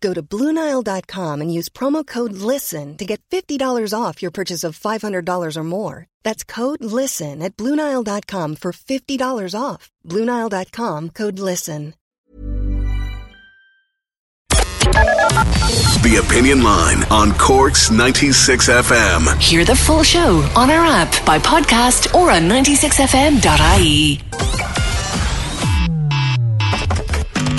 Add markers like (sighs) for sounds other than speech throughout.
Go to BlueNile.com and use promo code LISTEN to get $50 off your purchase of $500 or more. That's code LISTEN at BlueNile.com for $50 off. BlueNile.com code LISTEN. The Opinion Line on Corks 96 FM. Hear the full show on our app, by podcast, or on 96fm.ie.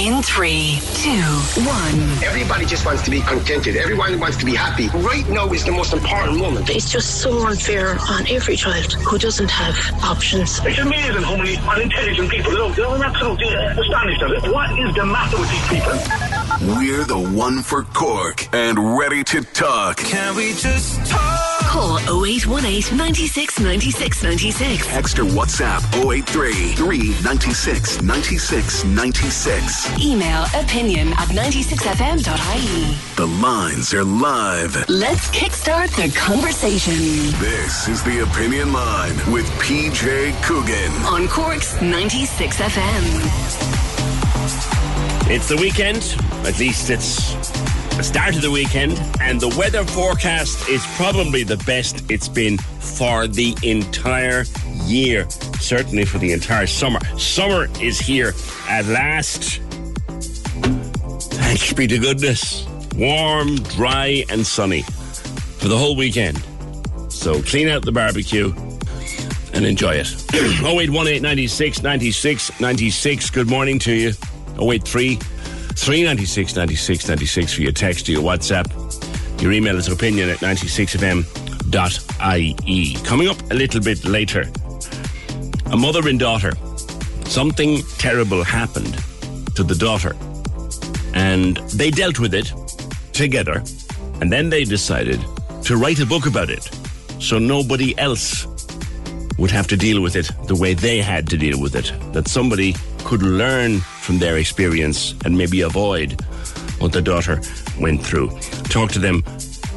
In three, two, one. Everybody just wants to be contented. Everyone wants to be happy. Right now is the most important moment. It's just so unfair on every child who doesn't have options. It's amazing how many unintelligent people look. They're absolutely astonished at it. What is the matter with these people? We're the one for Cork and ready to talk. Can we just talk? Call 0818 96 96 96. Text or WhatsApp 083 396 96 96. Email opinion at 96fm.ie. The lines are live. Let's kickstart the conversation This is the Opinion Line with PJ Coogan. on Cork's 96FM. It's the weekend. At least it's the start of the weekend. And the weather forecast is probably the best it's been for the entire year. Certainly for the entire summer. Summer is here at last. Thanks be to goodness. Warm, dry, and sunny for the whole weekend. So clean out the barbecue and enjoy it. (clears throat) 0818 96 96 96. Good morning to you. 083 396 96 96 for your text or your WhatsApp. Your email is opinion at 96fm.ie. Coming up a little bit later, a mother and daughter. Something terrible happened to the daughter, and they dealt with it together, and then they decided to write a book about it so nobody else would have to deal with it the way they had to deal with it. That somebody could learn from their experience and maybe avoid what the daughter went through. Talk to them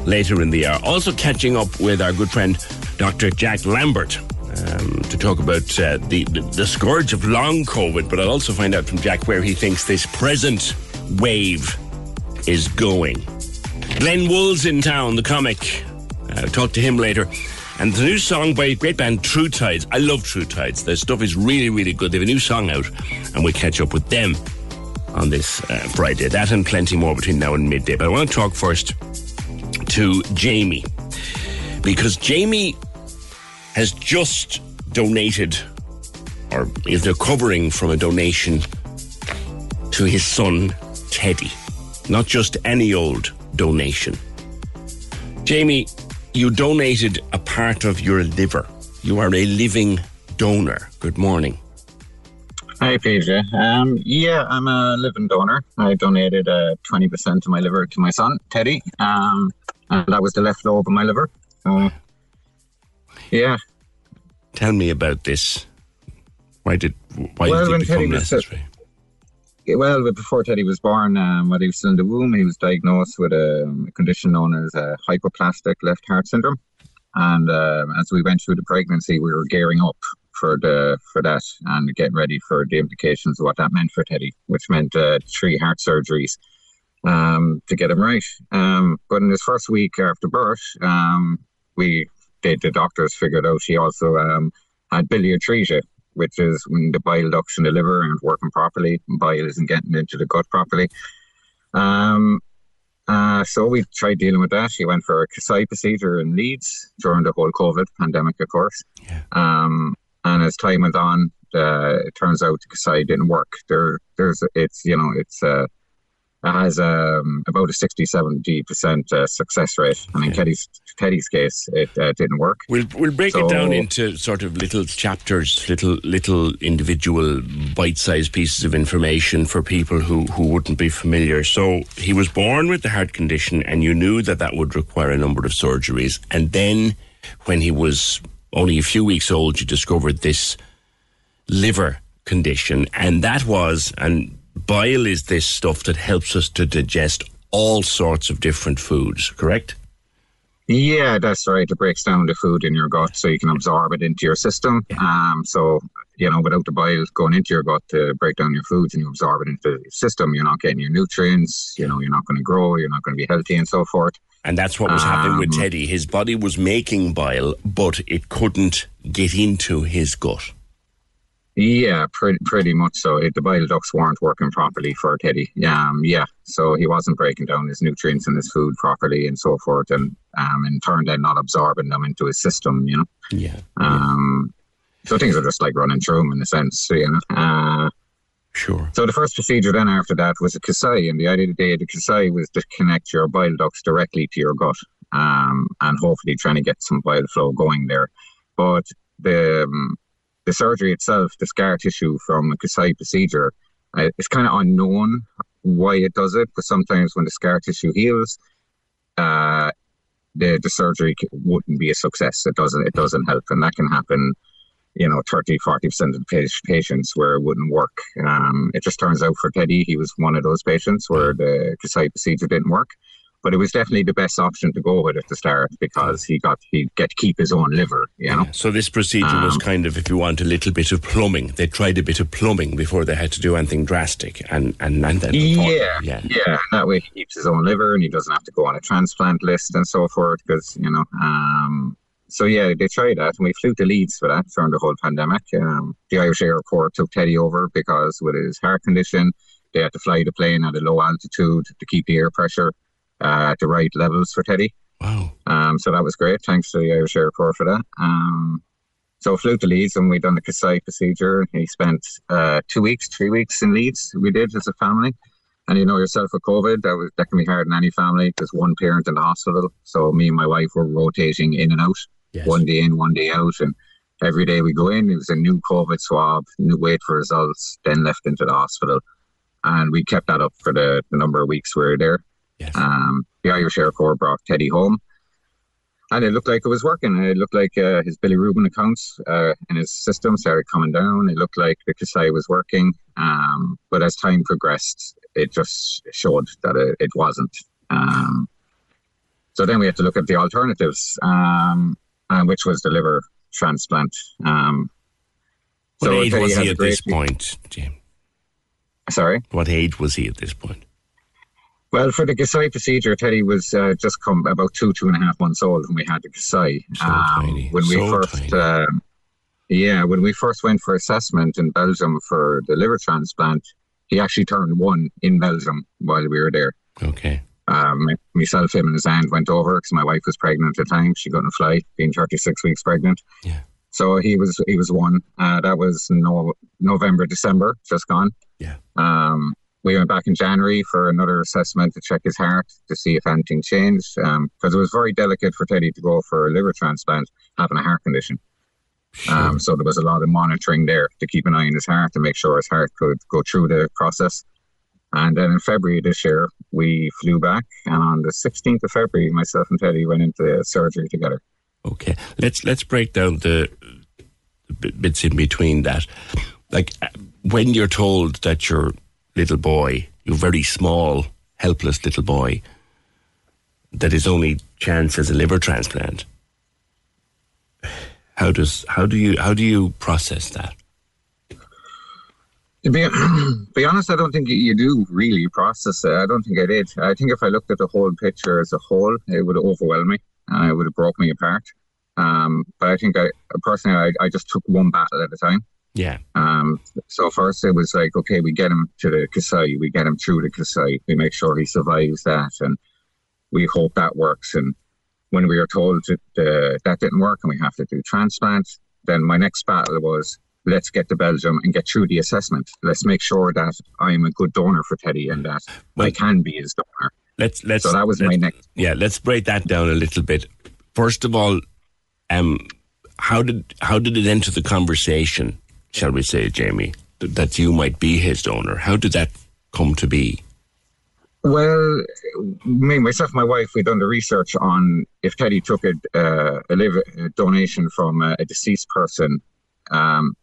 later in the hour. Also catching up with our good friend Dr. Jack Lambert um, to talk about uh, the, the the scourge of long COVID. But I'll also find out from Jack where he thinks this present wave is going. Glenn Wool's in town, the comic. Uh, talk to him later. And the new song by great band True Tides. I love True Tides. Their stuff is really, really good. They have a new song out, and we'll catch up with them on this uh, Friday. That and plenty more between now and midday. But I want to talk first to Jamie because Jamie has just donated or is recovering from a donation to his son Teddy. Not just any old donation. Jamie, you donated a part of your liver. You are a living donor. Good morning. Hi, PJ. Um, yeah, I'm a living donor. I donated uh, 20% of my liver to my son, Teddy, um, and that was the left lobe of my liver. So, yeah. Tell me about this. Why did why Well, did it become Teddy was necessary? Well, before Teddy was born, um, while he was still in the womb, he was diagnosed with a, um, condition known as uh, hypoplastic left heart syndrome. And um, as we went through the pregnancy, we were gearing up for the for that and getting ready for the implications of what that meant for Teddy, which meant uh, three heart surgeries um, to get him right. Um, but in his first week after birth, um, we the, the doctors figured out he also um, had biliary atresia, which is when the bile ducts in the liver aren't working properly, bile isn't getting into the gut properly. Um, uh, so we tried dealing with that. He went for a Kasai procedure in Leeds during the whole COVID pandemic, of course. Um, And as time went on, uh, it turns out the Kasai didn't work. There, there's, it's, you know, it's, uh, has um, about a 60 70% uh, success rate. And in Teddy's, Teddy's case, it uh, didn't work. We'll, we'll break So- it down into sort of little chapters, little little individual bite sized pieces of information for people who, who wouldn't be familiar. So he was born with the heart condition, and you knew that that would require a number of surgeries. And then when he was only a few weeks old, you discovered this liver condition, and that was and bile is this stuff that helps us to digest all sorts of different foods. Correct? Yeah, that's right. It breaks down the food in your gut so you can absorb it into your system. Um, so, you know, without the bile going into your gut to break down your foods and you absorb it into your system, you're not getting your nutrients, you know, you're not going to grow, you're not going to be healthy and so forth. And that's what was happening with Um, Teddy. His body was making bile, but it couldn't get into his gut. Yeah, pretty, pretty much so. It, the bile ducts weren't working properly for Teddy. Um, yeah, so he wasn't breaking down his nutrients in his food properly and so forth, and um, in turn then not absorbing them into his system. You know. Yeah. Um, so things are just like running through him in a sense. You know. Uh, Sure. so the first procedure then after that was a Kasai, and the idea of the Kasai was to connect your bile ducts directly to your gut, um, and hopefully trying to get some bile flow going there. But the um, the surgery itself, the scar tissue from a Kasai procedure, uh, it's kind of unknown why it does it. because sometimes when the scar tissue heals, uh, the the surgery wouldn't be a success. It doesn't it doesn't help, and that can happen. You know, 30, 40 percent of the patients where it wouldn't work. Um, it just turns out for Teddy, he was one of those patients where the Kasai procedure didn't work. But it was definitely the best option to go with at the start because he got he get to keep his own liver. You know. So this procedure was Um, kind of, if you want, a little bit of plumbing. They tried a bit of plumbing before they had to do anything drastic, and and, and then Yeah, yeah, yeah. That way he keeps his own liver and he doesn't have to go on a transplant list and so forth. Because you know, um, so yeah, they tried that, and we flew to Leeds for that during the whole pandemic. Um, the Irish Air Corps took Teddy over because with his heart condition, they had to fly the plane at a low altitude to keep the air pressure uh, at the right levels for Teddy. Wow. Um, so that was great. Thanks to the Irish Air Corps for that. Um, so flew to Leeds and we done the Kasai procedure. He spent uh, two weeks, three weeks in Leeds. We did as a family. And you know yourself with COVID, that was that can be hard in any family. There's one parent in the hospital, so me and my wife were rotating in and out, Yes. one day in, one day out, and every day we go in, it was a new COVID swab, new wait for results, then left into the hospital, and we kept that up for the, the number of weeks we were there. Yes. Um, the Irish Air Corps brought Teddy home, and it looked like it was working. It looked like uh, his bilirubin accounts uh, in his system started coming down. It looked like the Kasai was working, um, but as time progressed, it just showed that it, it wasn't. Um, so then we had to look at the alternatives, um, uh, which was the liver transplant. Um, What so age was he at this point, Jim? Sorry. What age was he at this point? Well, for the Kasai procedure, Teddy was uh, just come about two, two and a half months old when we had the Kasai. So tiny, when we so first, tiny. um, yeah, when we first went for assessment in Belgium for the liver transplant, he actually turned one in Belgium while we were there. Okay. Um, myself, him, and his aunt went over because my wife was pregnant at the time. She couldn't fly, being 36 weeks pregnant. Yeah. So he was he was one. Uh, that was no, November, December, just gone. Yeah. Um, we went back in January for another assessment to check his heart to see if anything changed. Because it was very delicate for Teddy to go for a liver transplant, having a heart condition. Um, so there was a lot of monitoring there to keep an eye on his heart to make sure his heart could go through the process. And then in February this year, we flew back, and on the 16th of February, myself and Teddy went into surgery together. Okay, let's let's break down the, bits in between that. Like uh, when you're told that your little boy, your very small, helpless little boy, that his only chance is a liver transplant. How does how do you how do you process that? To be, (clears throat) be honest, I don't think you do really process it. I don't think I did. I think if I looked at the whole picture as a whole, it would overwhelm me and it would have broke me apart. Um, but I think I personally, I, I just took one battle at a time. Yeah, Um, so first it was like, okay, we get him to the Kasai, we get him through the Kasai, we make sure he survives that, and we hope that works. And when we were told that uh, that didn't work and we have to do transplant, then my next battle was let's get to Belgium and get through the assessment. Let's make sure that I'm a good donor for Teddy and that well, I can be his donor. Let's let's. So that was my next. Yeah, let's break that down a little bit. First of all, um, how did how did it enter the conversation? Shall we say, Jamie, that you might be his donor? How did that come to be? Well, me, myself, my wife, we done the research on if Teddy took a, uh, a, live, a donation from a, a deceased person. Um,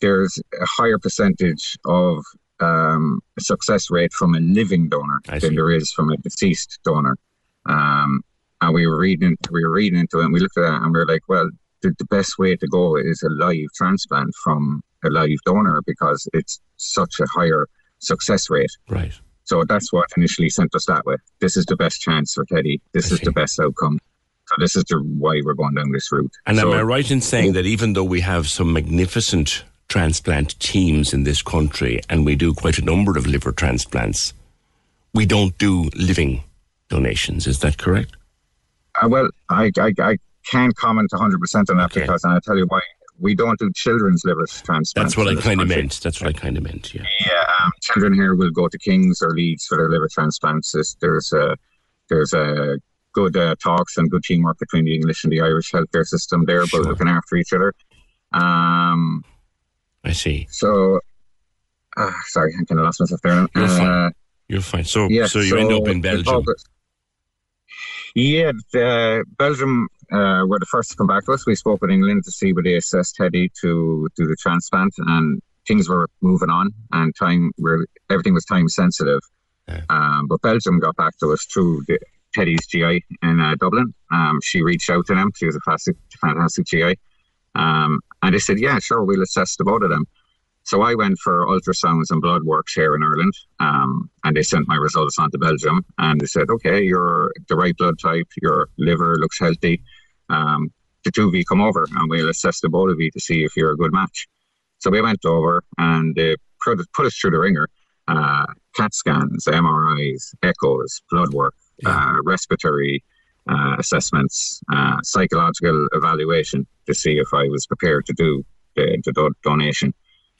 there's a higher percentage of um, success rate from a living donor than there is from a deceased donor. Um, and we were reading, we were reading into it, and we looked at that, and we were like, well, the, the best way to go is a live transplant from a live donor because it's such a higher success rate. Right. So that's what initially sent us that way. This is the best chance for Teddy. This I is see. the best outcome. So this is the why we're going down this route. And so, am I right in saying that even though we have some magnificent transplant teams in this country, and we do quite a number of liver transplants. We don't do living donations. Is that correct? Uh, well, I, I, I can't comment 100% on that okay. because I'll tell you why. We don't do children's liver transplants. That's what I kind of meant. That's what I kind of meant, yeah. Yeah, um, children here will go to King's or Leeds for their liver transplants. There's a, there's a good uh, talks and good teamwork between the English and the Irish healthcare system there, sure. both looking after each other. Um, I see. So, uh, sorry, I kind of lost myself there. You're uh, fine. You're fine. So, yeah, so you so end up in Belgium. Yeah, the, Belgium uh, were the first to come back to us. We spoke with England to see where they assessed Teddy to do the transplant, and things were moving on, and time where everything was time sensitive. Yeah. Um, but Belgium got back to us through the, Teddy's GI in uh, Dublin. Um, she reached out to them. She was a fantastic, fantastic GI. Um, and they said, yeah, sure, we'll assess the both of them. So I went for ultrasounds and blood work here in Ireland, um, and they sent my results on to Belgium, and they said, okay, you're the right blood type, your liver looks healthy. Um, the two of you come over, and we'll assess the both of you to see if you're a good match. So we went over, and they put, put us through the ringer: uh, CAT scans, MRIs, echoes, blood work, yeah. uh, respiratory uh, assessments, uh, psychological evaluation to see if I was prepared to do the, the do- donation.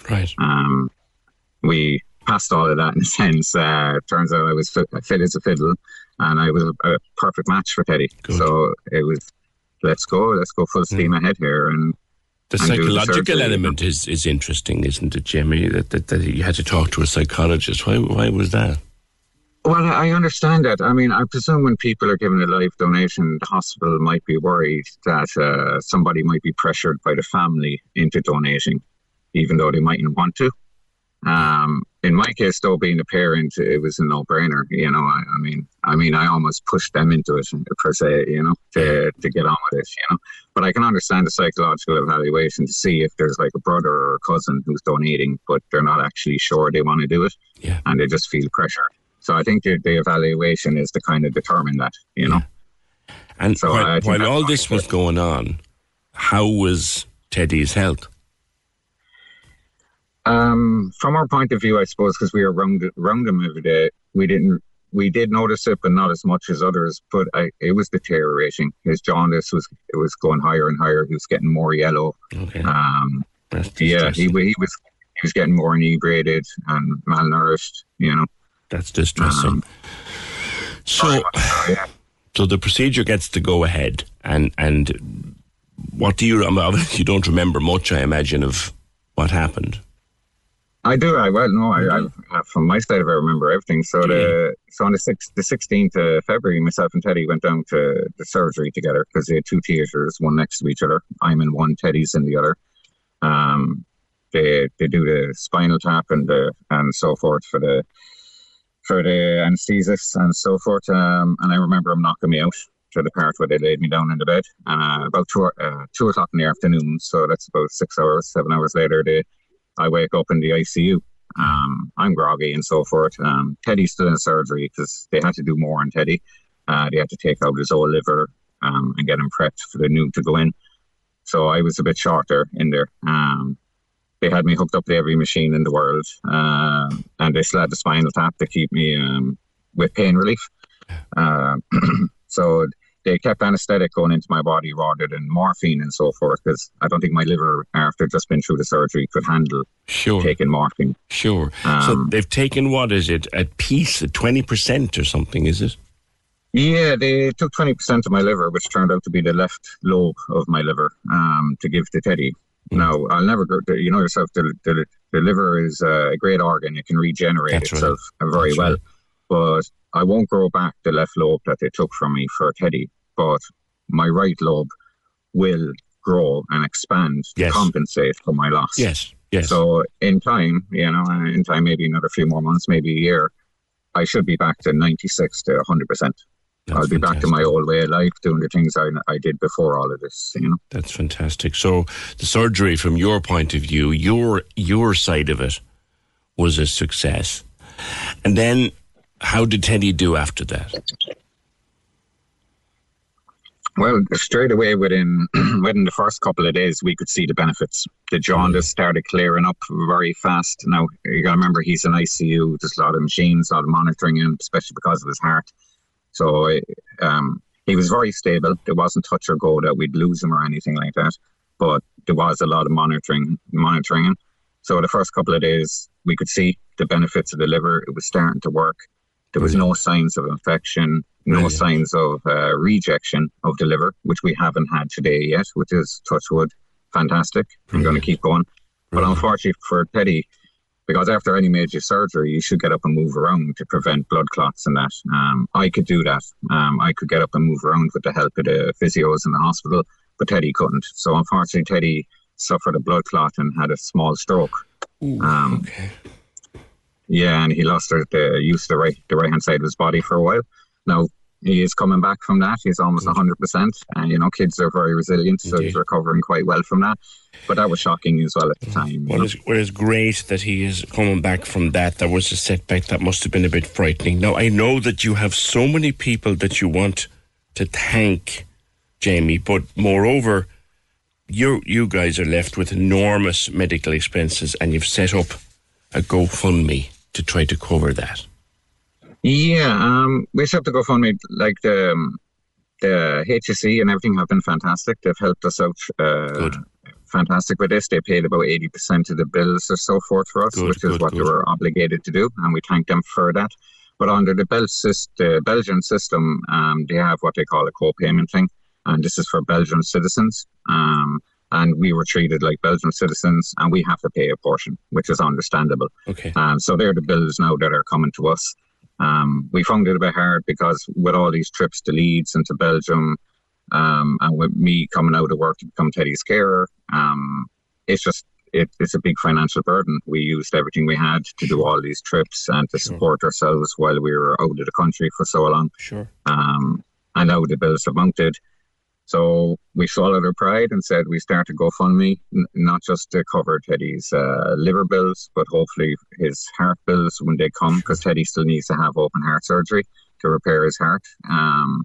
Right. Um, we passed all of that (laughs) in a sense. Uh, turns out I was fit, fit as a fiddle, and I was a, a perfect match for Teddy. Good. So it was, let's go, let's go full steam mm. ahead here, and the psychological element is, is interesting, isn't it, Jimmy? That, that that you had to talk to a psychologist. Why why was that? Well, I understand that. I mean, I presume when people are given a life donation, the hospital might be worried that uh, somebody might be pressured by the family into donating, even though they mightn't want to. Um, in my case, though, being a parent, it was a no-brainer. You know, I, I, mean, I mean, I almost pushed them into it per se. You know, to to get on with it. You know, but I can understand the psychological evaluation to see if there's like a brother or a cousin who's donating, but they're not actually sure they want to do it, yeah. and they just feel pressure. So I think the, the evaluation is to kind of determine that, you know. And so while, while all this was going on, how was Teddy's health? Um, from our point of view, I suppose, because we were around, around him every day, we didn't we did notice it, but not as much as others. But I, it was deteriorating. His jaundice was it was going higher and higher. He was getting more yellow. Okay. Um, yeah, he, he was he was getting more inebriated and malnourished. You know. That's distressing. Um, so, so the procedure gets to go ahead, and and what do you? you don't remember much, I imagine, of what happened. I do. I well, no. I, I from my side of it, I remember everything. So the so on the sixth, the sixteenth of February, myself and Teddy went down to the surgery together because they had two theaters, one next to each other. I'm in one, Teddy's in the other. Um, they they do the spinal tap and the and so forth for the for the anaesthesists and so forth. Um, and I remember them knocking me out to the part where they laid me down in the bed. And uh, about two, uh, two o'clock in the afternoon, so that's about six hours, seven hours later, they, I wake up in the ICU. Um, I'm groggy and so forth. Um, Teddy's still in surgery because they had to do more on Teddy. Uh, they had to take out his old liver um, and get him prepped for the new to go in. So I was a bit shorter in there. Um, they had me hooked up to every machine in the world, uh, and they still had the spinal tap to keep me um, with pain relief. Uh, (clears throat) so they kept anesthetic going into my body rather than morphine and so forth because I don't think my liver, after just been through the surgery, could handle sure. taking morphine. Sure. Um, so they've taken what is it at piece, twenty percent or something? Is it? Yeah, they took twenty percent of my liver, which turned out to be the left lobe of my liver, um, to give to Teddy. Mm. Now I'll never go. You know yourself. The, the, the liver is a great organ; it can regenerate itself very That's well. Right. But I won't grow back the left lobe that they took from me for Teddy, but my right lobe will grow and expand yes. to compensate for my loss. Yes, yes. So in time, you know, in time, maybe another few more months, maybe a year, I should be back to 96 to 100%. That's I'll be fantastic. back to my old way of life, doing the things I, I did before all of this, you know. That's fantastic. So the surgery, from your point of view, your your side of it was a success. And then how did Teddy do after that? Well, straight away within (clears throat) within the first couple of days, we could see the benefits. The jaundice started clearing up very fast. Now you got to remember he's in ICU. There's a lot of machines, a lot of monitoring him, especially because of his heart. So um, he was very stable. There wasn't touch or go that we'd lose him or anything like that. But there was a lot of monitoring monitoring him. So the first couple of days, we could see the benefits of the liver. It was starting to work. There was no signs of infection, no Brilliant. signs of uh, rejection of the liver, which we haven't had today yet, which is touchwood, fantastic. I'm going to keep going. But unfortunately for Teddy, because after any major surgery, you should get up and move around to prevent blood clots and that. Um, I could do that. Um, I could get up and move around with the help of the physios in the hospital, but Teddy couldn't. So unfortunately, Teddy suffered a blood clot and had a small stroke. um, okay. Yeah, and he lost the, use of the right the right hand side of his body for a while. Now he is coming back from that. He's almost mm. hundred percent, and you know kids are very resilient, so he's recovering quite well from that. But that was shocking as well at the mm. time. you Well, it's, well, it's great that he is coming back from that. There was a setback that must have been a bit frightening. Now, I know that you have so many people that you want to thank, Jamie, but moreover, you you guys are left with enormous medical expenses, and you've set up a GoFundMe to try to cover that. Yeah, um, we should have to go fund me like the um, the HSE and everything have been fantastic. They've helped us out. Uh, Good. Fantastic with this. They paid about eighty percent of the bills or so forth for us, Good, which is what good. they were obligated to do, and we thank them for that. But under the, Bel- sys- the Belgian system, um, they have what they call a co-payment thing, and this is for Belgian citizens. Um, and we were treated like Belgian citizens, and we have to pay a portion, which is understandable. Okay. Um, so they're the bills now that are coming to us. Um, we found it a bit hard because with all these trips to Leeds and to Belgium, um, and with me coming out of work to become Teddy's carer, um, it's just it, it's a big financial burden. We used everything we had to do all these trips and to Sure. support ourselves while we were out of the country for so long. Sure. Um, and now the bills have mounted. So we swallowed our pride and said we start a GoFundMe, n- not just to cover Teddy's uh, liver bills, but hopefully his heart bills when they come, because Teddy still needs to have open heart surgery to repair his heart. Um,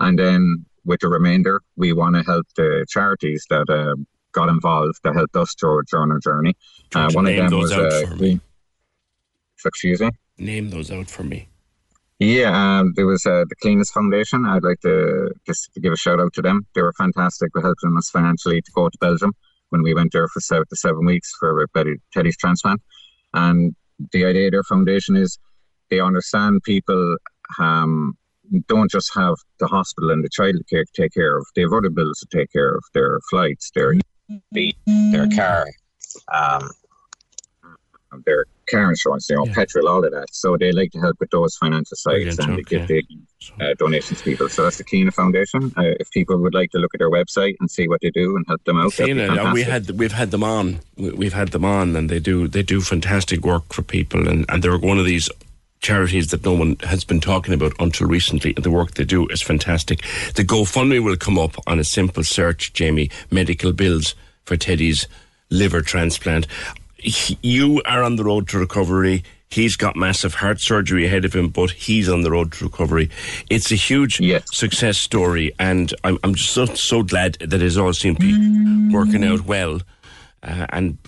and then with the remainder, we want to help the charities that uh, got involved that helped us through during our journey. Uh, one of them those was out uh, for me. excuse me. Name those out for me. Yeah, um, there was uh, the Cliona's Foundation. I'd like to just to give a shout out to them. They were fantastic with helping us financially to go to Belgium when we went there for seven, the seven weeks for Betty, Teddy's transplant. And the idea of their foundation is they understand people um, don't just have the hospital and the child care to take care of. They have other bills to take care of, their flights, their their car, um, their car insurance, you know, Yeah. petrol, all of that. So they like to help with those financial sides and they give okay. the uh, donations to people. So that's the Cliona Foundation. Uh, if people would like to look at their website and see what they do and help them out, uh, we had we've had them on. We've had them on, and they do they do fantastic work for people, and and they're one of these charities that no one has been talking about until recently. And the work they do is fantastic. The GoFundMe will come up on a simple search, Jamie. Medical bills for Teddy's liver transplant. He- you are on the road to recovery. He's got massive heart surgery ahead of him, but he's on the road to recovery. It's a huge Yes. success story, and I'm, I'm just so, so glad that it all seemed to be working out well. Uh, and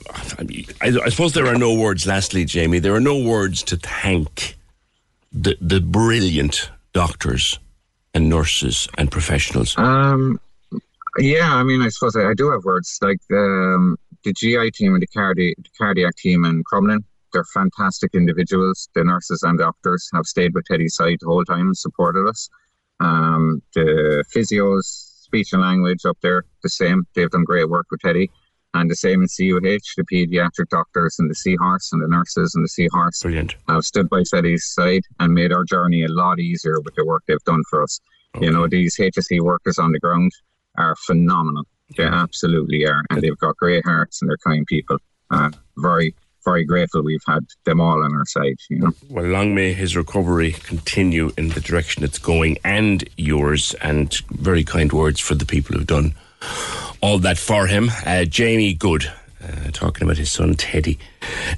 I, I suppose there are no words, lastly, Jamie, there are no words to thank the, the brilliant doctors and nurses and professionals? Um, yeah, I mean, I suppose I, I do have words like um, the GI team and the, cardi- the cardiac team in Crumlin. They're fantastic individuals. The nurses and doctors have stayed with Teddy's side the whole time and supported us. Um, the physios, speech and language up there, the same. They've done great work with Teddy. And the same in CUH, the paediatric doctors and the Seahorse and the nurses and the Seahorse Brilliant. have stood by Teddy's side and made our journey a lot easier with the work they've done for us. You know, these HSE workers on the ground are phenomenal. They absolutely are. And they've got great hearts and they're kind people. Uh, very, very grateful we've had them all on our side, you know. Well, long may his recovery continue in the direction it's going and yours, and very kind words for the people who've done all that for him. Uh, Jamie Good, uh, talking about his son Teddy,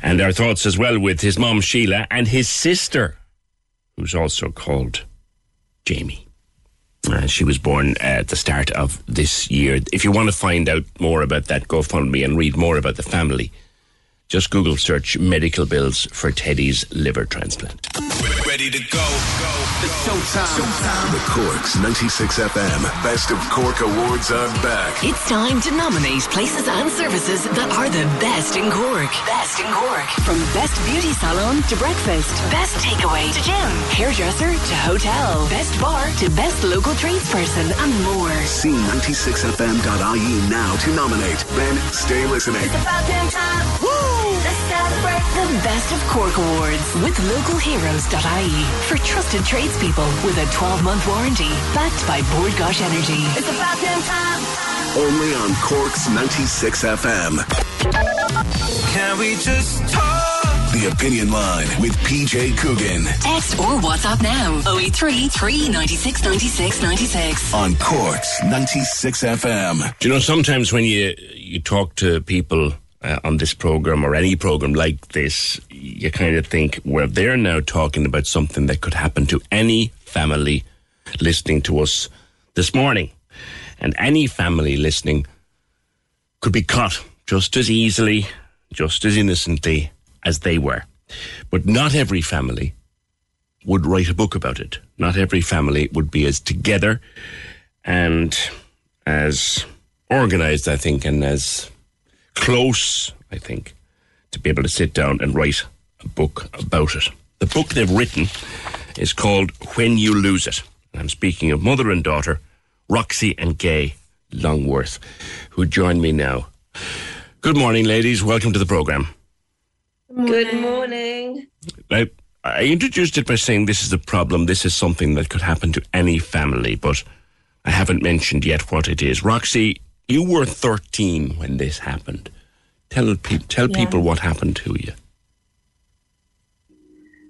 and our thoughts as well with his mom Sheila and his sister, who's also called Jamie. Uh, she was born at the start of this year. If you want to find out more about that GoFundMe and read more about the family, just Google search medical bills for Teddy's liver transplant. Ready to go. go, go. It's showtime. The Corks 96 FM Best of Cork Awards are back. It's time to nominate places and services that are the best in Cork. Best in Cork. From best beauty salon to breakfast, best takeaway to gym, hairdresser to hotel, best bar to best local tradesperson, and more. See 96fm.ie now to nominate. Then stay listening. The Best of Cork Awards with localheroes.ie for trusted tradespeople with a 12 month warranty backed by Bord Gáis Energy. It's about damn time. Only on Corks 96 FM. Can we just talk? The Opinion Line with PJ Coogan Text or WhatsApp now 083 396 96 96. on Corks 96 FM. Do you know sometimes when you you talk to people uh, on this program or any program like this, you kind of think, well, they're now talking about something that could happen to any family listening to us this morning, and any family listening could be caught just as easily, just as innocently as they were. But not every family would write a book about it. Not every family would be as together and as organized, I think, and as close, I think, to be able to sit down and write a book about it. The book they've written is called When You Lose It. And I'm speaking of mother and daughter, Roxy and Gay Longworth, who join me now. Good morning, ladies. Welcome to the program. Good morning. I, I introduced it by saying this is a problem. This is something that could happen to any family, but I haven't mentioned yet what it is. Roxy, you were 13 when this happened. Tell, pe- tell Yeah. people what happened to you.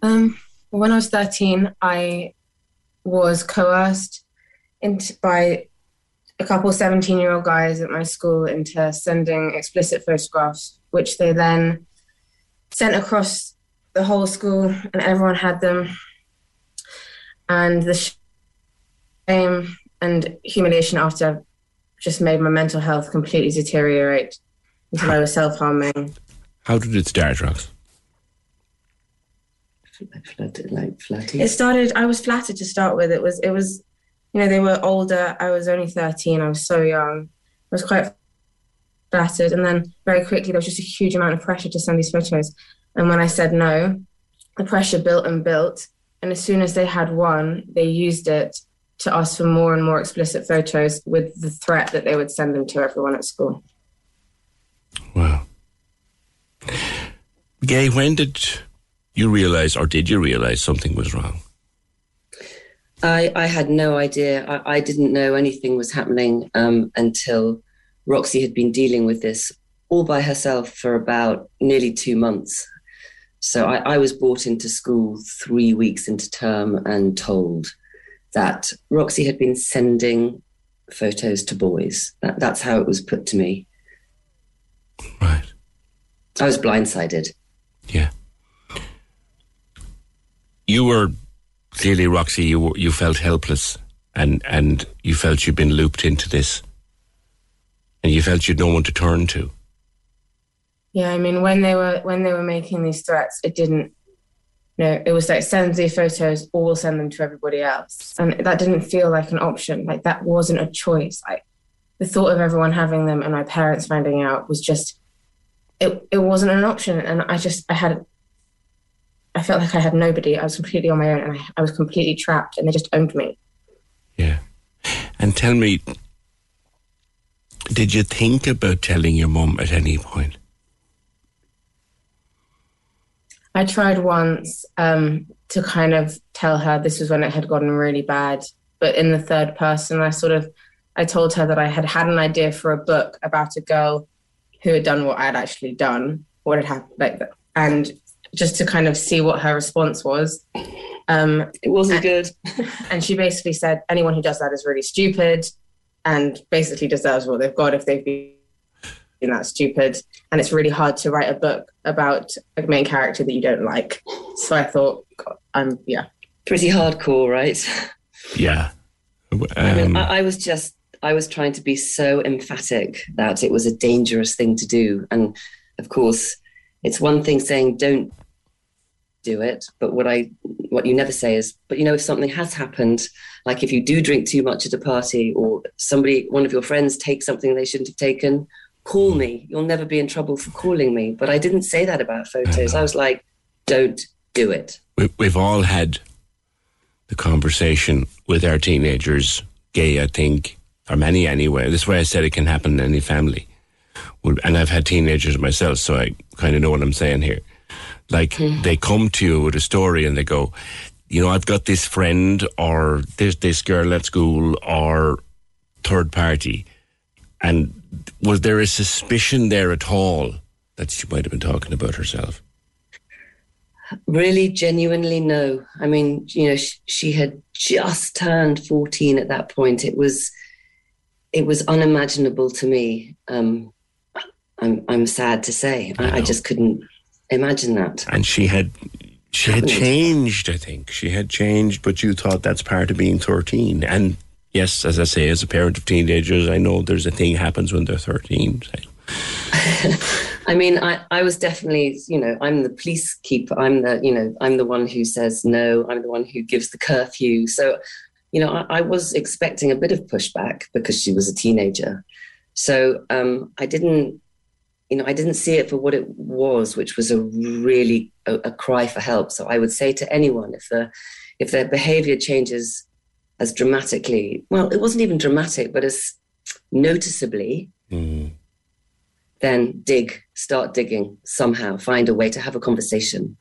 Um, when I was 13, I was coerced into, by a couple 17 year old guys at my school into sending explicit photographs, which they then sent across the whole school, and everyone had them. And the shame and humiliation after just made my mental health completely deteriorate until I was self harming. How did it start, Rox? like flatty. It started. I was flattered to start with. It was. It was. You know, they were older. I was only thirteen. I was so young. I was quite flattered, and then very quickly there was just a huge amount of pressure to send these photos. And when I said no, the pressure built and built. And as soon as they had one, they used it to ask for more and more explicit photos with the threat that they would send them to everyone at school. Wow. Gay, when did you realize, or did you realize something was wrong? I, I had no idea. I, I didn't know anything was happening um, until Roxy had been dealing with this all by herself for about nearly two months. So I, I was brought into school three weeks into term and told that Roxy had been sending photos to boys. That, that's how it was put to me. Right. I was blindsided. Yeah. You were clearly, Roxy, you, were- you felt helpless and, and you felt you'd been looped into this and you felt you'd no one to turn to. Yeah, I mean, when they were when they were making these threats, it didn't you know, it was like send the photos or we'll send them to everybody else. And that didn't feel like an option. Like that wasn't a choice. Like the thought of everyone having them and my parents finding out was just, it, it wasn't an option. And I just, I had, I felt like I had nobody. I was completely on my own and I, I was completely trapped and they just owned me. Yeah. And tell me, did you think about telling your mum at any point? I tried once um, to kind of tell her this was when it had gotten really bad, but in the third person, I sort of I told her that I had had an idea for a book about a girl who had done what I had actually done, what had happened, like and just to kind of see what her response was. Um, it wasn't and, good. (laughs) and she basically said, anyone who does that is really stupid and basically deserves what they've got if they've been that stupid. And it's really hard to write a book about a main character that you don't like. So I thought, I'm, yeah. Pretty hardcore, right? Yeah. Um, I mean, I, I was just, I was trying to be so emphatic that it was a dangerous thing to do. And of course, it's one thing saying don't do it, but what I, what you never say is, but you know, if something has happened, like if you do drink too much at a party or somebody, one of your friends takes something they shouldn't have taken, call me. You'll never be in trouble for calling me. But I didn't say that about photos. I was like, don't do it. We've all had the conversation with our teenagers, gay, I think, or many anyway. This way I said it can happen in any family. And I've had teenagers myself, so I kind of know what I'm saying here. Like mm. they come to you with a story and they go, you know, I've got this friend or this this girl at school or third party. And was there a suspicion there at all that she might have been talking about herself? Really, genuinely, no. I mean, you know, she, she had just turned 14 at that point. It was, it was unimaginable to me. Um, I'm, I'm sad to say. I, I, just couldn't imagine that. And she had, she had changed. I think she had changed, but you thought that's part of being 13. And yes, as I say, as a parent of teenagers, I know there's a thing happens when they're 13. (laughs) I mean, I, I was definitely, you know, I'm the police keeper. I'm the, you know, I'm the one who says no. I'm the one who gives the curfew. So, you know, I, I was expecting a bit of pushback because she was a teenager. So um, I didn't, you know, I didn't see it for what it was, which was a really a, a cry for help. So I would say to anyone, if the if their behavior changes as dramatically, well, it wasn't even dramatic, but as noticeably, mm. then dig, start digging somehow, find a way to have a conversation.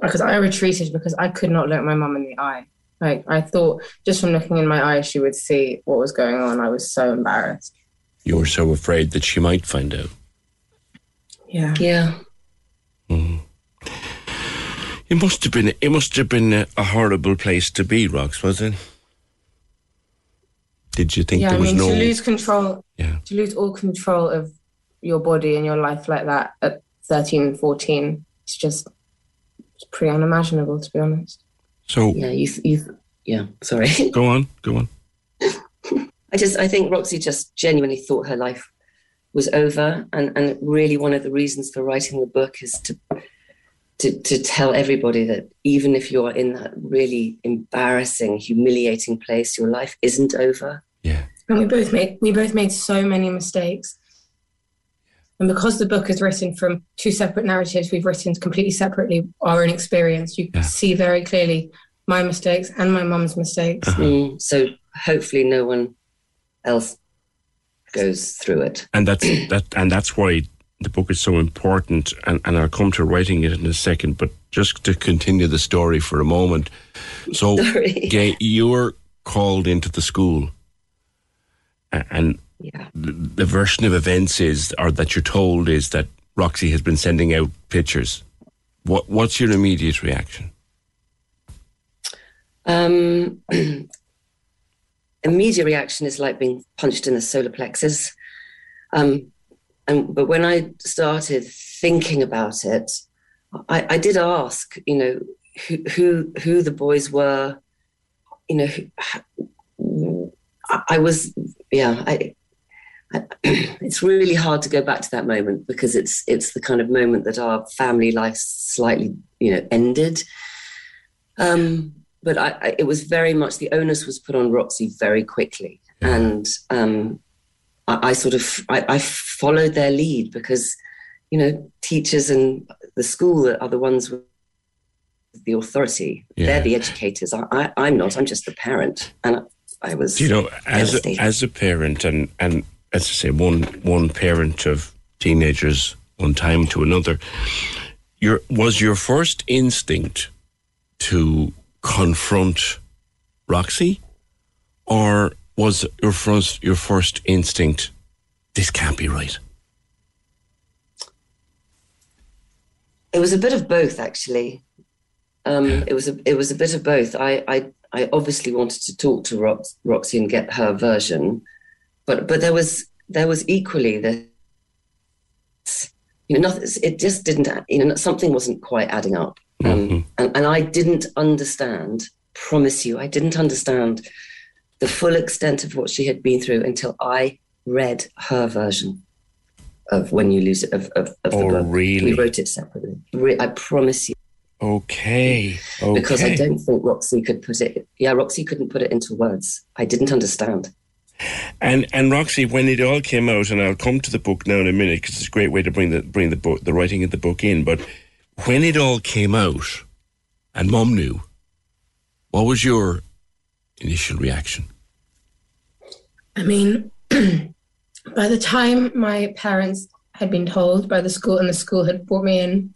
Because I retreated because I could not look my mum in the eye. Like I thought, just from looking in my eyes, she would see what was going on. I was so embarrassed. You were so afraid that she might find out. Yeah. Yeah. Mm. It must have been. It must have been a, a horrible place to be, Rox, was it? Did you think yeah, there was I mean, no to lose control? Yeah. To lose all control of your body and your life like that at 13, and 14, it's just it's pretty unimaginable, to be honest. So yeah, you you yeah. Sorry. (laughs) Go on. Go on. I just I think Roxy just genuinely thought her life was over, and and really one of the reasons for writing the book is to to, to tell everybody that even if you're in that really embarrassing, humiliating place, your life isn't over. Yeah. And we both made we both made so many mistakes. And because the book is written from two separate narratives, we've written completely separately our own experience. You yeah. see very clearly my mistakes and my mum's mistakes. Uh-huh. Mm, so hopefully no one else goes through it. And that's that and that's why the book is so important, and, and I'll come to writing it in a second, but just to continue the story for a moment. So, (laughs) Gay, you're called into the school, and yeah. the, the version of events is, or that you're told, is that Roxy has been sending out pictures. What What's your immediate reaction? Um, (clears throat) immediate reaction is like being punched in the solar plexus. Um, and but when I started thinking about it, I, I did ask, you know, who, who who the boys were, you know, who, I, was, yeah, I, I, (clears throat) it's really hard to go back to that moment because it's it's the kind of moment that our family life slightly, you know, ended. Um, but I, I, it was very much the onus was put on Roxy very quickly, and um, I, I, sort of I, followed their lead because you know teachers and the school are the ones with the authority. Yeah. They're the educators. I, am not. I'm just the parent, and I, was. You know, as a, as a parent, and and as I say, one one parent of teenagers, one time to another. Your was your first instinct to confront Roxy, or was your first your first instinct this can't be right? It was a bit of both, actually. Um, yeah. It was a it was a bit of both. I I, I obviously wanted to talk to Rox, Roxy and get her version, but but there was there was equally this you know nothing. It just didn't. You know something wasn't quite adding up. Um, mm-hmm. and, and I didn't understand, promise you, I didn't understand the full extent of what she had been through until I read her version of When You Lose It, of, of, of oh, the book. really? We wrote it separately. I promise you. Okay. okay. Because I don't think Roxy could put it, yeah, Roxy couldn't put it into words. I didn't understand. And and Roxy, when it all came out, and I'll come to the book now in a minute because it's a great way to bring the bring the book, the writing of the book in. But when it all came out and mom knew, what was your initial reaction? I mean, (clears throat) by the time my parents had been told by the school and the school had brought me in,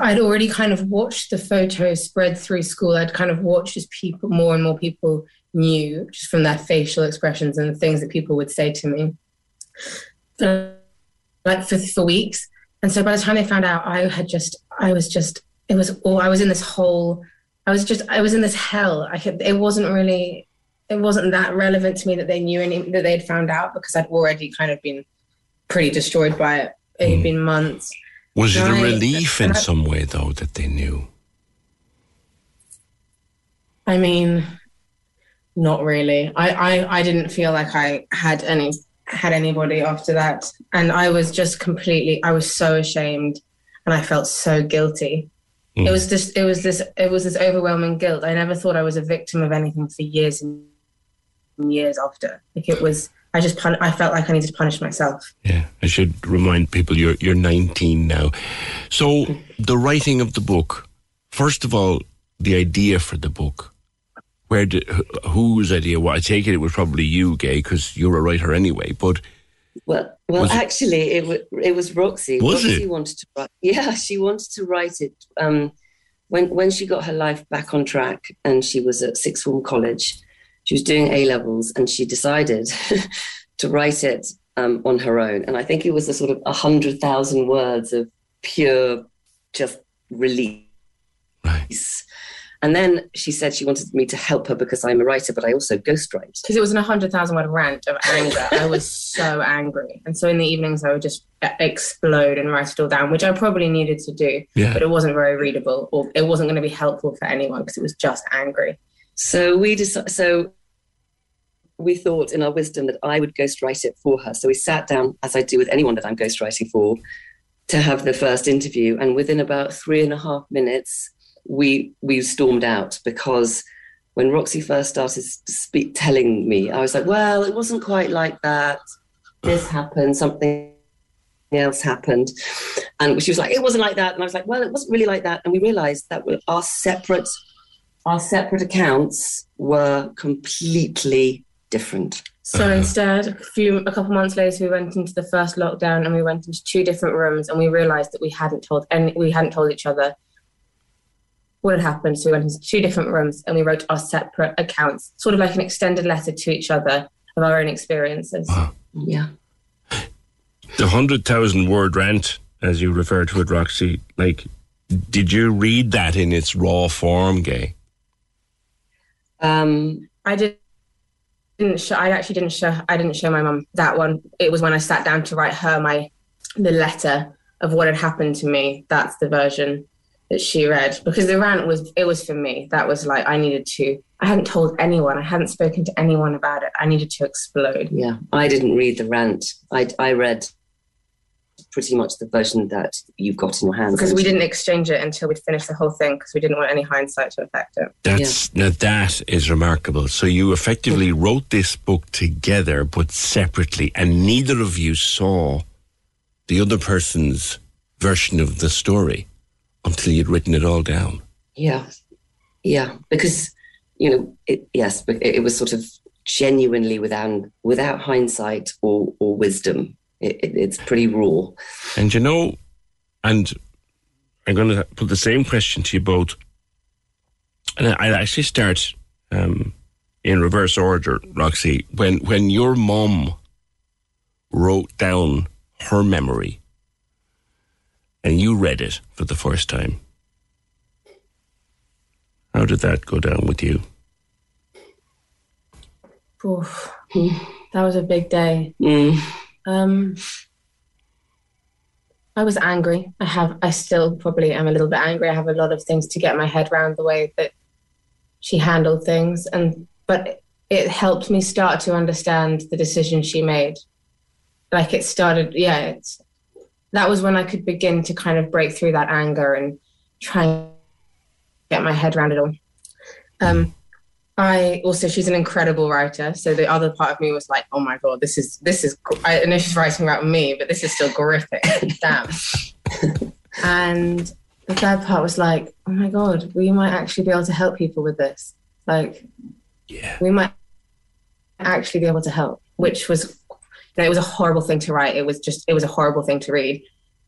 I'd already kind of watched the photos spread through school. I'd kind of watched as people, more and more people knew just from their facial expressions and the things that people would say to me. For, like for, for weeks. And so by the time they found out, I had just, I was just, it was all, I was in this whole, I was just, I was in this hell. I could, it wasn't really, it wasn't that relevant to me that they knew any, that they had found out because I'd already kind of been pretty destroyed by it. It had mm. been months. Was it a relief in some way though that they knew? I mean, not really. I, I, I didn't feel like I had any had anybody after that. And I was just completely, I was so ashamed and I felt so guilty. Mm. It was just, it was this, it was this overwhelming guilt. I never thought I was a victim of anything for years and years after. Like it was, I just, pun- I felt like I needed to punish myself. Yeah. I should remind people you're, you're 19 now. So the writing of the book, first of all, the idea for the book, where did whose idea? Well, I take it it was probably you, Gay, because you're a writer anyway. But well, well, actually, it, it, it was Roxy. Was Roxy it? wanted to write. Yeah, she wanted to write it. Um, when when she got her life back on track, and she was at sixth form college, she was doing A levels, and she decided (laughs) to write it um, on her own. And I think it was a sort of a hundred thousand words of pure, just release. Right. And then she said she wanted me to help her because I'm a writer, but I also ghostwrite. Because it was an hundred thousand word rant of anger. I was so angry, and so in the evenings I would just uh, explode and write it all down, which I probably needed to do. Yeah. But it wasn't very readable, or it wasn't going to be helpful for anyone because it was just angry. So we decided. So we thought in our wisdom that I would ghostwrite it for her. So we sat down, as I do with anyone that I'm ghostwriting for, to have the first interview. And within about three and a half minutes, we we stormed out because when Roxy first started speak, telling me, I was like, well, it wasn't quite like that. This happened, something else happened. And she was like, it wasn't like that. And I was like, well, it wasn't really like that. And we realized that our separate, our separate accounts were completely different. So uh-huh. instead, a few, a couple months later, we went into the first lockdown and we went into two different rooms and we realized that we hadn't told any, we hadn't told each other what had happened. So we went into two different rooms and we wrote our separate accounts, sort of like an extended letter to each other of our own experiences. Wow. Yeah. The 100,000 word rant, as you refer to it, Roxy, like, did you read that in its raw form, Gay? Um, I did. Didn't show, I actually didn't show. I didn't show my mum that one. It was when I sat down to write her my the letter of what had happened to me. That's the version that she read because the rant was it was for me that was like i needed to i hadn't told anyone i hadn't spoken to anyone about it i needed to explode yeah i didn't read the rant i i read pretty much the version that you've got in your hands. Because we didn't exchange it until we'd finished the whole thing because we didn't want any hindsight to affect it. That's yeah. now that is remarkable. So you effectively wrote this book together but separately, and neither of you saw the other person's version of the story until you'd written it all down. Yeah, yeah, because you know, it, yes, but it, it was sort of genuinely without without hindsight or or wisdom. It, it, it's pretty raw. And you know, and I'm going to put the same question to you both. And I actually start um, in reverse order, Roxy. When when your mom wrote down her memory, and you read it for the first time, how did that go down with you? Oof. that was a big day. Mm. Um, I was angry. I have. I still probably am a little bit angry. I have a lot of things to get my head around the way that she handled things, and but it helped me start to understand the decision she made. Like it started. Yeah, it's that was when I could begin to kind of break through that anger and try and get my head around it all. Um, I also she's an incredible writer. So the other part of me was like, oh my god, this is this is. I know she's writing about me, but this is still horrific. (laughs) Damn. and the third part was like, oh my god, we might actually be able to help people with this. Like, yeah, we might actually be able to help. Which was, you know, it was a horrible thing to write. It was just, it was a horrible thing to read,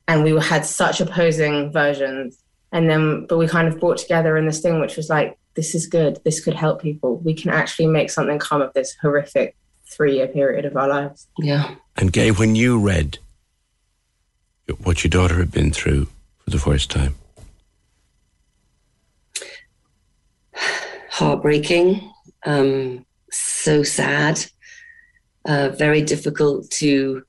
and we had such opposing versions. And then, but we kind of brought together in this thing, which was like, this is good. This could help people. We can actually make something come of this horrific three year period of our lives. Yeah. And Gay, when you read what your daughter had been through for the first time, (sighs) heartbreaking, um, so sad, uh, very difficult to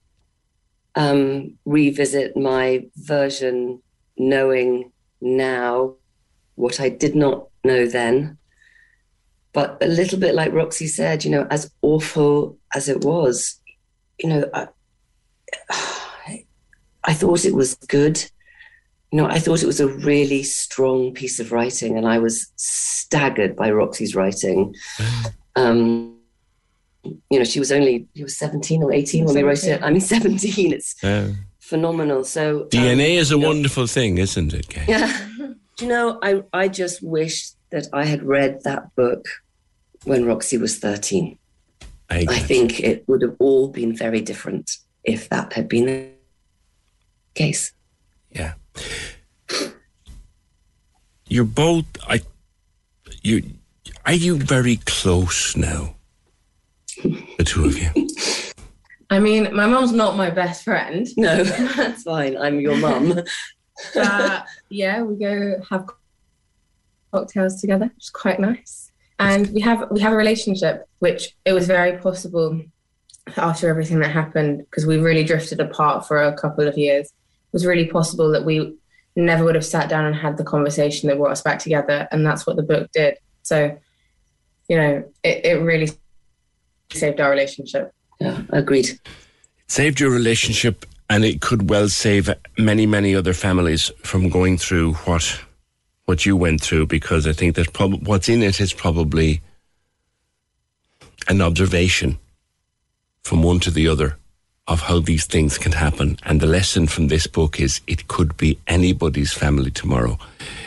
um, revisit my version, knowing now what I did not know then. But a little bit like Roxy said, you know, as awful as it was, you know, I, (sighs) I thought it was good. You know, I thought it was a really strong piece of writing, and I was staggered by Roxy's writing. Um, you know, she was only she was seventeen or eighteen when 17. we wrote it. I mean, (laughs) seventeen. It's phenomenal. So DNA um, is a wonderful know, thing, isn't it? Kay? Yeah. Do you know, I I just wish that I had read that book when Roxy was 13. I, I think it would have all been very different if that had been the case. Yeah. You're both I you are you very close now? The two of you. (laughs) I mean, my mom's not my best friend. No, (laughs) that's fine. I'm your mum. (laughs) uh, yeah, we go have cocktails together, It's quite nice. And we have we have a relationship, which it was very possible after everything that happened because we really drifted apart for a couple of years. It was really possible that we never would have sat down and had the conversation that brought us back together, and that's what the book did. So, you know, it, it really saved our relationship. Yeah, agreed. It saved your relationship, and it could well save many, many other families from going through what what you went through because I think that prob- what's in it is probably an observation from one to the other of how these things can happen. And the lesson from this book is it could be anybody's family tomorrow.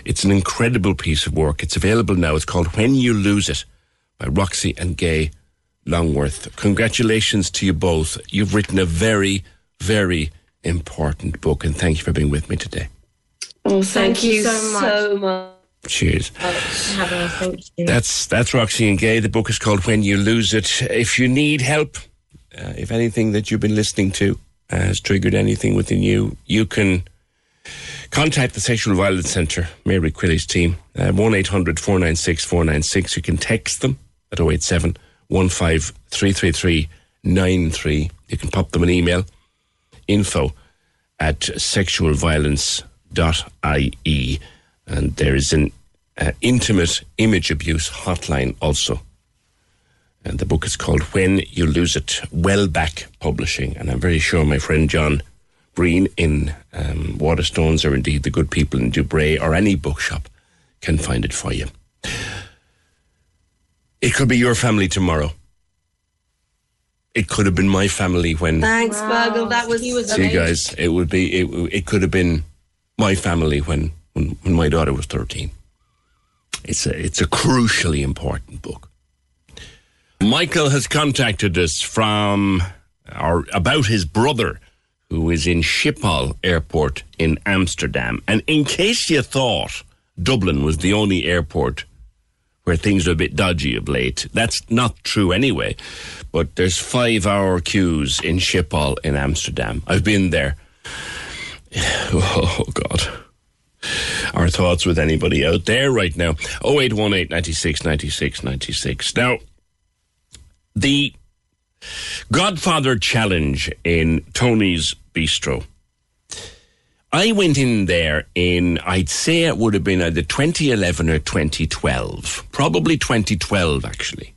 It's an incredible piece of work. It's available now. It's called When You Lose It by Roxy and Gay Longworth. Congratulations to you both. You've written a very, very important book, and thank you for being with me today. Oh, thank, thank you, you, so much. So much. Cheers. That's that's Roxy and Gay. The book is called When You Lose It. If you need help, uh, if anything that you've been listening to has triggered anything within you, you can contact the Sexual Violence Centre, Mary Crilly's team, uh, 1 800 496 496. You can text them at 087 1533393. You can pop them an email info at sexualviolence.ie. and there is an uh, intimate image abuse hotline also. And the book is called When You Lose It, Welbeck Publishing. And I'm very sure my friend John Breen in um, Waterstones, or indeed the good people in Dubray, or any bookshop can find it for you. It could be your family tomorrow. It could have been my family when. Thanks, wow. That was he was. See, guys, it would be. It, it could have been my family when, when when my daughter was thirteen. It's a it's a crucially important book. Michael has contacted us from or about his brother who is in Schiphol Airport in Amsterdam. And in case you thought Dublin was the only airport where things are a bit dodgy of late, that's not true anyway. But there's five hour queues in Schiphol in Amsterdam. I've been there. (sighs) Oh, God. Our thoughts with anybody out there right now. 0818 96 96 96. Now, the Godfather Challenge in Tony's Bistro. I went in there in, I'd say it would have been either 2011 or 2012. Probably 2012, actually.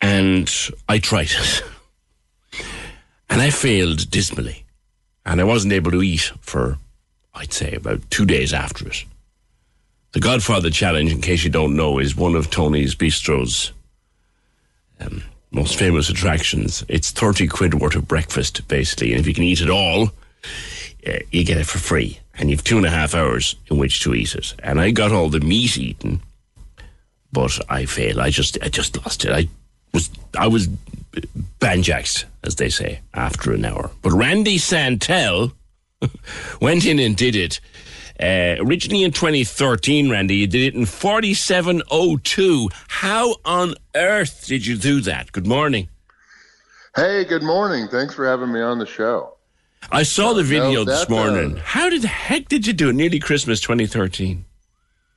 And I tried it. (laughs) And I failed dismally. And I wasn't able to eat for, I'd say, about two days after it. The Godfather Challenge, in case you don't know, is one of Tony's Bistro's um, most famous attractions. It's 30 quid worth of breakfast, basically. And if you can eat it all, uh, you get it for free. And you've two and a half hours in which to eat it. And I got all the meat eaten, but I failed. I just, I just lost it. I was, I was banjaxed, as they say, after an hour. But Randy Santel (laughs) went in and did it uh, originally in 2013, Randy, you did it in 4702. How on earth did you do that? Good morning. Hey, good morning. Thanks for having me on the show. I saw the video no, this morning. Uh, How did the heck did you do it? Nearly Christmas 2013.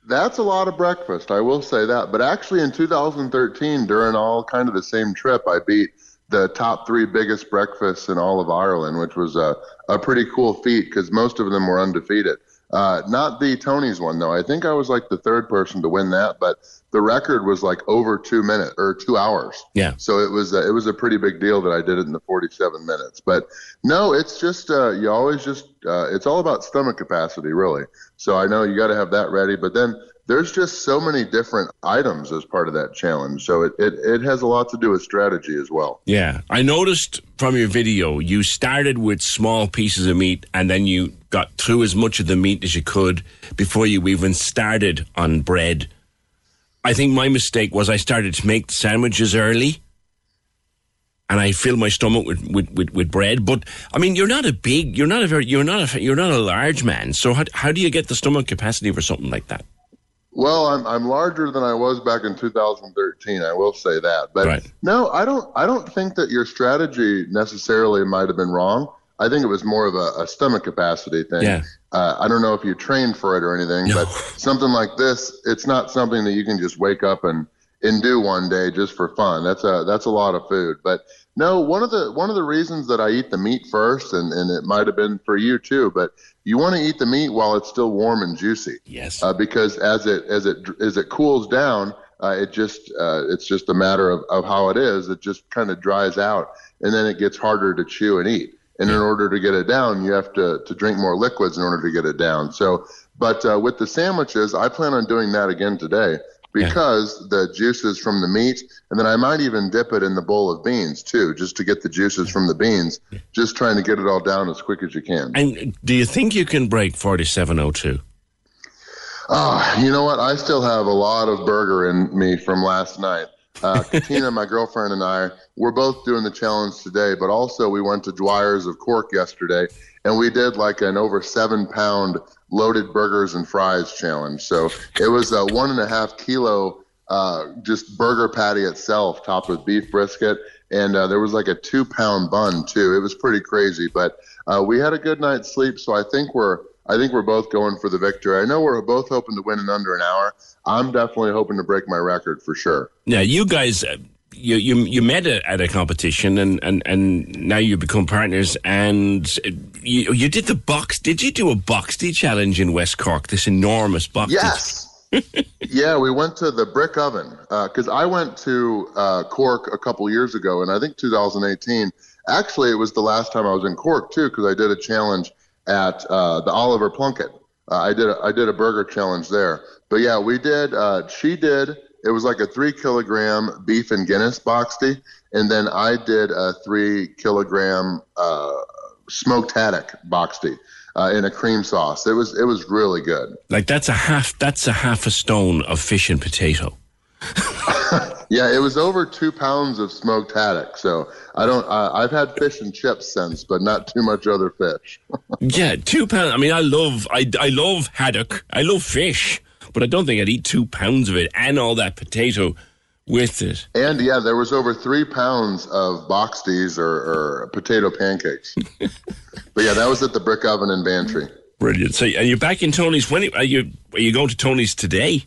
That's a lot of breakfast, I will say that. But actually, in 2013, during all kind of the same trip, I beat the top three biggest breakfasts in all of Ireland, which was a, a pretty cool feat because most of them were undefeated. Uh, not the Tony's one though. I think I was like the third person to win that, but the record was like over two minutes or two hours. Yeah. So it was a, it was a pretty big deal that I did it in the 47 minutes. But no, it's just uh, you always just uh, it's all about stomach capacity really. So I know you got to have that ready, but then there's just so many different items as part of that challenge. So it, it, it has a lot to do with strategy as well. Yeah. I noticed from your video, you started with small pieces of meat and then you got through as much of the meat as you could before you even started on bread. I think my mistake was I started to make the sandwiches early and I filled my stomach with, with, with, with, bread. But I mean, you're not a big, you're not a very, you're not a, you're not a large man. So how, how do you get the stomach capacity for something like that? Well, I'm I'm larger than I was back in 2013. I will say that, but right. no, I don't. I don't think that your strategy necessarily might have been wrong. I think it was more of a, a stomach capacity thing. Yeah. Uh, I don't know if you trained for it or anything, no. but something like this, it's not something that you can just wake up and and do one day just for fun. That's a that's a lot of food. But no, one of the one of the reasons that I eat the meat first, and, and it might have been for you too, but you want to eat the meat while it's still warm and juicy. Yes. Uh, because as it as it as it cools down, uh, it just uh, it's just a matter of, of how it is. It just kind of dries out, and then it gets harder to chew and eat. And in order to get it down, you have to to drink more liquids in order to get it down. So, but uh, with the sandwiches, I plan on doing that again today because yeah. the juices from the meat, and then I might even dip it in the bowl of beans too, just to get the juices from the beans. Just trying to get it all down as quick as you can. And do you think you can break forty-seven oh two? Ah, you know what? I still have a lot of burger in me from last night. Uh, Katina, my girlfriend, and I, we're both doing the challenge today, but also we went to Dwyer's of Cork yesterday, and we did like an over seven pound loaded burgers and fries challenge. So it was a one and a half kilo uh, just burger patty itself, topped with beef brisket, and uh, there was like a two pound bun too. It was pretty crazy, but uh, we had a good night's sleep. So I think we're I think we're both going for the victory. I know we're both hoping to win in under an hour. I'm definitely hoping to break my record for sure. Yeah, you guys uh, you you you met at a competition and, and, and now you become partners and you you did the box. Did you do a boxty challenge in West Cork? This enormous box. Yes. (laughs) yeah, we went to the brick oven because uh, I went to uh, Cork a couple years ago, and I think 2018 Actually, it was the last time I was in Cork too, because I did a challenge at uh, the Oliver Plunkett. Uh, I did a, I did a burger challenge there. But yeah, we did. Uh, she did. It was like a three kilogram beef and Guinness boxty, and then I did a three kilogram uh, smoked haddock boxty. Uh, in a cream sauce, it was it was really good. Like that's a half that's a half a stone of fish and potato. (laughs) yeah, it was over two pounds of smoked haddock. So I don't. Uh, I've had fish and chips since, but not too much other fish. (laughs) yeah, two pounds. I mean, I love. I I love haddock. I love fish, but I don't think I'd eat two pounds of it and all that potato with it. And yeah, there was over three pounds of boxties or, or potato pancakes. (laughs) but yeah, that was at the brick oven in Bantry. Brilliant. So, are you're back in Tony's? When are you? Are you going to Tony's today?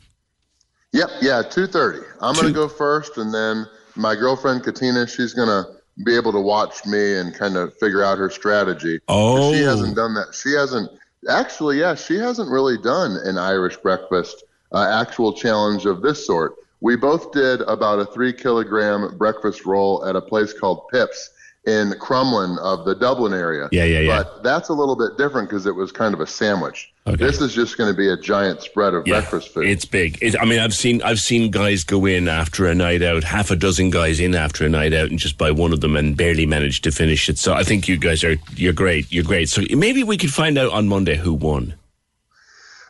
Yep. Yeah. Two thirty. I'm going to go first, and then my girlfriend Katina, she's going to be able to watch me and kind of figure out her strategy. Oh. She hasn't done that. She hasn't actually. Yeah, she hasn't really done an Irish breakfast uh, actual challenge of this sort. We both did about a three kilogram breakfast roll at a place called Pips in Crumlin of the Dublin area. Yeah, yeah, yeah. But that's a little bit different because it was kind of a sandwich. Okay. This is just going to be a giant spread of Yeah, breakfast food. It's big. It, I mean, I've seen I've seen guys go in after a night out, half a dozen guys in after a night out, and just buy one of them and barely manage to finish it. So I think you guys are you're great. You're great. So maybe we could find out on Monday who won.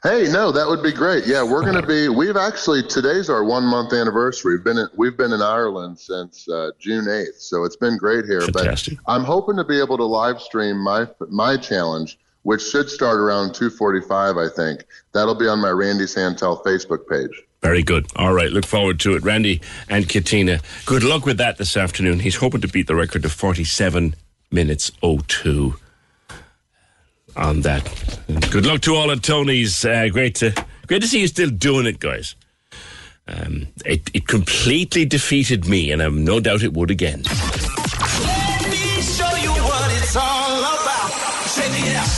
Hey, no, that would be great. Yeah, we're going to be. We've actually today's our one month anniversary. We've been in, we've been in Ireland since uh, June eighth, so it's been great here. Fantastic. But I'm hoping to be able to live stream my my challenge, which should start around two forty five. I think that'll be on my Randy Santel Facebook page. Very good. All right, look forward to it. Randy and Katina, good luck with that this afternoon. He's hoping to beat the record of 47 minutes 02 on that. Good luck to all at Tony's. Uh, great to great to see you still doing it, guys. Um, it, it completely defeated me, and I'm no doubt it would again.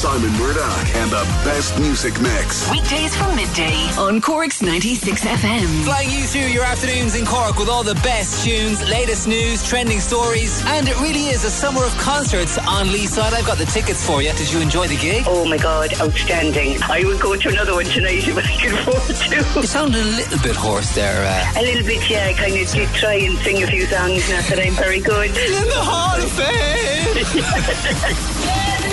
Simon Murdoch and the best music mix. Weekdays from midday on Cork's 96 FM. Flying you through your afternoons in Cork with all the best tunes, latest news, trending stories, and it really is a summer of concerts on Leeside. I've got the tickets for you. Did you enjoy the gig? Oh my God, outstanding. I will go to another one tonight if I can afford to. You sounded a little bit hoarse there. Uh, A little bit, yeah. I kind of did try and sing a few songs, not that I'm very good. in the Hall of Fame.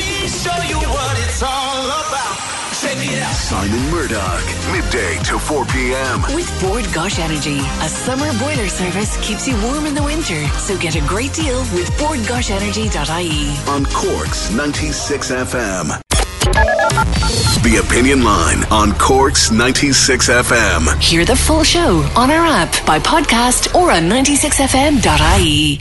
(laughs) Let me show you what it's all about. Check it out. Simon Murdoch, midday to 4 p.m. With Bord Gáis Energy, a summer boiler service keeps you warm in the winter. So get a great deal with bordgaisenergy.ie. on Cork's 96 FM. The Opinion Line on Cork's 96 FM. Hear the full show on our app, by podcast, or on 96fm.ie.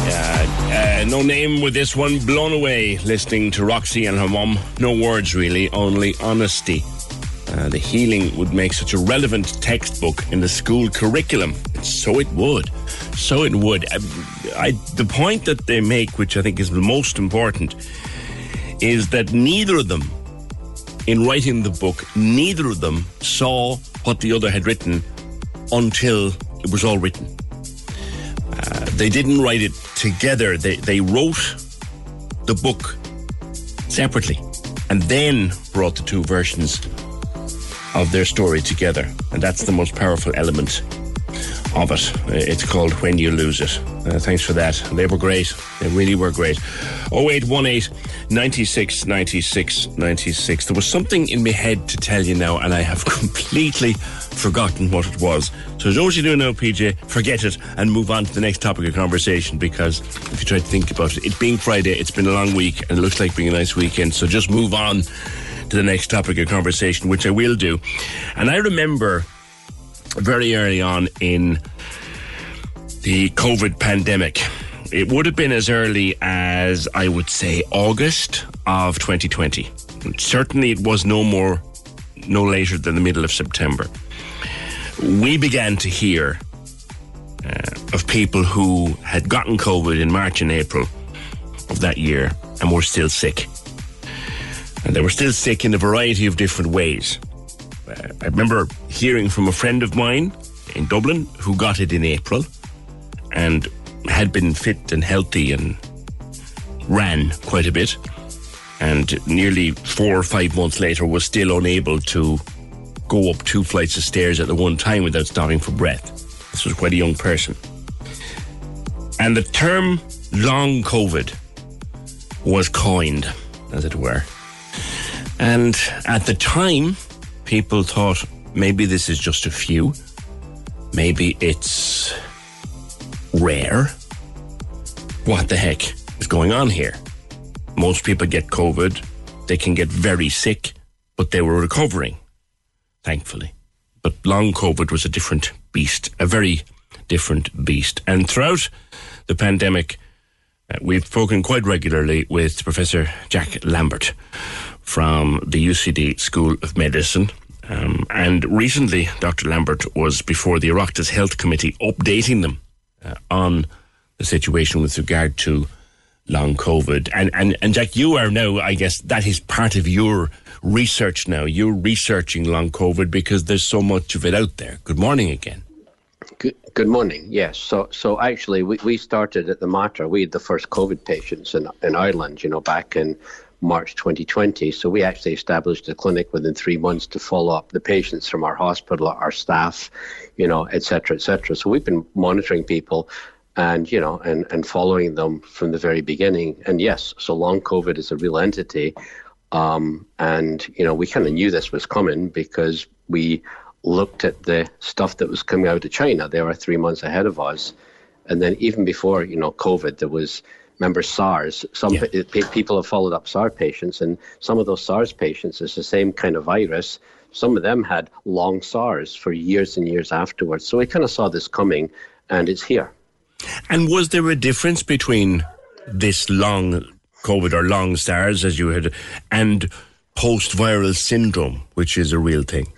Uh, uh, no name with this one. Blown away listening to Roxy and her mom. No words really, only honesty. Uh, the healing would make such a relevant textbook in the school curriculum. So it would. So it would. I, I, the point that they make, which I think is the most important, is that neither of them, in writing the book, neither of them saw what the other had written until it was all written. Uh, they didn't write it together. They, they wrote the book separately and then brought the two versions of their story together. And that's the most powerful element of it. Uh, It's called When You Lose It. Uh, thanks for that. They were great. They really were great. 0818 96 96 96. There was something in my head to tell you now, and I have (laughs) completely forgotten what it was. So, as you do now, PJ, forget it and move on to the next topic of conversation because if you try to think about it, it being Friday, it's been a long week and it looks like being a nice weekend. So, just move on to the next topic of conversation, which I will do. And I remember very early on in the COVID pandemic. It would have been as early as, I would say, August of 2020. certainly it was no more, no later than the middle of September, we began to hear uh, of people who had gotten COVID in March and April of that year and were still sick. And they were still sick in a variety of different ways. I remember hearing from a friend of mine in Dublin who got it in April and had been fit and healthy and ran quite a bit. And nearly four or five months later was still unable to go up two flights of stairs at the one time without stopping for breath. This was quite a young person. And the term long COVID was coined, as it were. And at the time, people thought maybe this is just a few. Maybe it's rare. What the heck is going on here? Most people get COVID. They can get very sick, but they were recovering, thankfully. But long COVID was a different beast, a very different beast. And throughout the pandemic, uh, we've spoken quite regularly with Professor Jack Lambert from the UCD School of Medicine. Um, and recently, Dr. Lambert was before the Oireachtas Health Committee updating them uh, on the situation with regard to long COVID. And, and, and Jack, you are now, I guess, that is part of your research now. You're researching long COVID because there's so much of it out there. Good morning again. Good, good morning. Yes. So, so actually, we, we started at the Mater. We had the first COVID patients in, in Ireland, you know, back in March 2020. So we actually established a clinic within three months to follow up the patients from our hospital, our staff, you know, et cetera, et cetera. So we've been monitoring people and, you know, and, and following them from the very beginning. And yes, so long COVID is a real entity. Um, and, you know, we kind of knew this was coming because we looked at the stuff that was coming out of China. They were three months ahead of us. And then even before, you know, COVID, there was remember SARS. Some yeah. p- people have followed up SARS patients, and some of those SARS patients is the same kind of virus. Some of them had long SARS for years and years afterwards. So we kind of saw this coming, and it's here. And was there a difference between this long COVID or long SARS, as you had, and post-viral syndrome, which is a real thing?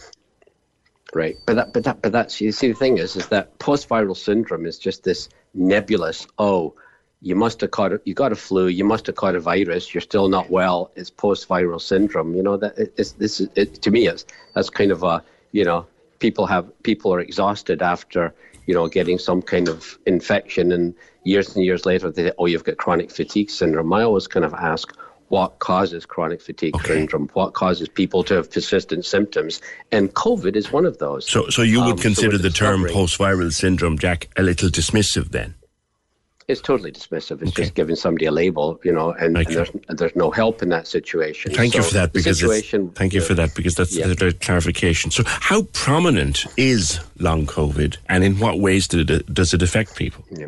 Right, but that, but that, but that's you see the thing is, is that post-viral syndrome is just this nebulous. Oh, you must have caught it. You got a flu. You must have caught a virus. You're still not well. It's post-viral syndrome. You know that it's this. Is, it, to me, is that's kind of a you know people have people are exhausted after you know getting some kind of infection, and years and years later they say, oh you've got chronic fatigue syndrome. I always kind of ask what causes chronic fatigue okay. syndrome, what causes people to have persistent symptoms, and COVID is one of those. So, so you would um, consider so the term post-viral syndrome, Jack, a little dismissive then? It's totally dismissive. It's okay. just giving somebody a label, you know, and, and there's there's no help in that situation. Thank so you for that because thank you for that because that's yeah. a clarification. So, how prominent is long COVID, and in what ways did it, does it affect people? Yeah.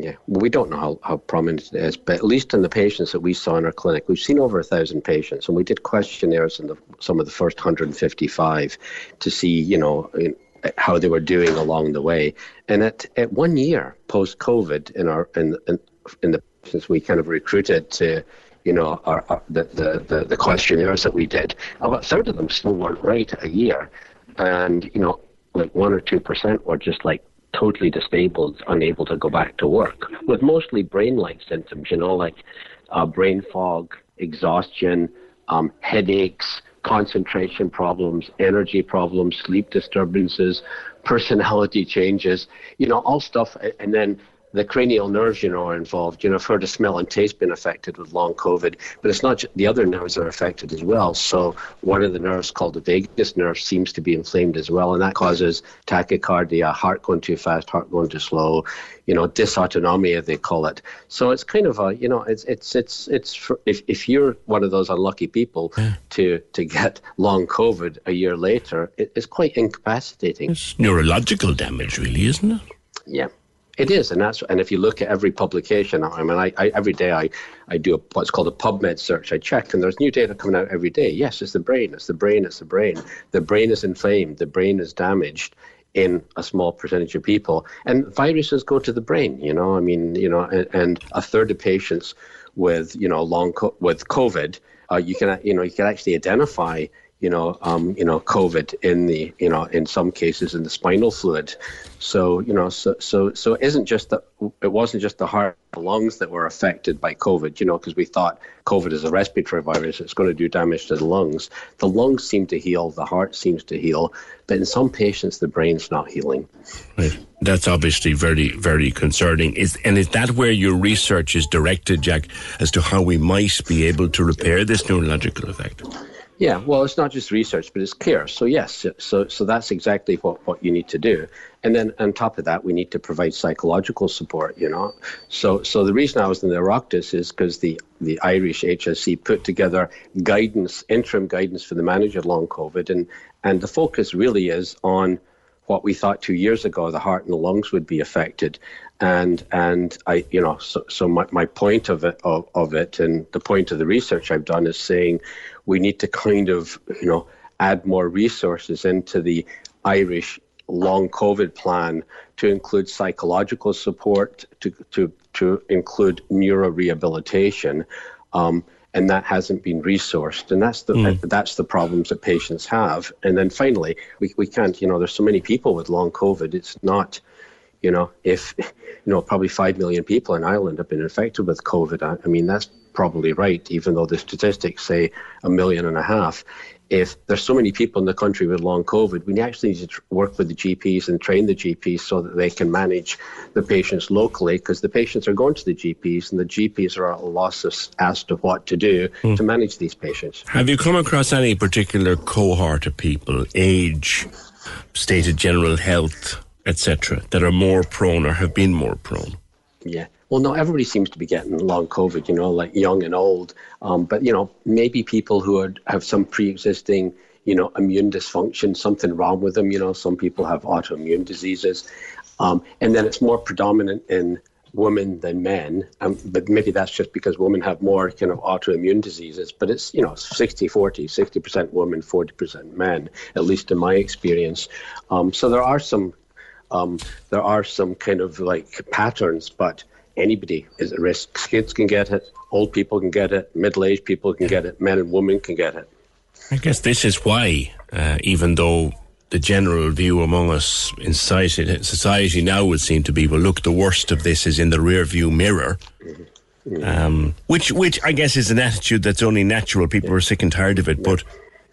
Yeah, well, we don't know how, how prominent it is, but at least in the patients that we saw in our clinic, we've seen over a thousand patients, and we did questionnaires in the, some of the first 155 to see, you know, how they were doing along the way. And at, at one year post COVID, in our in, in, in the since we kind of recruited to, you know, our, our the, the, the the questionnaires that we did, about third of them still weren't right a year, and you know, like one or two percent were just like totally disabled, unable to go back to work, with mostly brain-like symptoms, you know, like uh, brain fog, exhaustion, um, headaches concentration problems, energy problems, sleep disturbances, personality changes, you know, all stuff. And then the cranial nerves, you know, are involved. You know, I've heard of smell and taste being affected with long COVID, but it's not just, the other nerves are affected as well. So one of the nerves called the vagus nerve seems to be inflamed as well, and that causes tachycardia, heart going too fast, heart going too slow, you know, dysautonomia they call it. So it's kind of a, you know, it's it's it's it's for, if if you're one of those unlucky people yeah. to to get long COVID a year later, it, it's quite incapacitating. It's neurological damage, really, isn't it? Yeah. It is, and that's and if you look at every publication, I mean, I, I every day I, I do a, what's called a PubMed search. I check, and there's new data coming out every day. Yes, it's the brain. It's the brain. It's the brain. The brain is inflamed. The brain is damaged in a small percentage of people, and viruses go to the brain. You know, I mean, you know, and, and a third of patients with you know long co- with COVID uh, you can you know you can actually identify you know, um, you know, COVID in the, you know, in some cases in the spinal fluid. So, you know, so so so it isn't just that it wasn't just the heart, the lungs that were affected by COVID. You know, because we thought COVID is a respiratory virus; it's going to do damage to the lungs. The lungs seem to heal, the heart seems to heal, but in some patients, the brain's not healing. Right. That's obviously very, very concerning. Is and is that where your research is directed, Jack, as to how we might be able to repair this neurological effect? Yeah, well, it's not just research, but it's care. So yes, so so that's exactly what, what you need to do. And then on top of that, we need to provide psychological support. You know, so so the reason I was in the Oireachtas is because the the Irish HSE put together guidance, interim guidance for the manager of long COVID, and and the focus really is on what we thought two years ago the heart and the lungs would be affected and and I you know so, so my, my point of it of, of it and the point of the research I've done is saying we need to kind of you know add more resources into the Irish long COVID plan to include psychological support to to to include neuro rehabilitation. Um, and that hasn't been resourced and that's the mm. that's the problems that patients have and then finally we, we can't you know there's so many people with long covid it's not you know, if, you know, probably 5 million people in Ireland have been infected with COVID, I, I mean, that's probably right, even though the statistics say a million and a half. If there's so many people in the country with long COVID, we actually need to work with the GPs and train the GPs so that they can manage the patients locally because the patients are going to the GPs and the GPs are at a loss as to what to do mm. to manage these patients. Have you come across any particular cohort of people, age, state of general health, etc., that are more prone or have been more prone? Yeah. Well, no, everybody seems to be getting long COVID, you know, like young and old. Um, but, you know, maybe people who are, have some pre existing, you know, immune dysfunction, something wrong with them. You know, some people have autoimmune diseases. Um, and then it's more predominant in women than men. Um, but maybe that's just because women have more kind of autoimmune diseases. But it's, you know, 60 40, 60% women, 40% men, at least in my experience. Um, so there are some um, there are some kind of like patterns, but anybody is at risk. Kids can get it, old people can get it, middle aged people can get it, men and women can get it. I guess this is why, uh, even though the general view among us in society, society now would seem to be, well, look, the worst of this is in the rear view mirror. Mm-hmm. Um, which, which I guess is an attitude that's only natural. People are sick and tired of it, but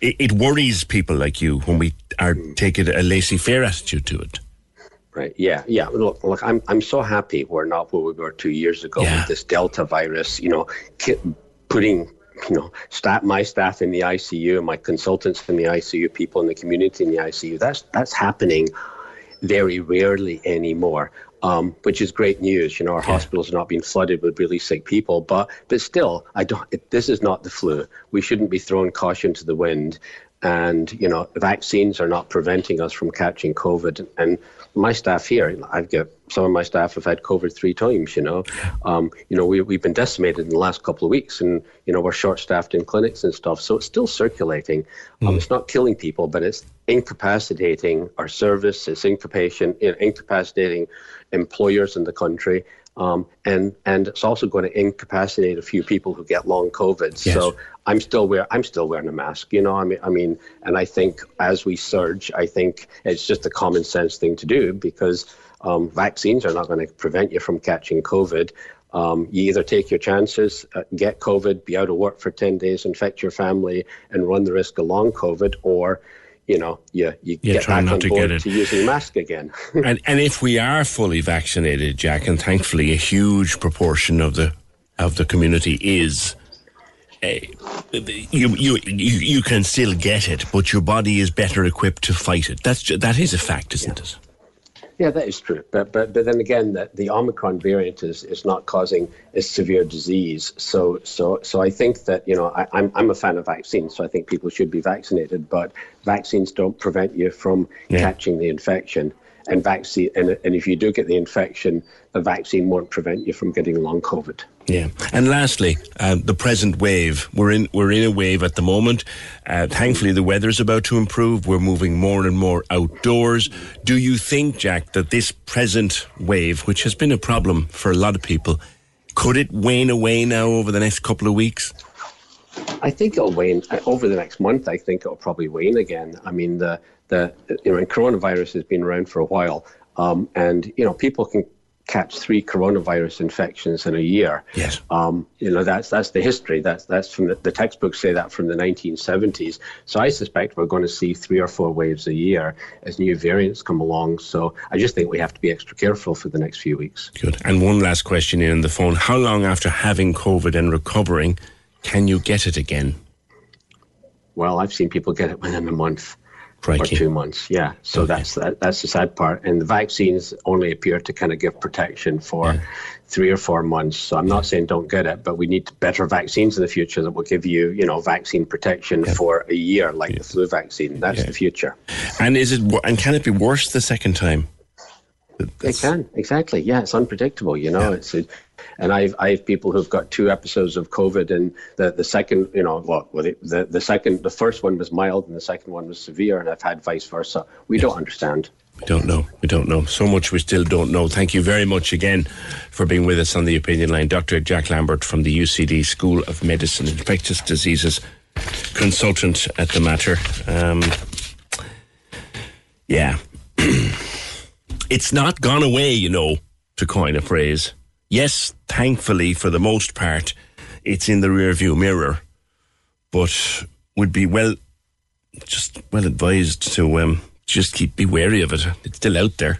it, it, worries people like you when we are taking a laissez-faire attitude to it. Right. Yeah. Yeah. Look, look. I'm I'm so happy we're not where we were two years ago yeah. with this Delta virus. You know, putting you know staff my staff in the ICU, my consultants in the ICU, people in the community in the ICU. That's that's happening very rarely anymore. Um, which is great news. You know, our yeah. hospitals are not being flooded with really sick people, but but still, I don't. It, this is not the flu. We shouldn't be throwing caution to the wind. And you know, vaccines are not preventing us from catching COVID. And my staff here, I've got some of my staff have had COVID three times. You know, um, you know we we've been decimated in the last couple of weeks, and you know we're short staffed in clinics and stuff. So it's still circulating. Um, mm. It's not killing people, but it's incapacitating our service. It's incapacitating, you know, incapacitating employers in the country. Um, and and it's also going to incapacitate a few people who get long COVID. Yes. So I'm still wear I'm still wearing a mask. You know, I mean, I mean, and I think as we surge, I think it's just a common sense thing to do because um, vaccines are not going to prevent you from catching COVID. Um, you either take your chances, uh, get COVID, be out of work for 10 days, infect your family, and run the risk of long COVID, or you know, you, you yeah, get back on board to, to using mask again. (laughs) and, and if we are fully vaccinated, Jack, and thankfully a huge proportion of the of the community is, uh, you, you you you can still get it, but your body is better equipped to fight it. That's that is a fact, isn't yeah. it? Yeah, that is true. But but but then again, that the Omicron variant is, is not causing a severe disease. So so so I think that you know I, I'm I'm a fan of vaccines. So I think people should be vaccinated. But vaccines don't prevent you from yeah. catching the infection. And vaccine and, and if you do get the infection, the vaccine won't prevent you from getting long COVID. Yeah, and lastly, uh, the present wave. We're in we're in a wave at the moment. Uh, thankfully, the weather's about to improve. We're moving more and more outdoors. Do you think, Jack, that this present wave, which has been a problem for a lot of people, could it wane away now over the next couple of weeks? I think it'll wane over the next month. I think it'll probably wane again. I mean, the the you know, coronavirus has been around for a while, um, and you know, people can catch three coronavirus infections in a year. Yes. Um, you know, that's that's the history. That's that's from the, the textbooks say that from the 1970s. So I suspect we're going to see three or four waves a year as new variants come along. So I just think we have to be extra careful for the next few weeks. Good. And one last question in the phone: How long after having COVID and recovering can you get it again? Well, I've seen people get it within a month. Crikey. or two months. Yeah, so okay. that's that, that's the sad part. And the vaccines only appear to kind of give protection for yeah. three or four months. So I'm not saying don't get it, but we need better vaccines in the future that will give you, you know, vaccine protection yeah. for a year, like yeah. the flu vaccine. That's the future. And is it and can it be worse the second time? That's... It can exactly. Yeah, it's unpredictable. You know, it's. It, and I've I have people who've got two episodes of COVID, and the the second, you know, well, the the second, the first one was mild, and the second one was severe, and I've had vice versa. We yes. don't understand. We don't know. We don't know. So much we still don't know. Thank you very much again for being with us on the opinion line, Dr. Jack Lambert from the UCD School of Medicine, infectious diseases consultant at the Mater. Um, yeah. (clears throat) it's not gone away, you know, to coin a phrase yes, thankfully, for the most part, it's in the rearview mirror, but would be well, just well advised to um, just keep be wary of it. It's still out there.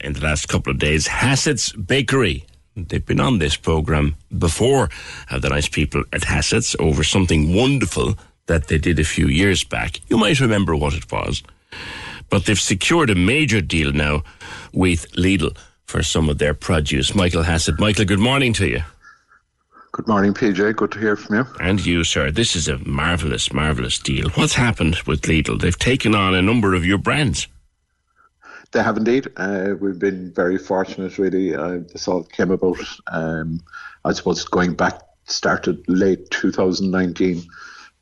in the last couple of days. Hassett's Bakery. They've been on this program before, have the nice people at Hassett's over something wonderful that they did a few years back. You might remember what it was. But they've secured a major deal now with Lidl for some of their produce. Michael Hassett. Michael, good morning to you. Good morning, PJ. Good to hear from you. And you, sir. This is a marvellous, marvellous deal. What's happened with Lidl? They've taken on a number of your brands. They have indeed. Uh, we've been very fortunate, really. Uh, this all came about, um, I suppose, going back, started late 2019,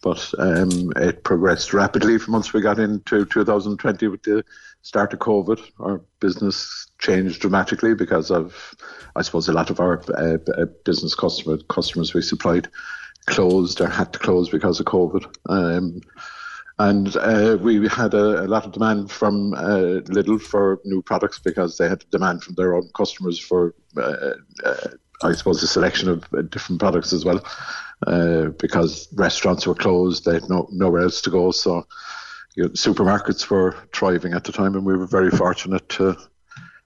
but um, it progressed rapidly from once we got into 2020 with the start of COVID. Our business changed dramatically because of, I suppose, a lot of our uh, uh business customer, customers we supplied closed or had to close because of COVID. Um, and uh, we had a, a, lot of demand from uh, Lidl for new products because they had demand from their own customers for, uh, uh I suppose, a selection of uh, different products as well. Uh, because restaurants were closed, they had no, nowhere else to go. So you know, supermarkets were thriving at the time, and we were very fortunate to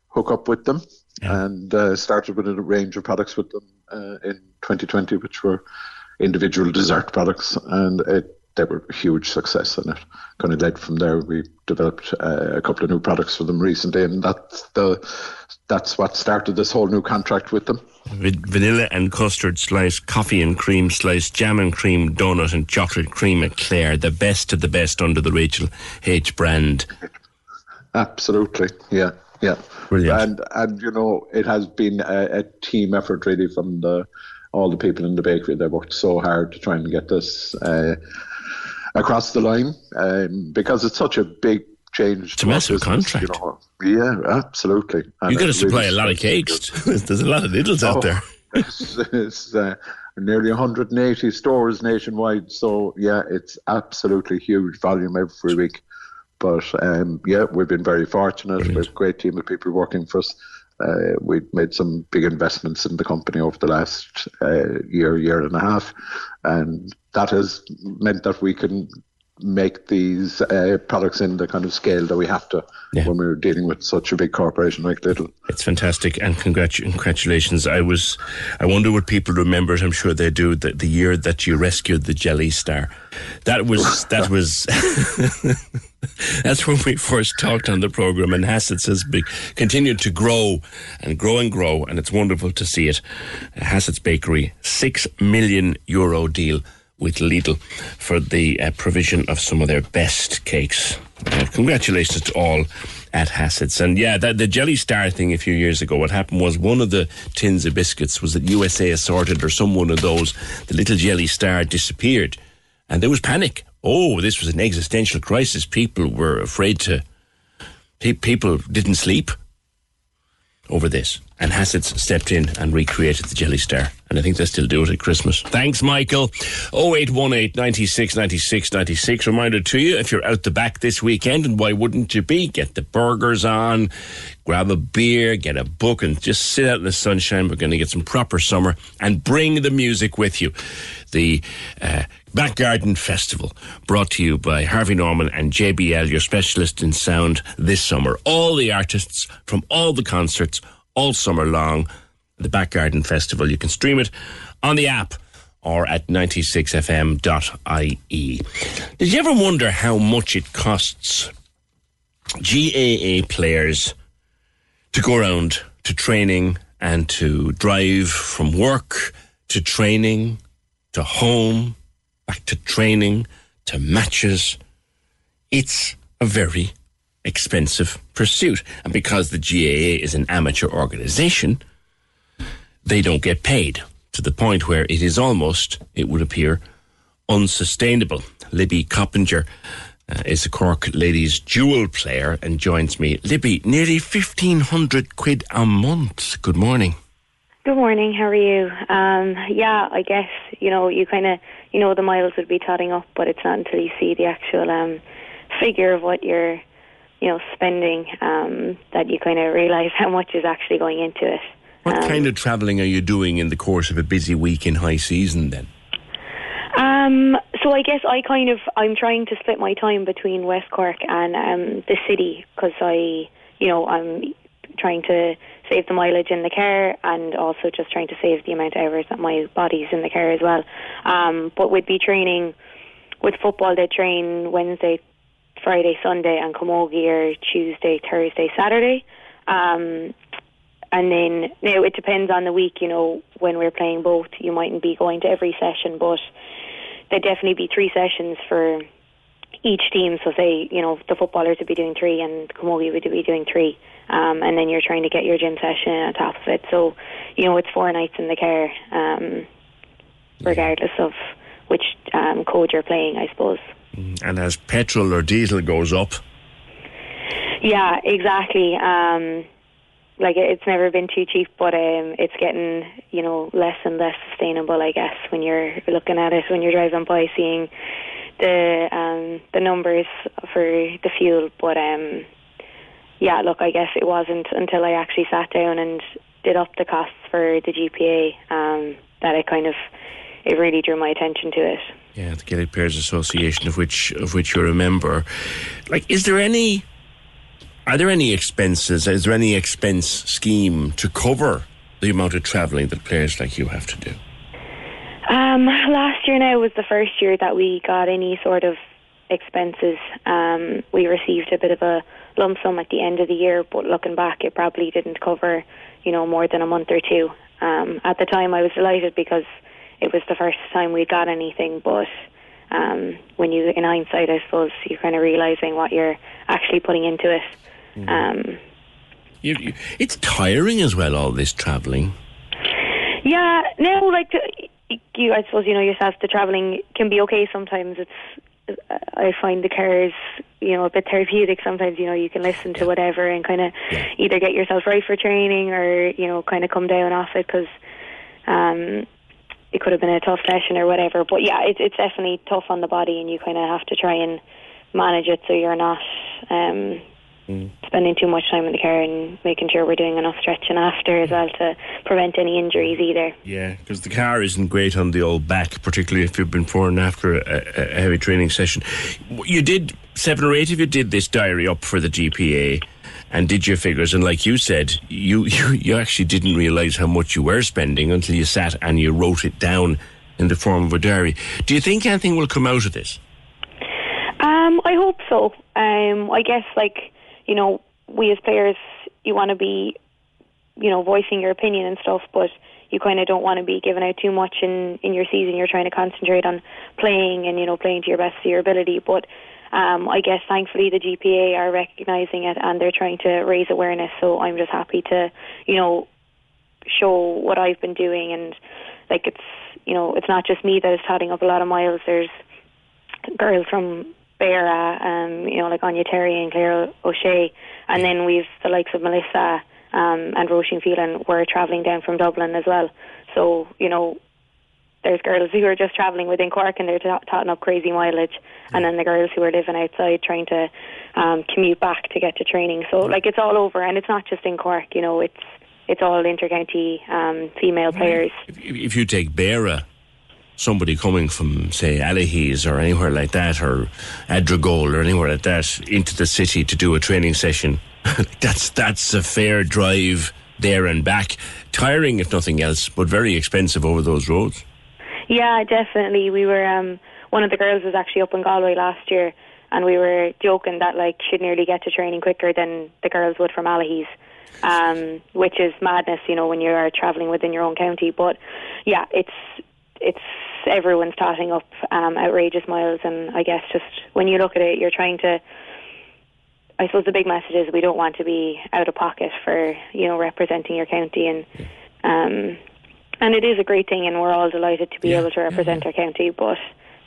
hook up with them yeah. and started with a range of products with them in 2020, which were individual dessert products, and it they were a huge success and it kind of led from there. We developed uh, a couple of new products for them recently and that's the that's what started this whole new contract with them. Vanilla and custard slice coffee and cream slice jam and cream donut and chocolate cream eclair the best of the best under the Rachel H brand. Absolutely. Yeah Yeah, Brilliant. And and you know it has been a, a team effort really from the all the people in the bakery. They worked so hard to try and get this uh, across the line um, because it's such a big change. It's a massive contract. You know. Yeah, absolutely. And You've got to supply really a lot of cakes. (laughs) There's a lot of Lidls out Oh, there. (laughs) it's, it's uh, nearly 180 stores nationwide. So yeah, it's absolutely huge volume every week. But um, yeah, we've been very fortunate. We have a great team of people working for us. Uh, we've made some big investments in the company over the last uh, year, year and a half, and that has meant that we can make these uh, products in the kind of scale that we have to when we're dealing with such a big corporation like Lidl. It's fantastic, and congratu- congratulations. I was, I wonder what people remember. I'm sure they do. The, the year that you rescued the Jelly Star, that was (laughs) that was. (laughs) that's when we first talked on the program, and Hassett's has be, continued to grow and grow and grow, and it's wonderful to see it. Hassett's Bakery, six million euro deal with Lidl for the uh, provision of some of their best cakes. Uh, congratulations to all at Hassett's. And yeah, the Jelly Star thing a few years ago, what happened was one of the tins of biscuits was at USA Assorted or some one of those, the little Jelly Star disappeared. And there was panic. Oh, this was an existential crisis. People were afraid to, pe- people didn't sleep over this. And Hassett's stepped in and recreated the Jelly Star. And I think they still do it at Christmas. Thanks, Michael. 0818 96 96 96. Reminder to you, if you're out the back this weekend, and why wouldn't you be? Get the burgers on, grab a beer, get a book, and just sit out in the sunshine. We're going to get some proper summer and bring the music with you. The uh, Back Garden Festival, brought to you by Harvey Norman and JBL, your specialist in sound this summer. All the artists from all the concerts, all summer long. The Back Garden Festival. You can stream it on the app or at 96fm.ie. Did you ever wonder how much it costs GAA players to go around to training and to drive from work to training to home, back to training to matches? It's a very expensive pursuit. And because the GAA is an amateur organization, they don't get paid to the point where it is almost, it would appear, unsustainable. Libby Coppinger uh, is a Cork ladies dual player and joins me. Libby, nearly 1500 quid a month. Good morning. Good morning. How are you? Um, yeah, I guess you know you kind of you know the miles would be totting up, but it's not until you see the actual um, figure of what you're you know spending um, that you kind of realize how much is actually going into it. What Um, kind of travelling are you doing in the course of a busy week in high season then? Um, so I guess I kind of I'm trying to split my time between West Cork and um, the city because I you know I'm trying to save the mileage in the car and also just trying to save the amount of hours that my body's in the car as well. Um, but we'd be training with football. They train Wednesday, Friday, Sunday, and Camogie are Tuesday, Thursday, Saturday. Um, and then now it depends on the week. You know, when we're playing both, you mightn't be going to every session, but there'd definitely be three sessions for each team. So say, you know, the footballers would be doing three and Camogie would be doing three. Um, and then you're trying to get your gym session on top of it. So, you know, it's four nights in the car, um, regardless of which um, code you're playing, I suppose. And as petrol or diesel goes up, Yeah, exactly. Um, like it's never been too cheap, but um, it's getting you know less and less sustainable. I guess when you're looking at it, when you're driving by, seeing the um, the numbers for the fuel. But um, yeah, look, I guess it wasn't until I actually sat down and did up the costs for the GPA um, that I kind of it really drew my attention to it. Yeah, the Gaelic Players Association, of which of which you're a member. Like, is there any? Are there any expenses? Is there any expense scheme to cover the amount of travelling that players like you have to do? Um, last year now was the first year that we got any sort of expenses. Um, we received a bit of a lump sum at the end of the year, but looking back, it probably didn't cover, you know, more than a month or two. Um, at the time, I was delighted because it was the first time we got anything. But um, when you, in hindsight, I suppose you're kind of realizing what you're actually putting into it. Um, You, you, it's tiring as well, all this travelling. Yeah, no, like you, I suppose you know yourself. The traveling can be okay sometimes. It's I find the cars, you know, a bit therapeutic. Sometimes, you know, you can listen to whatever and kind of yeah. either get yourself right for training or you know, kind of come down off it because um, it could have been a tough session or whatever. But yeah, it's it's definitely tough on the body, and you kind of have to try and manage it so you're not um, mm. spending too much time in the car and making sure we're doing enough stretching after as well to prevent any injuries either. Yeah, because the car isn't great on the old back, particularly if you've been pouring after a, a heavy training session. You did seven or eight of you did this diary up for the GPA and did your figures. And like you said, you, (laughs) you, you actually didn't realise how much you were spending until you sat and you wrote it down in the form of a diary. Do you think anything will come out of this? Um, I hope so. Um, I guess like you know, we as players, you want to be, you know, voicing your opinion and stuff, but you kind of don't want to be giving out too much in in your season. You're trying to concentrate on playing and you know playing to your best of your ability. But um, I guess thankfully the GPA are recognising it and they're trying to raise awareness. So I'm just happy to you know show what I've been doing and like it's you know it's not just me that is totting up a lot of miles. There's girls from Beara, um, you know, like Áine Terry and Claire O'Shea, and then we've the likes of Melissa um, and Roisin Phelan were travelling down from Dublin as well. So you know, there's girls who are just travelling within Cork and they're t- totting up crazy mileage, and then the girls who are living outside trying to um, commute back to get to training. So like it's all over, and it's not just in Cork. You know, it's it's all intercounty um, female players. If, if you take Beara somebody coming from, say, Allihies or anywhere like that, or Adrigole or anywhere like that, into the city to do a training session, (laughs) that's that's a fair drive there and back. Tiring, if nothing else, but very expensive over those roads. Yeah, definitely. We were um, one of the girls was actually up in Galway last year, and we were joking that like she'd nearly get to training quicker than the girls would from Allihies. Um, which is madness, you know, when you are travelling within your own county. But yeah, it's it's everyone's totting up um, outrageous miles, and I guess just when you look at it, you're trying to. I suppose the big message is we don't want to be out of pocket for you know representing your county, and um, and it is a great thing, and we're all delighted to be yeah, able to represent yeah, yeah. our county. But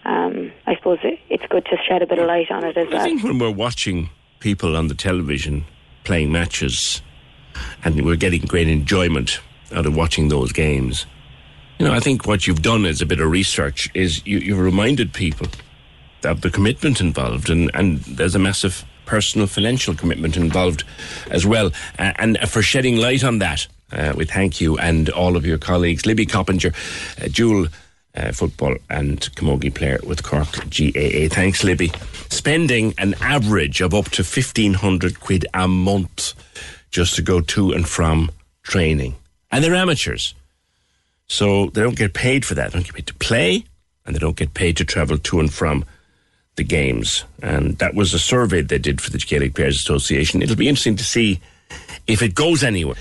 um, I suppose it, it's good to shed a bit of light on it as well. I think when we're watching people on the television playing matches, and we're getting great enjoyment out of watching those games you know, I think what you've done as a bit of research is you, you've reminded people of the commitment involved, and, and there's a massive personal financial commitment involved as well. Uh, and for shedding light on that, uh, we thank you and all of your colleagues. Libby Coppinger, uh, dual uh, football and camogie player with Cork GAA. Thanks, Libby. Spending an average of up to 1,500 quid a month just to go to and from training. And they're amateurs. So they don't get paid for that. They don't get paid to play, and they don't get paid to travel to and from the games. And that was a survey they did for the Gaelic Players Association. It'll be interesting to see if it goes anywhere.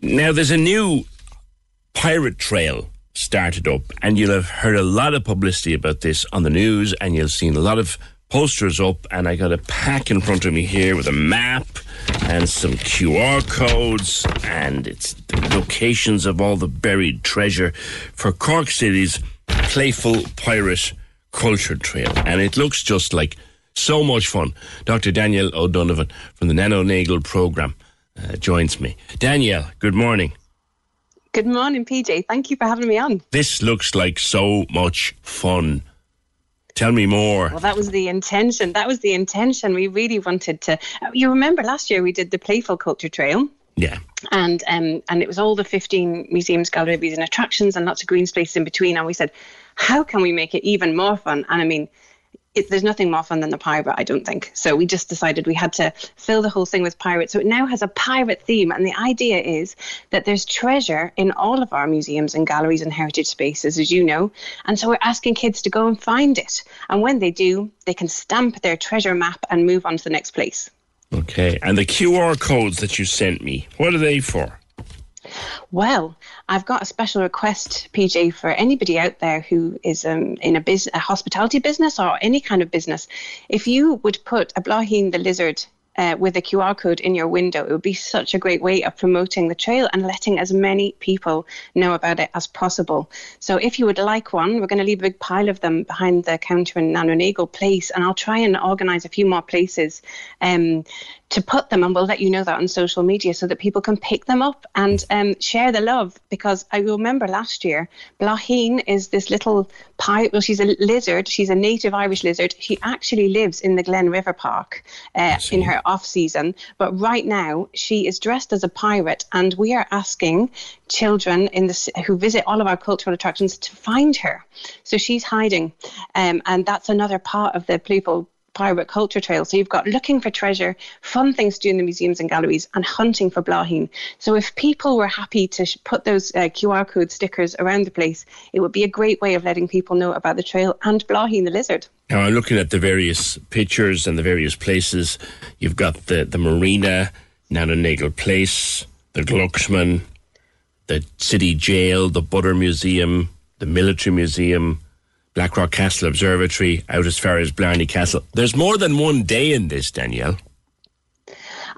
Now, there's a new pirate trail started up, and you'll have heard a lot of publicity about this on the news, and you'll seen a lot of posters up, and I got a pack in front of me here with a map and some QR codes, and it's the locations of all the buried treasure for Cork City's playful pirate culture trail. And it looks just like so much fun. Dr. Danielle O'Donovan from the Nano Nagle program uh, joins me. Danielle, good morning. Good morning, PJ. Thank you for having me on. This looks like so much fun. Tell me more. Well, that was the intention. That was the intention. We really wanted to. You remember last year we did the Playful Culture Trail. Yeah. And um and it was all the 15 museums, galleries, and attractions, and lots of green space in between. And we said, how can we make it even more fun? And I mean, it, there's nothing more fun than the pirate, I don't think. So we just decided we had to fill the whole thing with pirates. So it now has a pirate theme. And the idea is that there's treasure in all of our museums and galleries and heritage spaces, as you know. And so we're asking kids to go and find it. And when they do, they can stamp their treasure map and move on to the next place. Okay. And the QR codes that you sent me, what are they for? Well, I've got a special request, PJ, for anybody out there who is um, in a, a hospitality business or any kind of business. If you would put a Blaheen the lizard uh, with a QR code in your window. It would be such a great way of promoting the trail and letting as many people know about it as possible. So if you would like one, we're going to leave a big pile of them behind the counter in Nano Nagle Place, and I'll try and organise a few more places um, to put them, and we'll let you know that on social media so that people can pick them up and um, share the love. Because I remember last year, Blaheen is this little pirate. Well, she's a lizard. She's a native Irish lizard. She actually lives in the Glen River Park uh, in her off season, but right now she is dressed as a pirate, and we are asking children in the who visit all of our cultural attractions to find her. So she's hiding, um, and that's another part of the playful pirate culture trail. So you've got looking for treasure, fun things to do in the museums and galleries, and hunting for Blaheen. So if people were happy to sh- put those uh, QR code stickers around the place, it would be a great way of letting people know about the trail and Blaheen the lizard. Now, I'm looking at the various pictures and the various places. You've got the, the marina, Nano Nagle Place, the Glucksman, the city jail, the Butter Museum, the Military Museum, Blackrock Castle Observatory, out as far as Blarney Castle. There's more than one day in this, Danielle.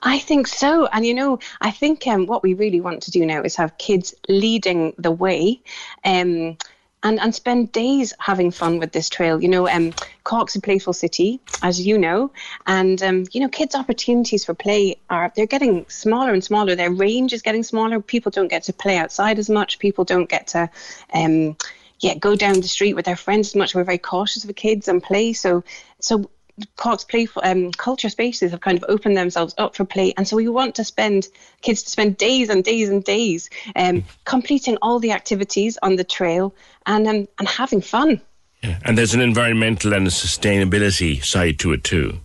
I think so. And you know, I think um, what we really want to do now is have kids leading the way. Um, and, and spend days having fun with this trail. You know, um, Cork's a playful city, as you know, and um, you know, kids' opportunities for play are they're getting smaller and smaller. Their range is getting smaller. People don't get to play outside as much. People don't get to. Um, yeah, go down the street with their friends as much. We're very cautious of kids and play. So, so Cork's playful um, culture spaces have kind of opened themselves up for play, and so we want to spend kids to spend days and days and days um, completing all the activities on the trail and um, and having fun. Yeah. And there's an environmental and a sustainability side to it too.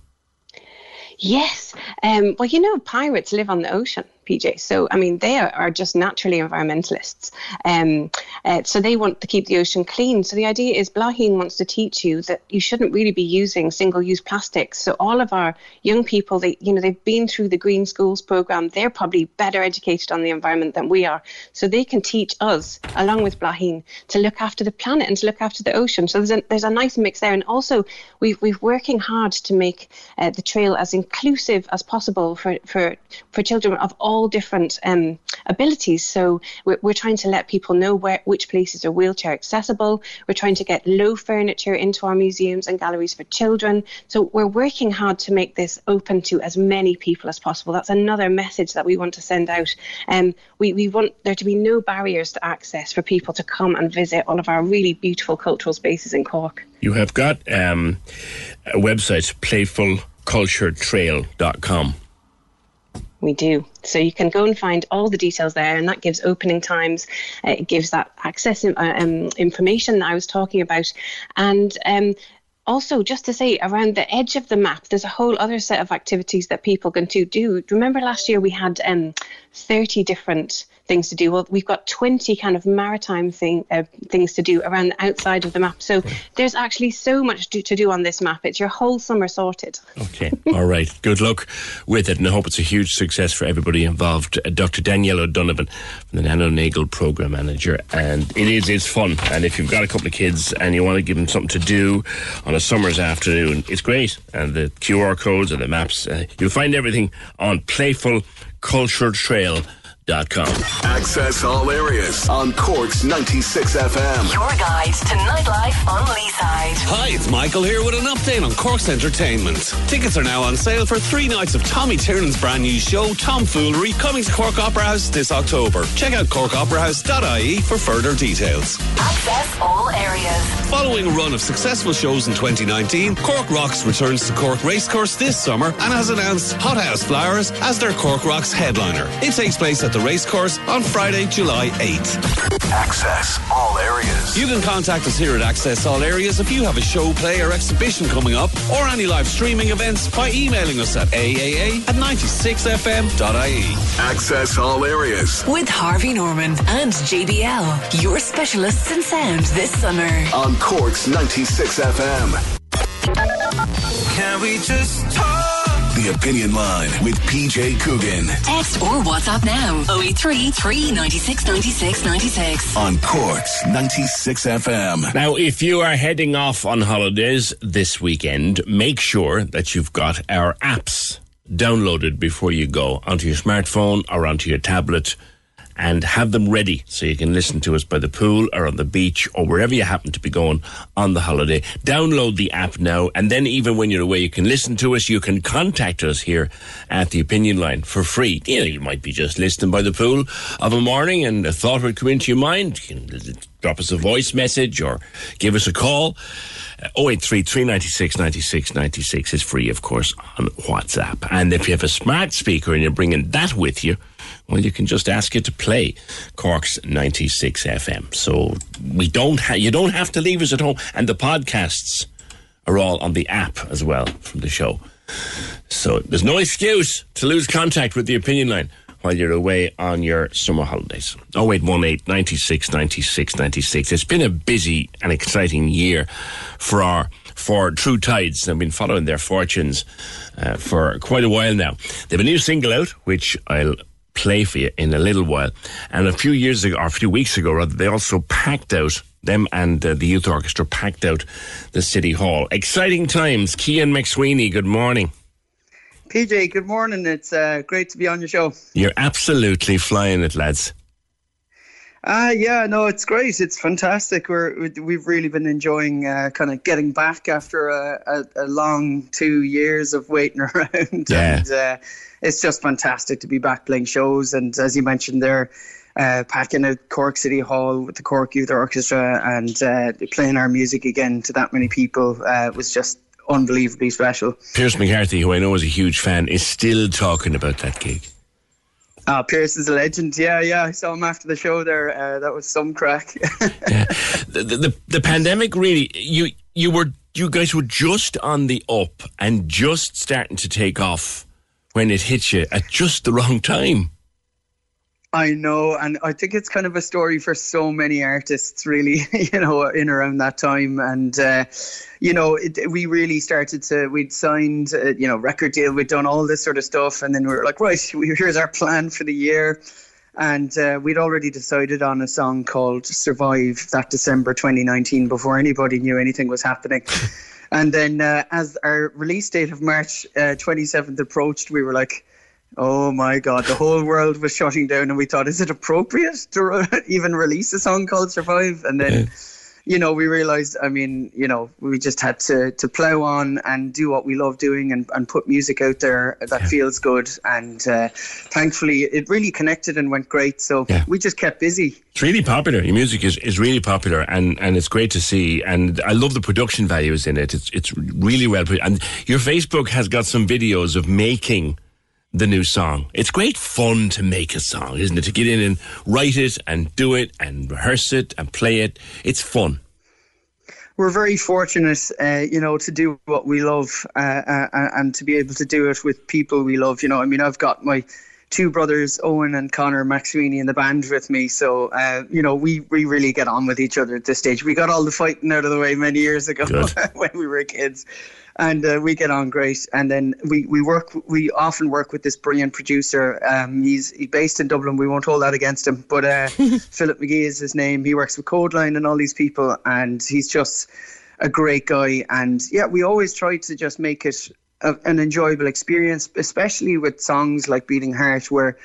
Yes. Um, well, you know, pirates live on the ocean. PJ. So, I mean, they are, just naturally environmentalists. Um, uh, so they want to keep the ocean clean. So the idea is Blaheen wants to teach you that you shouldn't really be using single-use plastics. So all of our young people, they, you know, they've been through the Green Schools program. They're probably better educated on the environment than we are. So they can teach us, along with Blaheen, to look after the planet and to look after the ocean. So there's a, there's a nice mix there. And also, we've, we've working hard to make uh, the trail as inclusive as possible for, for, for children of all all different um, abilities. So we're, we're, trying to let people know where which places are wheelchair accessible. We're trying to get low furniture into our museums and galleries for children. So we're working hard to make this open to as many people as possible. That's another message that we want to send out. Um, we, we want there to be no barriers to access for people to come and visit all of our really beautiful cultural spaces in Cork. You have got um, a website, playfulculturetrail.com. We do. So you can go and find all the details there, and that gives opening times. Uh, it gives that access uh, um, information that I was talking about, and um, also just to say around the edge of the map there's a whole other set of activities that people can do remember last year we had um, 30 different things to do. Well, we've got 20 kind of maritime thing, uh, things to do around the outside of the map. So there's actually so much to, to do on this map. It's your whole summer sorted. Okay. (laughs) All right. Good luck with it. And I hope it's a huge success for everybody involved. Uh, Dr. Danielle O'Donovan from the Nano Nagle Program Manager. And it is, it's fun. And if you've got a couple of kids and you want to give them something to do on a summer's afternoon, it's great. And the QR codes and the maps, uh, you'll find everything on Playful Culture Trail Access all areas on Cork's 96 FM. Your guide to nightlife on Leeside. Hi, it's Michael here with an update on Cork's entertainment. Tickets are now on sale for three nights of Tommy Tiernan's brand new show, Tomfoolery, coming to Cork Opera House this October. Check out corkoperahouse.ie for further details. Access all areas. Following a run of successful shows in 2019, Cork Rocks returns to Cork Racecourse this summer and has announced Hothouse Flowers as their Cork Rocks headliner. It takes place at the the racecourse on Friday, July 8th. Access all areas. You can contact us here at Access All Areas if you have a show, play, or exhibition coming up, or any live streaming events by emailing us at aaa at 96fm.ie. Access all areas. With Harvey Norman and JBL, your specialists in sound this summer. On Cork's 96 FM. Can we just talk? The Opinion Line with PJ Coogan. Text or WhatsApp now 083 396 96 96. On Cork's 96 FM. Now, if you are heading off on holidays this weekend, make sure that you've got our apps downloaded before you go onto your smartphone or onto your tablet and have them ready so you can listen to us by the pool or on the beach or wherever you happen to be going on the holiday. Download the app now, and then even when you're away, you can listen to us. You can contact us here at the Opinion Line for free. You know, you might be just listening by the pool of a morning and a thought would come into your mind. You can drop us a voice message or give us a call. Uh, 083 396 96 96 is free, of course, on WhatsApp. And if you have a smart speaker and you're bringing that with you, well, you can just ask it to play Cork's 96 FM. So we don't ha- you don't have to leave us at home. And the podcasts are all on the app as well from the show. So there's no excuse to lose contact with the opinion line while you're away on your summer holidays. 0818 96 96 96. It's been a busy and exciting year for our for True Tides. I've been following their fortunes uh, for quite a while now. They have a new single out, which I'll play for you in a little while. And a few years ago, or a few weeks ago, rather, they also packed out them and uh, the youth orchestra packed out the city hall. Exciting times. Cian McSweeney, good morning. PJ, good morning. It's uh, great to be on your show. You're absolutely flying it, lads. Uh, yeah, no, it's great. It's fantastic. We're we've really been enjoying uh, kind of getting back after a, a, a, long two years of waiting (laughs) around, yeah. and uh, it's just fantastic to be back playing shows. And as you mentioned, there, uh, packing out Cork City Hall with the Cork Youth Orchestra and uh, playing our music again to that many people uh, was just unbelievably special. Pierce McCarthy, who I know is a huge fan, is still talking about that gig. Uh, Pierce is a legend. Yeah, yeah. I saw him after the show there. Uh, that was some crack. (laughs) yeah. the, the, the pandemic really you you were you guys were just on the up and just starting to take off when it hit you at just the wrong time. I know, and I think it's kind of a story for so many artists, really, (laughs) you know, in around that time. And, uh, you know, it, we really started to, we'd signed, uh, you know, record deal, we'd done all this sort of stuff. And then we were like, right, here's our plan for the year. And uh, we'd already decided on a song called Survive that December 2019 before anybody knew anything was happening. (laughs) and then uh, as our release date of March 27th uh, approached, we were like, Oh my God, the whole world was shutting down, and we thought, is it appropriate to re- (laughs) even release a song called Survive? And then, yeah. you know, we realized, I mean, you know, we just had to, to plow on and do what we love doing and, and put music out there that yeah. feels good. And uh, thankfully, it really connected and went great. So yeah. we just kept busy. It's really popular. Your music is, is really popular, and, and it's great to see. And I love the production values in it. It's, it's really well put. And your Facebook has got some videos of making the new song. It's great fun to make a song, isn't it? To get in and write it and do it and rehearse it and play it. It's fun. We're very fortunate, uh, you know, to do what we love uh, uh, and to be able to do it with people we love. You know, I mean, I've got my two brothers, Owen and Connor McSweeney, in the band with me. So, uh, you know, we, we really get on with each other at this stage. We got all the fighting out of the way many years ago (laughs) when we were kids and uh, we get on great. And then we, we work, we often work with this brilliant producer. Um, he's he's based in Dublin. We won't hold that against him, but uh, (laughs) Philip Magee is his name. He works with Kodaline and all these people, and he's just a great guy. And yeah, we always try to just make it a, an enjoyable experience, especially with songs like Beating Heart, where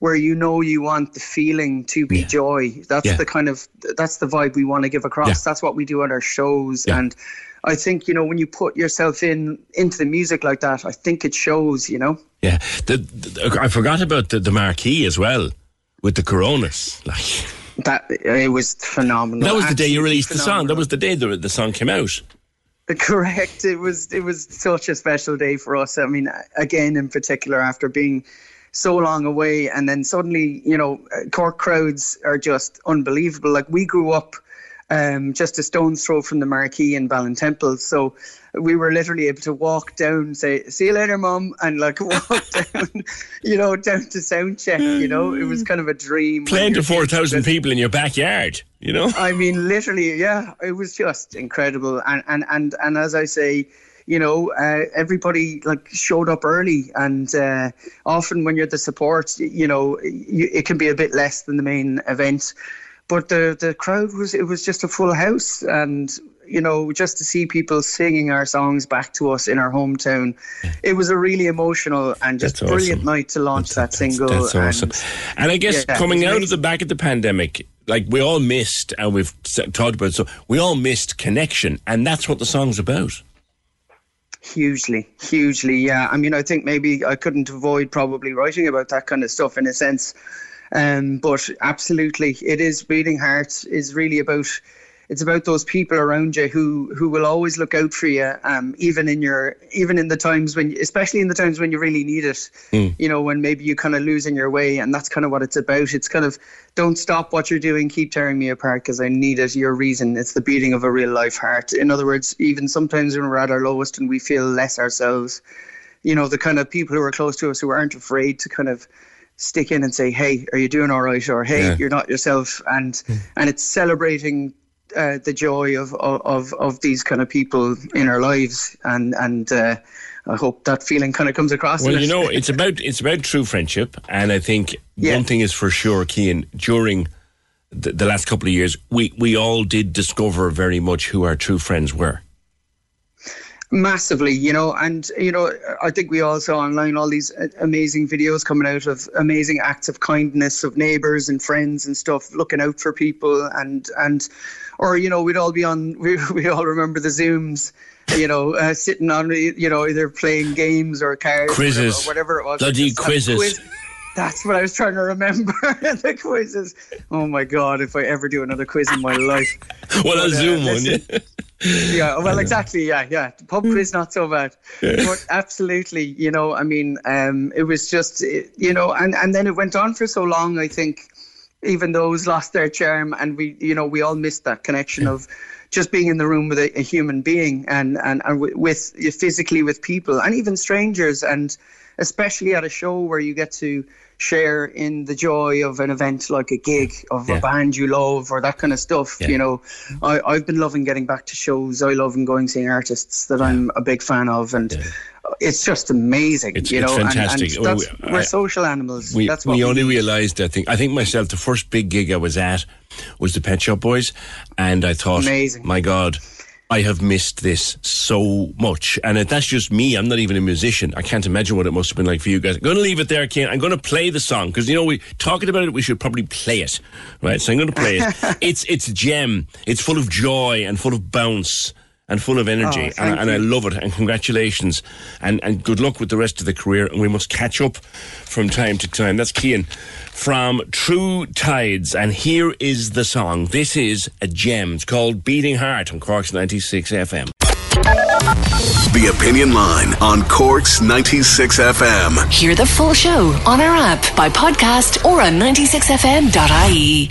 where you know you want the feeling to be yeah. joy. That's yeah. the kind of that's the vibe we want to give across. Yeah. That's what we do at our shows and I think you know when you put yourself in into the music like that, I think it shows. You know. Yeah, the, the, I forgot about the, the marquee as well with the Coronas. Like that, it was phenomenal. That was the day you released phenomenal. the song. That was the day the the song came out. Correct. It was it was such a special day for us. I mean, again, in particular, after being so long away, and then suddenly, you know, uh, Cork crowds are just unbelievable. Like we grew up um, just a stone's throw from the marquee in Ballintemple. So we were literally able to walk down, say, see you later, mum, and like (laughs) walk down, you know, down to sound check, you know, it was kind of a dream. Playing to 4,000 people in your backyard, you know? I mean, literally, yeah, it was just incredible. And, and, and, and as I say, you know, uh, everybody like showed up early, and uh, often when you're the support, you know, you, it can be a bit less than the main event but the the crowd was it was just a full house and you know, just to see people singing our songs back to us in our hometown, it was a really emotional and just That's brilliant night to launch that single. That's awesome. And I guess Yeah, coming out of the back of the pandemic, like we all missed, and we've talked about it, so we all missed connection, and that's what the song's about. Hugely, hugely, yeah. I mean, I think maybe I couldn't avoid probably writing about that kind of stuff in a sense. Um, but absolutely, it is beating heart is really about. It's about those people around you who who will always look out for you, um, even in your even in the times when, especially in the times when you really need it. You know, when maybe you kind of losing your way, and that's kind of what it's about. It's kind of don't stop what you're doing, keep tearing me apart because I need it. Your reason. It's the beating of a real life heart. In other words, even sometimes when we're at our lowest and we feel less ourselves, you know, the kind of people who are close to us who aren't afraid to kind of stick in and say, "Hey, are you doing all right?" or "Hey, Yeah. you're not yourself," and and it's celebrating uh, the joy of, of of these kind of people in our lives, and and uh, I hope that feeling kind of comes across. Well, it. you know, (laughs) it's about it's about true friendship, and I think one thing is for sure, Cian. During the, the last couple of years, we we all did discover very much who our true friends were. Massively you know and you know i think we all saw online all these uh, amazing videos coming out of amazing acts of kindness of neighbors and friends and stuff looking out for people and and or you know we'd all be on (laughs) we, we all remember the zooms you know uh, sitting on you know either playing games or cards or Quizzes. whatever, whatever it was Bloody quizzes. quiz- that's what I was trying to remember. (laughs) the quizzes. Oh my god! If I ever do another quiz in my life, (laughs) Well, But, a uh, Zoom one. yeah. (laughs) yeah, well, exactly. Yeah, yeah. Pub quiz not so bad, but absolutely. You know, I mean, um, it was just, you know, and and then it went on for so long. I think even those lost their charm, and we, you know, we all missed that connection of just being in the room with a, a human being and and and wi- with physically with people and even strangers, and especially at a show where you get to share in the joy of an event like a gig of Yeah. a band you love or that kind of stuff Yeah. you know I, I've been loving getting back to shows I love and going seeing artists that I'm a big fan of and it's just amazing It's- you know and- fantastic. and, that's, Oh, we're I- social animals We, that's what we we only need. realised, I think, I think myself, the first big gig I was at was the Pet Shop Boys, and I thought, Amazing. my God, I have missed this so much. And that's just me. I'm not even a musician. I can't imagine what it must have been like for you guys. I'm going to leave it there, Ken. I'm going to play the song because you know we talking about it. We should probably play it, right? So I'm going to play it. (laughs) it's it's a gem. It's full of joy and full of bounce and full of energy, Oh, and, and I love it. And congratulations, and and good luck with the rest of the career. And we must catch up from time to time. That's Cian from True Tides, and here is the song. This is a gem. It's called "Beating Heart" on Cork's ninety six FM. The Opinion Line on Cork's 96 FM. Hear the full show on our app, by podcast, or on 96fm.ie.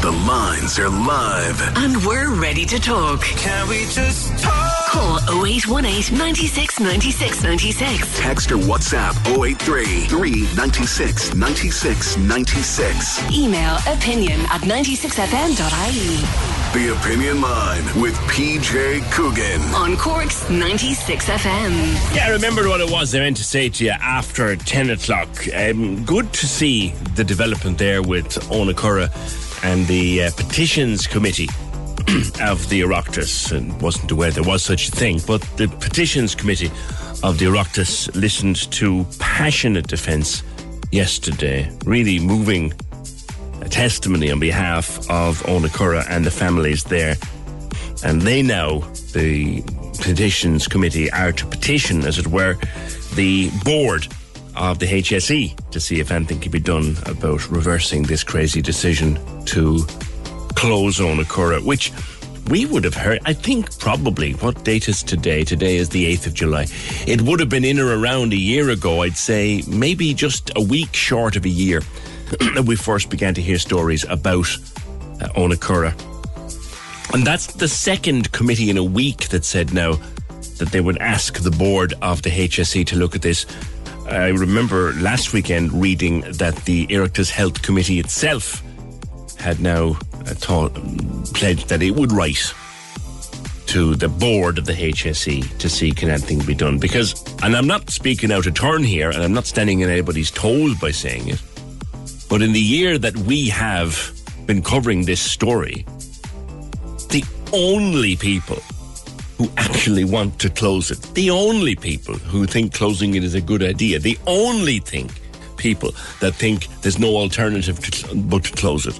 The lines are live. And we're ready to talk. Can we just talk? Call 0818 96 96 96. Text or WhatsApp 083 396 96 96. Email opinion at 96fm.ie. The Opinion Line with PJ Coogan. On Cork's 96FM. Yeah, I remembered what it was I meant to say to you after 10 o'clock. Um, good to see the development there with Owenacurra and the uh, petitions committee (clears throat) of the Oireachtas. And wasn't aware there was such a thing, but the petitions committee of the Oireachtas listened to passionate defence yesterday, really moving testimony on behalf of Owenacurra and the families there. And they now, the petitions committee, are to petition, as it were, the board of the HSE to see if anything can be done about reversing this crazy decision to close Owenacurra, which we would have heard, I think probably, what date is today? Today is the 8th of July. It would have been in or around a year ago, I'd say, maybe just a week short of a year, (clears throat) that we first began to hear stories about uh, Owenacurra. And that's the second committee in a week that said now that they would ask the board of the HSE to look at this. I remember last weekend reading that the Oireachtas Health Committee itself had now uh, thought, pledged that it would write to the board of the HSE to see can anything be done. Because, and I'm not speaking out of turn here, and I'm not standing in anybody's toes by saying it, but in the year that we have been covering this story, the only people who actually want to close it, the only people who think closing it is a good idea, the only thing people that think there's no alternative to, but to close it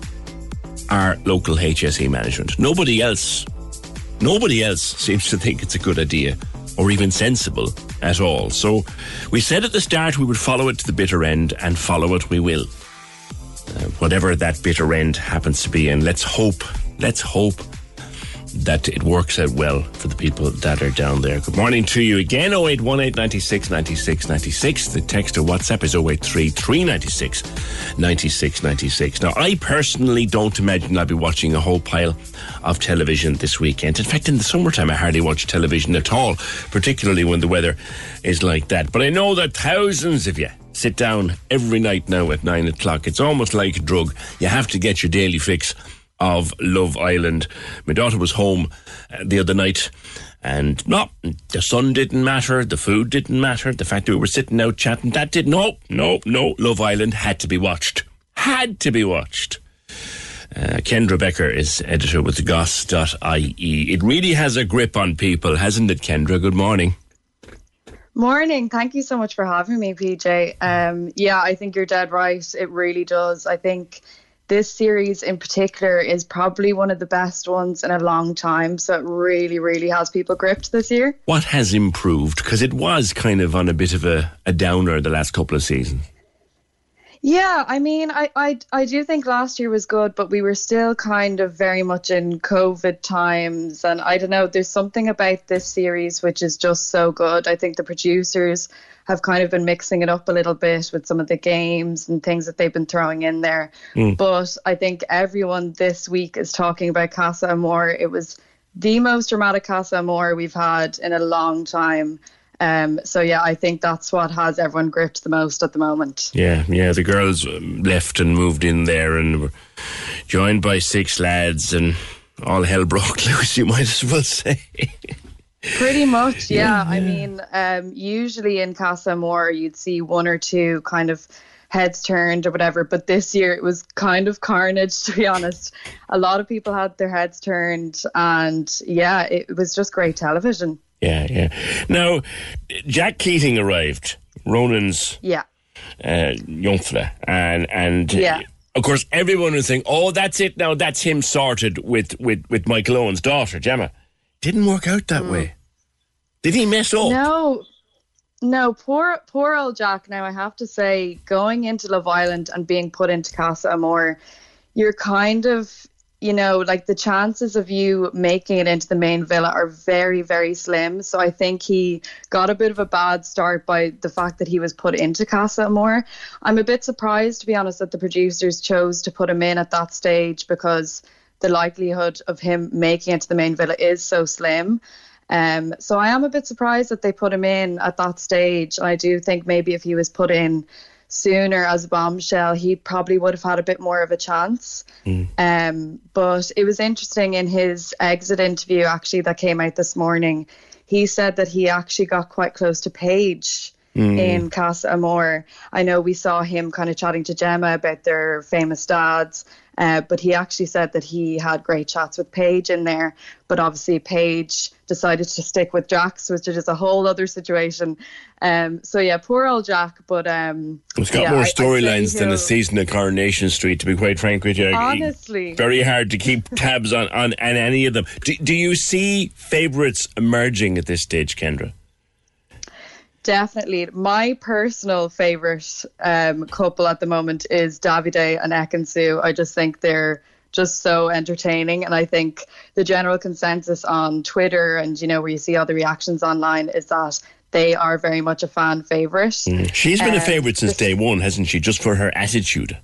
are local HSE management. Nobody else, nobody else seems to think it's a good idea or even sensible at all. So we said at the start we would follow it to the bitter end, and follow it we will. Uh, whatever that bitter end happens to be, and let's hope, let's hope that it works out well for the people that are down there. Good morning to you again. 0818 96 96 96. The text or WhatsApp is 083 396 96 96. Now, I personally don't imagine I'll be watching a whole pile of television this weekend. In fact, in the summertime, I hardly watch television at all, particularly when the weather is like that. But I know that thousands of you sit down every night now at nine o'clock. It's almost like a drug. You have to get your daily fix of Love Island. My daughter was home uh, the other night. And no, the sun didn't matter, the food didn't matter, the fact that we were sitting out chatting, that did no, no, no. Love Island had to be watched. Had to be watched. Uh, Kendra Becker is editor with goss.ie. It really has a grip on people, hasn't it, Kendra? Good morning. Morning. Thank you so much for having me, PJ. Um, yeah, I think you're dead right. It really does. I think this series in particular is probably one of the best ones in a long time. So it really, really has people gripped this year. What has improved? Because it was kind of on a bit of a, a downer the last couple of seasons. Yeah, I mean, I, I I do think last year was good, but we were still kind of very much in COVID times, and I don't know. There's something about this series which is just so good. I think the producers have kind of been mixing it up a little bit with some of the games and things that they've been throwing in there. Mm. But I think everyone this week is talking about Casa Amor. It was the most dramatic Casa Amor we've had in a long time. Um, so yeah, I think that's what has everyone gripped the most at the moment. Yeah, yeah. The girls um, left and moved in there and were joined by six lads, and all hell broke (laughs) loose. You might as well say. Pretty much, yeah. yeah. I mean, um, usually in Casa Amor, you'd see one or two kind of heads turned or whatever. But this year it was kind of carnage, (laughs) to be honest. A lot of people had their heads turned, and yeah, it was just great television. Yeah, yeah. Now, Jack Keating arrived, Ronan's yeah. uh, and and yeah. of course everyone was saying, "Oh, that's it now. That's him sorted with with with Michael Owen's daughter, Gemma." Didn't work out that mm. way. Did he mess up? No, no. Poor poor old Jack. Now I have to say, going into Love Island and being put into Casa Amor, you're kind of you know, like the chances of you making it into the main villa are very, very slim. So I think he got a bit of a bad start by the fact that he was put into Casa Amor. I'm a bit surprised, to be honest, that the producers chose to put him in at that stage because the likelihood of him making it to the main villa is so slim. Um, so I am a bit surprised that they put him in at that stage. I do think maybe if he was put in sooner as a bombshell, he probably would have had a bit more of a chance. Mm. Um, but it was interesting in his exit interview, actually, that came out this morning. He said that he actually got quite close to Paige. Mm. In Casa Amor, I know we saw him kind of chatting to Gemma about their famous dads, uh, but he actually said that he had great chats with Paige in there. But obviously, Paige decided to stick with Jax, which is a whole other situation. Um, so yeah, poor old Jack. But um, it's got yeah, more storylines than a season of Coronation Street. To be quite frank with you, honestly, very hard to keep (laughs) tabs on on, on any of them. Do, do you see favourites emerging at this stage, Kendra? Definitely. My personal favourite um, couple at the moment is Davide and Ekin-Su. I just think they're just so entertaining. And I think the general consensus on Twitter and, you know, where you see all the reactions online is that they are very much a fan favourite. Mm. She's been um, a favourite since day one, hasn't she? Just for her attitude.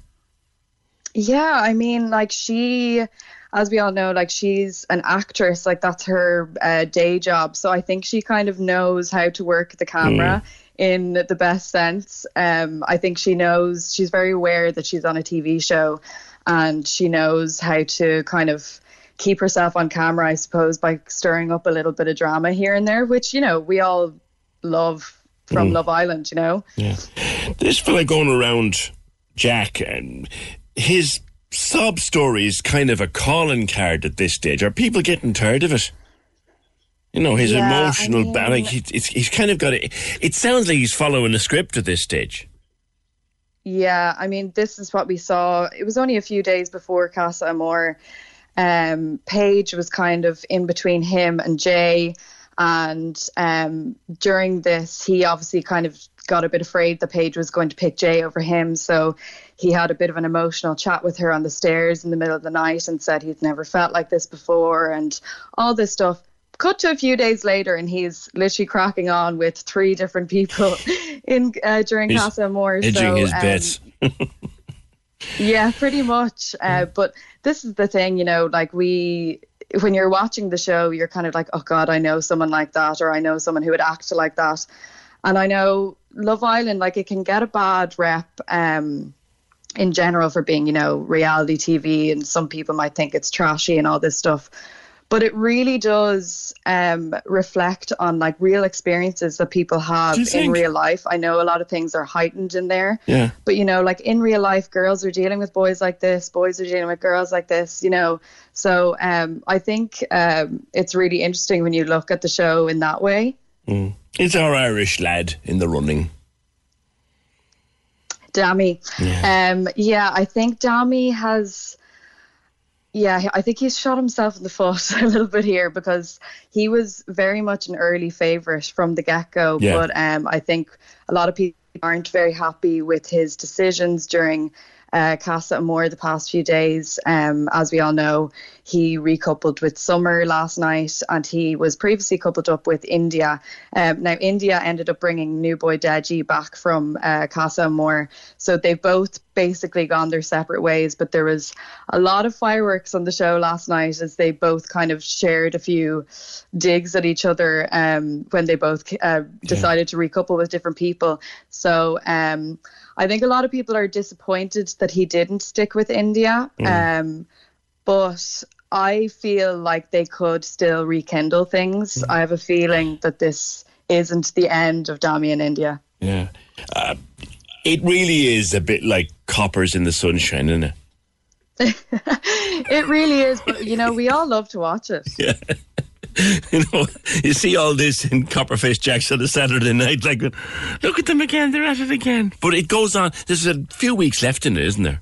Yeah, I mean, like she as we all know, like she's an actress, like that's her uh, day job. So I think she kind of knows how to work the camera. Mm. In the best sense, um, I think she knows she's very aware that she's on a TV show, and she knows how to kind of keep herself on camera, I suppose, by stirring up a little bit of drama here and there, which you know we all love from mm. Love Island. You know, yeah. This fella going around Jack and his sob story is kind of a calling card at this stage. Are people getting tired of it? You know, his Yeah, I emotional, ba- like he, he's kind of got it. It sounds like he's following a script at this stage. Yeah, I mean, this is what we saw. It was only a few days before Casa Amor. Um, Paige was kind of in between him and Jay. And um, during this, he obviously kind of got a bit afraid that Paige was going to pick Jay over him. So he had a bit of an emotional chat with her on the stairs in the middle of the night and said he'd never felt like this before and all this stuff. Cut to a few days later, and he's literally cracking on with three different people (laughs) in uh, during He's Casa Amor. Edging so, his um, bets. (laughs) yeah, pretty much. Uh, but this is the thing, you know, like we, when you're watching the show, you're kind of like, oh God, I know someone like that, or I know someone who would act like that. And I know Love Island, like it can get a bad rep um, in general for being, you know, reality TV, and some people might think it's trashy and all this stuff. But it really does um, reflect on like real experiences that people have in real life. I know a lot of things are heightened in there. Yeah. But you know, like in real life, girls are dealing with boys like this, boys are dealing with girls like this, you know. So um, I think um, it's really interesting when you look at the show in that way. Mm. It's our Irish lad in the running. Dammy. Um, yeah, I think Dammy has. Yeah, I think he's shot himself in the (laughs) foot a little bit here because he was very much an early favourite from the get go. Yeah. But um, I think a lot of people aren't very happy with his decisions during uh, Casa Amor the past few days. Um, as we all know, he recoupled with Summer last night and he was previously coupled up with India. Um, now, India ended up bringing new boy Deji back from uh, Casa Amor. So they've both basically gone their separate ways, but there was a lot of fireworks on the show last night as they both kind of shared a few digs at each other um, when they both uh, decided to recouple with different people. So um, I think a lot of people are disappointed that he didn't stick with India. Mm. Um, but I feel like they could still rekindle things. I have a feeling that this isn't the end of Dammy in India. Yeah. Uh, it really is a bit like coppers in the sunshine, isn't it? (laughs) it really is, but you know, we all love to watch it. (laughs) Yeah. (laughs) you know, you see all this in Copperface Jacks on a Saturday night, like, look at them again, they're at it again. But it goes on. There's a few weeks left in it, isn't there?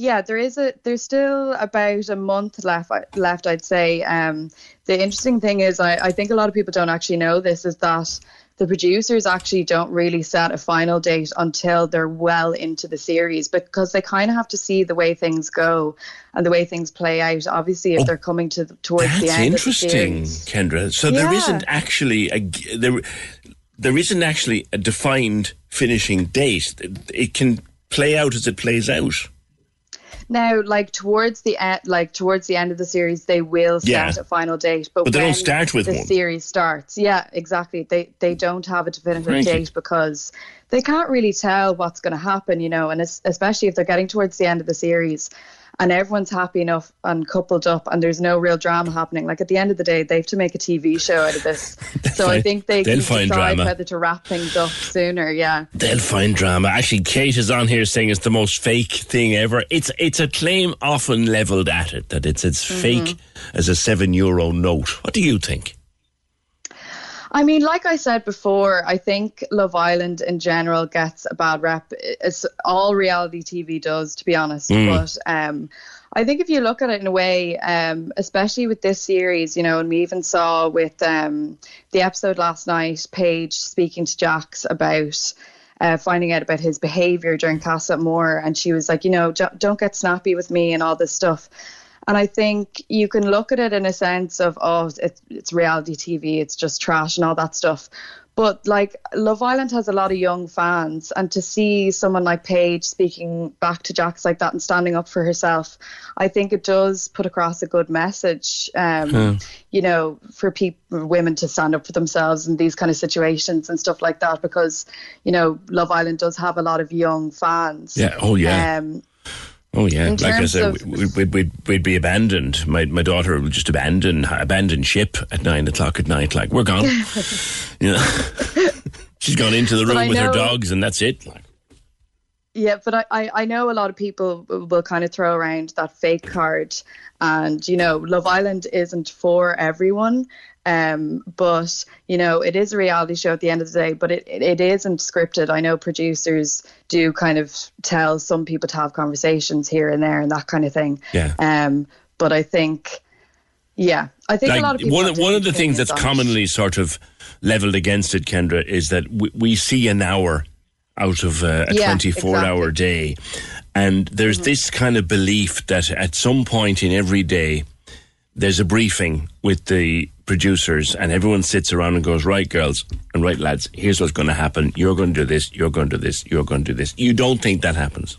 Yeah, there is a there's still about a month left left I'd say. Um the interesting thing is I, I think a lot of people don't actually know this is that the producers actually don't really set a final date until they're well into the series because they kind of have to see the way things go and the way things play out. Obviously, if oh, they're coming to towards the end interesting, of the series. That's interesting, Kendra. So there Yeah. isn't actually a there, there isn't actually a defined finishing date. It can play out as it plays out. Now, like towards the end, like towards the end of the series, they will set Yeah. a final date. But, But they don't start with the one. series starts. Yeah, exactly. They they don't have a definitive date because they can't really tell what's going to happen, you know. And especially if they're getting towards the end of the series, and everyone's happy enough and coupled up, and there's no real drama happening. Like at the end of the day, they have to make a TV show out of this. (laughs) so I think they they'll can find decide drama. whether to wrap things up sooner. Yeah. They'll find drama. Actually, Kate is on here saying it's the most fake thing ever. It's it's a claim often levelled at it that it's it's Mhm. fake as a seven euro note. What do you think? I mean, like I said before, I think Love Island in general gets a bad rep. It's all reality TV does, to be honest. Mm. But um, I think if you look at it in a way, um, especially with this series, you know, and we even saw with um, the episode last night, Paige speaking to Jax about. Uh, finding out about his behavior during Casa Amor, and she was like, you know, "J- don't get snappy with me and all this stuff. And I think you can look at it in a sense of, oh, it's, it's reality TV, it's just trash and all that stuff. But like Love Island has a lot of young fans, and to see someone like Paige speaking back to Jax like that and standing up for herself, I think it does put across a good message. Um. You know, for people, women to stand up for themselves in these kind of situations and stuff like that, because you know, Love Island does have a lot of young fans. Yeah. Oh, yeah. Um, Oh yeah, like I said, of- we- we'd, we'd, we'd be abandoned. My my daughter would just abandon abandon ship at nine o'clock at night. Like we're gone. (laughs) you (laughs) know, she's gone into the But room with her dogs, and that's it. Like, Yeah, but I, I, I know a lot of people will kind of throw around that fake card, and you know, Love Island isn't for everyone. Um, but you know, it is a reality show at the end of the day, but it, it, it isn't scripted. I know producers do kind of tell some people to have conversations here and there and that kind of thing. Yeah. Um, but I think, yeah, I think a lot of people. one one of the things that's commonly sort of leveled against it, Kendra, is that we, we see an hour out of uh, a Yeah, 24 hour day. And there's Mm-hmm. this kind of belief that at some point in every day, there's a briefing with the producers, and everyone sits around and goes, Right, girls, and right, lads, here's what's going to happen. You're going to do this, you're going to do this, you're going to do this. You don't think that happens.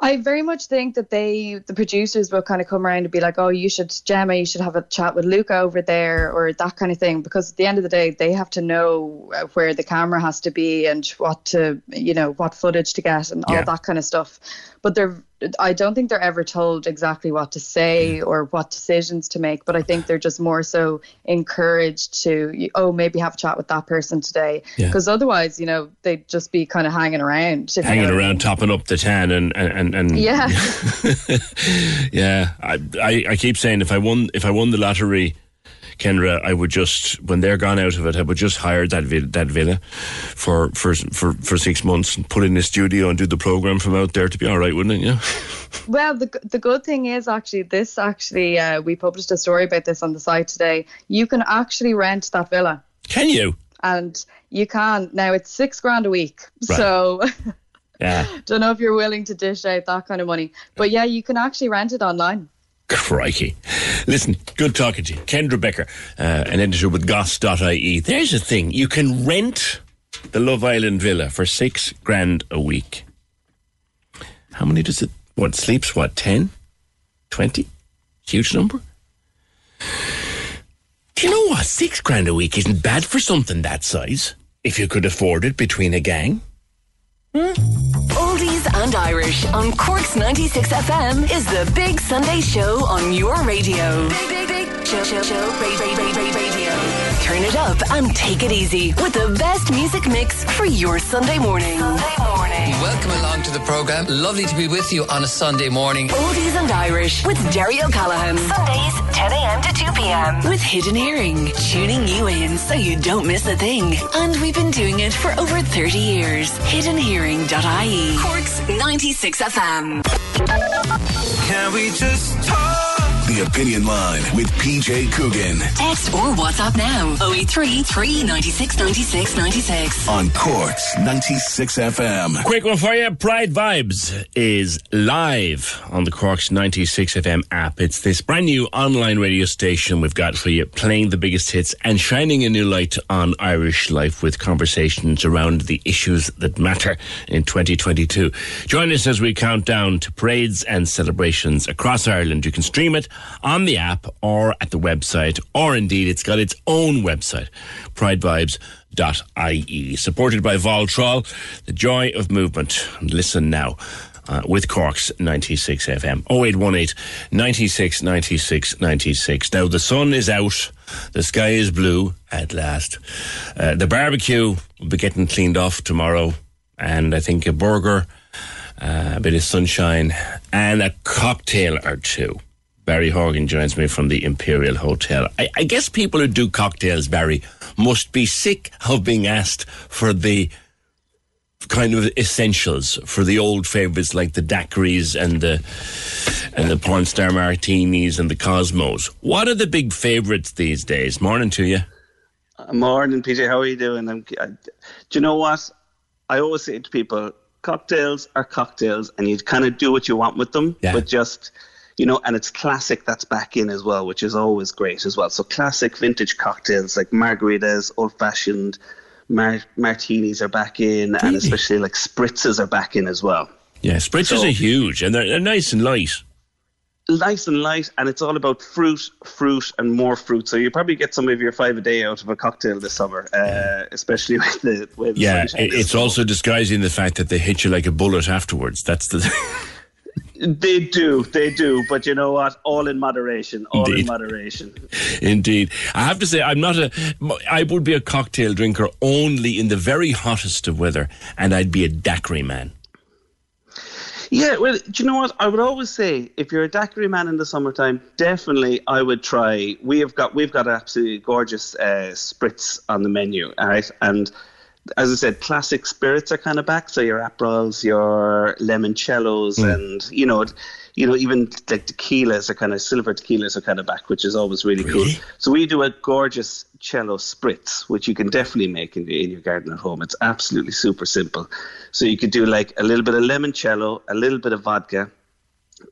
I very much think that they, the producers, will kind of come around and be like, "Oh, you should, Gemma, you should have a chat with Luca over there, or that kind of thing." Because at the end of the day, they have to know uh, where the camera has to be and what to, you know, what footage to get and all Yeah. that kind of stuff. But they're, I don't think they're ever told exactly what to say or what decisions to make. But I think they're just more so encouraged to, oh, maybe have a chat with that person today. Yeah. Because otherwise, you know, they'd just be kind of hanging around. if you Hanging know what I around, mean. topping up the tan, and and and, and Yeah. (laughs) yeah, I, I I keep saying if I won if I won the lottery, Kendra, I would just when they're gone out of it, I would just hire that vil- that villa for for for for six months and put it in a studio and do the program from out there to be all right, wouldn't it? Yeah. Well, the the good thing is actually this actually uh, we published a story about this on the site today. You can actually rent that villa, Can you? and you can now. It's six grand a week, Right. so Yeah. (laughs) don't know if you're willing to dish out that kind of money. But yeah, you can actually rent it online. Crikey. Listen, good talking to you. Kendra Becker, uh, an editor with goss.ie. There's a thing. You can rent the Love Island villa for six grand a week. How many does it, what, sleeps, what, 10? 20? Huge number? Do you know what? Six grand a week isn't bad for something that size. If you could afford it between a gang. Oldies and Irish on Cork's 96 FM is the Big Sunday Show on your radio. Big, big, big show, show, show, ra- ra- ra- ra- radio. Turn it up and take it easy with the best music mix for your Sunday morning. Sunday morning. Welcome along to the program. Lovely to be with you on a Sunday morning. Oldies and Irish with Derry O'Callaghan. Sundays, 10 a.m. to 2 p.m. With Hidden Hearing, tuning you in so you don't miss a thing. And we've been doing it for over 30 years. Hiddenhearing.ie. Cork's 96 FM. Can we just talk? The Opinion Line with PJ Coogan Text or WhatsApp now 083 396 96 96. on Corks 96 FM. Quick one for you. Pride Vibes is live on the Corks 96 FM app. It's this brand new online radio station we've got for you, playing the biggest hits and shining a new light on Irish life with conversations around the issues that matter in 2022. Join us as we count down to parades and celebrations across Ireland. You can stream it on the app or at the website, or indeed, it's got its own website, pridevibes.ie. Supported by Voltarol, the joy of movement. Listen now. Uh, with Cork's 96 FM 0818 96 96 96. Now the sun is out, the sky is blue at last. Uh, the barbecue will be getting cleaned off tomorrow, and I think a burger, uh, a bit of sunshine, and a cocktail or two. Barry Horgan joins me from the Imperial Hotel. I, I guess people who do cocktails, Barry, must be sick of being asked for the kind of essentials for the old favourites like the daiquiris and the and the porn star martinis and the cosmos. What are the big favourites these days? Morning to you. Uh, morning, PJ. How are you doing? I'm, I, do you know what? I always say to people, cocktails are cocktails, and you kind of do what you want with them, Yeah. but just you know, and it's classic that's back in as well, which is always great as well. So classic vintage cocktails like margaritas, old fashioned, mar- martinis are back in, and especially like spritzes are back in as well. Yeah, spritzes So- are huge and they're, they're nice and light. nice and light, and it's all about fruit, fruit, and more fruit. So you probably get some of your five a day out of a cocktail this summer, uh, especially (laughs) with the with the Yeah, sunshine it's also disguising the fact that they hit you like a bullet afterwards. That's the. (laughs) They do, they do, but you know what? All in moderation. All Indeed. in moderation. (laughs) Indeed. I have to say, I'm not a. I would be a cocktail drinker only in the very hottest of weather, and I'd be a daiquiri man. Yeah, well, do you know what? I would always say if you're a daiquiri man in the summertime, definitely I would try. We have got we've got absolutely gorgeous uh, spritz on the menu, all right, and as I said, classic spirits are kind of back. So your aperols, your limoncellos, Mm. and you know, you know, even like tequilas are kind of silver tequilas are kind of back, which is always really, cool. So we do a gorgeous cello spritz, which you can definitely make in, in your garden at home. It's absolutely super simple. So you could do like a little bit of limoncello, a little bit of vodka,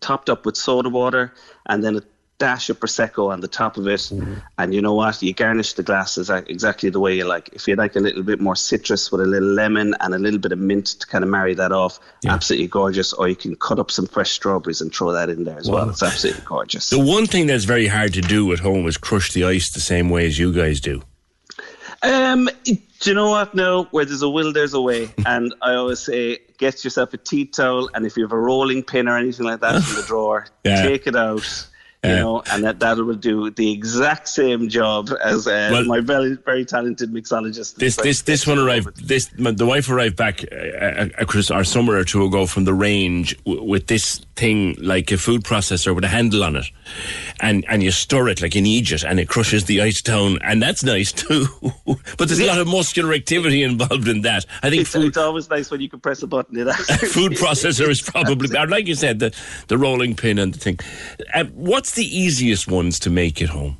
topped up with soda water, and then a dash of prosecco on the top of it. And you know what? You garnish the glasses exactly the way you like. If you like a little bit more citrus with a little lemon and a little bit of mint to kind of marry that off, absolutely gorgeous. Or you can cut up some fresh strawberries and throw that in there as well. Wow. It's absolutely gorgeous. The one thing that's very hard to do at home is crush the ice the same way as you guys do. Um, do you know what? No, where there's a will, there's a way. (laughs) and I always say, get yourself a tea towel, and if you have a rolling pin or anything like that in the (laughs) drawer, Yeah. take it out. You Yeah. know, and that that will do the exact same job as uh, Well- my very very talented mixologist. This this this one arrived. This the wife arrived back uh, a, our summer or two ago from the range w- with this thing like a food processor with a handle on it, and and you stir it like you need it, and it crushes the ice down, and that's nice too. (laughs) but there's a lot of muscular activity involved in that. I think It's, food it's always nice when you can press a button. It (laughs) food processor is probably (laughs) like you said the the rolling pin and the thing. Uh, what's the easiest ones to make at home?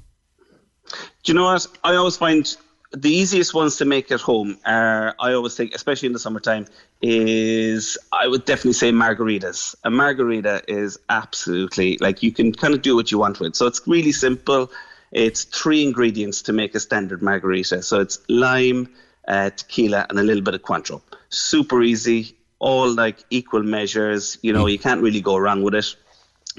Do you know what? I always find the easiest ones to make at home are, I always think, especially in the summertime, is I would definitely say margaritas. A margarita is absolutely like you can kind of do what you want with. So it's really simple. It's three ingredients to make a standard margarita. So it's lime, uh, tequila, and a little bit of Cointreau. Super easy, all like equal measures. You know, you can't really go wrong with it.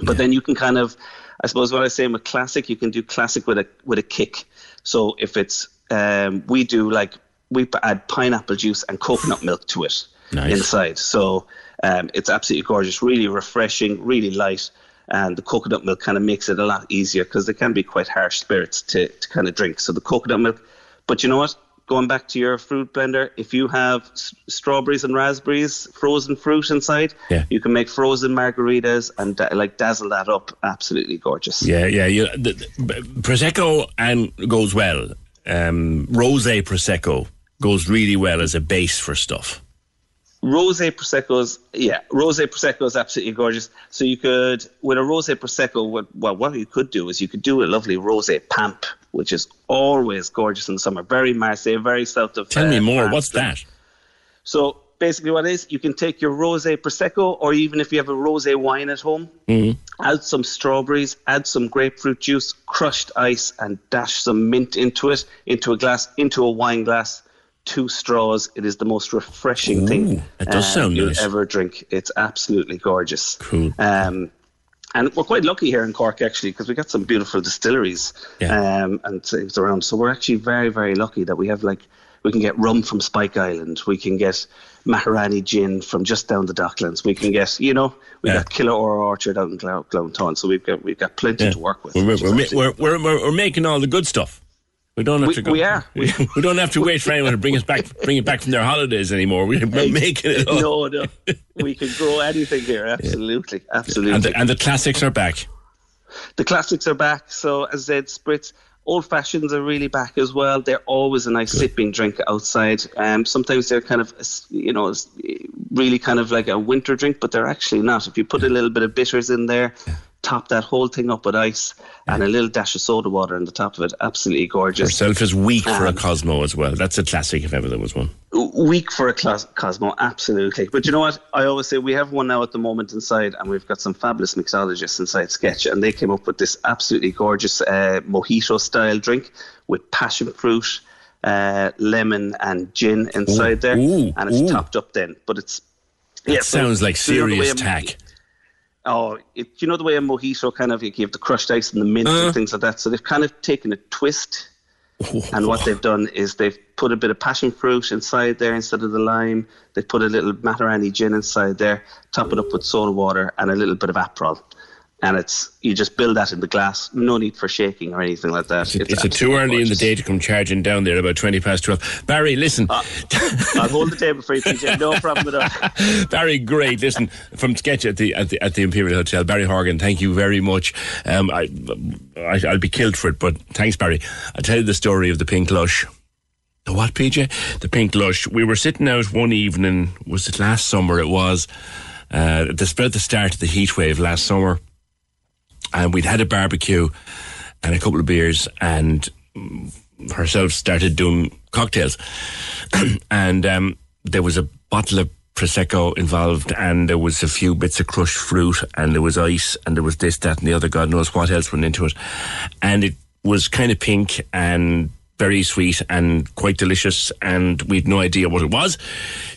But then you can kind of, I suppose, what I say with classic, you can do classic with a with a kick. So if it's, um, we do like we add pineapple juice and coconut milk to it Nice. inside. So um, it's absolutely gorgeous, really refreshing, really light. And the coconut milk kind of makes it a lot easier because they can be quite harsh spirits to, to kind of drink. So the coconut milk, but you know what? Going back to your fruit blender, if you have s- strawberries and raspberries, frozen fruit inside, Yeah. you can make frozen margaritas and da- like dazzle that up. Absolutely gorgeous. Yeah, yeah. You, the, the, prosecco and goes well. Um, rose prosecco goes really well as a base for stuff. Rose prosecco's yeah, rose prosecco is absolutely gorgeous. So you could with a rose prosecco, what well, what you could do is you could do a lovely rose pamp, which is always gorgeous in the summer. Very Marseille, very south of. Tell me uh, more. France. What's that? So basically, what it is you can take your rose prosecco, or even if you have a rose wine at home, Mhm. add some strawberries, add some grapefruit juice, crushed ice, and dash some mint into it, into a glass, into a wine glass. Two straws. It is the most refreshing thing that does uh, sound you'll nice. ever drink. It's absolutely gorgeous. Cool. Um, and we're quite lucky here in Cork actually because we got some beautiful distilleries um, and things around. So we're actually very very lucky that we have like we can get rum from Spike Island, we can get Maharani gin from just down the Docklands, we can get you know we Yeah. got Killahora Orchard out in Glounthaune. So we've got we've got plenty Yeah. to work with. We're, we're, we're, we're making all the good stuff. We don't have We- to go. we are. (laughs) We, don't have to wait for anyone to bring us back, bring it back from their holidays anymore. We're making it all. no, no, we can grow anything here. Absolutely, absolutely. And the, and the classics are back. The classics are back. So as said, spritz. Old fashions are really back as well. They're always a nice sipping drink outside. Um, sometimes they're kind of, you know, really kind of like a winter drink, but they're actually not. If you put a little bit of bitters in there, top that whole thing up with ice, and a little dash of soda water on the top of it, absolutely gorgeous. Yourself is weak for a Um, Cosmo as well. That's a classic if ever there was one. weak for a Cosmo, absolutely. But you know what? I always say we have one now at the moment inside, and we've got some fabulous mixologists inside Sketch, and they came up with this absolutely gorgeous uh, mojito style drink with passion fruit, uh, lemon, and gin inside there, ooh, and it's ooh. topped up then. But it's That so sounds like you know way serious tack. Oh, it, you know the way a mojito kind of you have the crushed ice and the mint Uh. and things like that. So they've kind of taken a twist, (laughs) and what they've done is they've put a bit of passion fruit inside there instead of the lime. They put a little Maharani gin inside there, top it up with soda water and a little bit of Aperol. And it's you just build that in the glass. No need for shaking or anything like that. It's, it's a too early in the day to come charging down there about 20 past 12. Barry, listen. Uh, I'll hold the table for you, PJ. No problem at all. (laughs) Barry, great. Listen, from sketch at the at the, at the Imperial Hotel, Barry Horgan, thank you very much. Um, I, I, I'll be killed for it, but thanks, Barry. I'll tell you the story of the pink lush. The what, PJ? The pink lush. We were sitting out one evening, was it last summer? It was. Uh, the, about the start of the heat wave last summer. And we'd had a barbecue and a couple of beers and herself started doing cocktails. (clears throat) and um, there was a bottle of prosecco involved, and there was a few bits of crushed fruit, and there was ice, and there was this, that, and the other. God knows what else went into it, and it was kind of pink and very sweet and quite delicious, and we'd no idea what it was.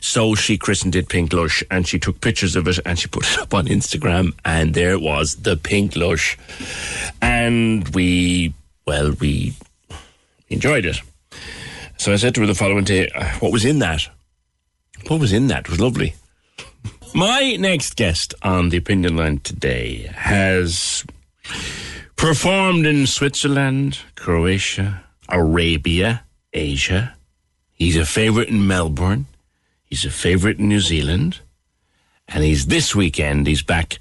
So she christened it Pink Lush, and she took pictures of it and she put (laughs) it up on Instagram, and there it was, the Pink Lush, and we, well, we enjoyed it. So I said to her the following day, uh, "What was in that?" What was in that? It was lovely. My next guest on the opinion line today has performed in Switzerland, Croatia, Arabia, Asia. He's a favorite in Melbourne. He's a favorite in New Zealand. And he's this weekend, he's back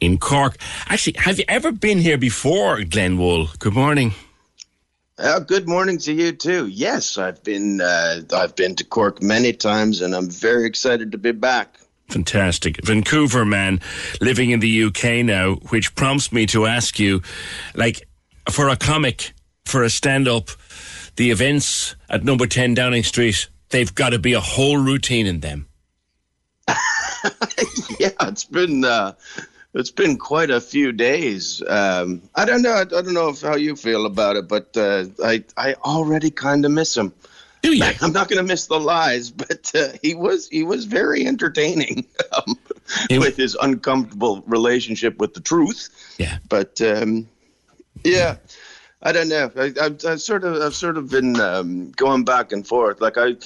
in Cork. Actually, have you ever been here before, Glenn Wool? Good morning. Uh, good morning to you too. Yes, I've been uh, I've been to Cork many times, and I'm very excited to be back. Fantastic. Vancouver man living in the UK now, which prompts me to ask you, like, for a comic, for a stand up, the events at number 10 Downing Street, they've got to be a whole routine in them. (laughs) yeah, it's been uh, it's been quite a few days. Um, I don't know. I don't know if how you feel about it, but uh, I I already kind of miss him. Do you? (laughs) I'm not going to miss the lies, but uh, he was he was very entertaining (laughs) um, with his uncomfortable relationship with the truth. Yeah. But um, yeah, I don't know. I, I've, I've sort of I've sort of been um, going back and forth. Like I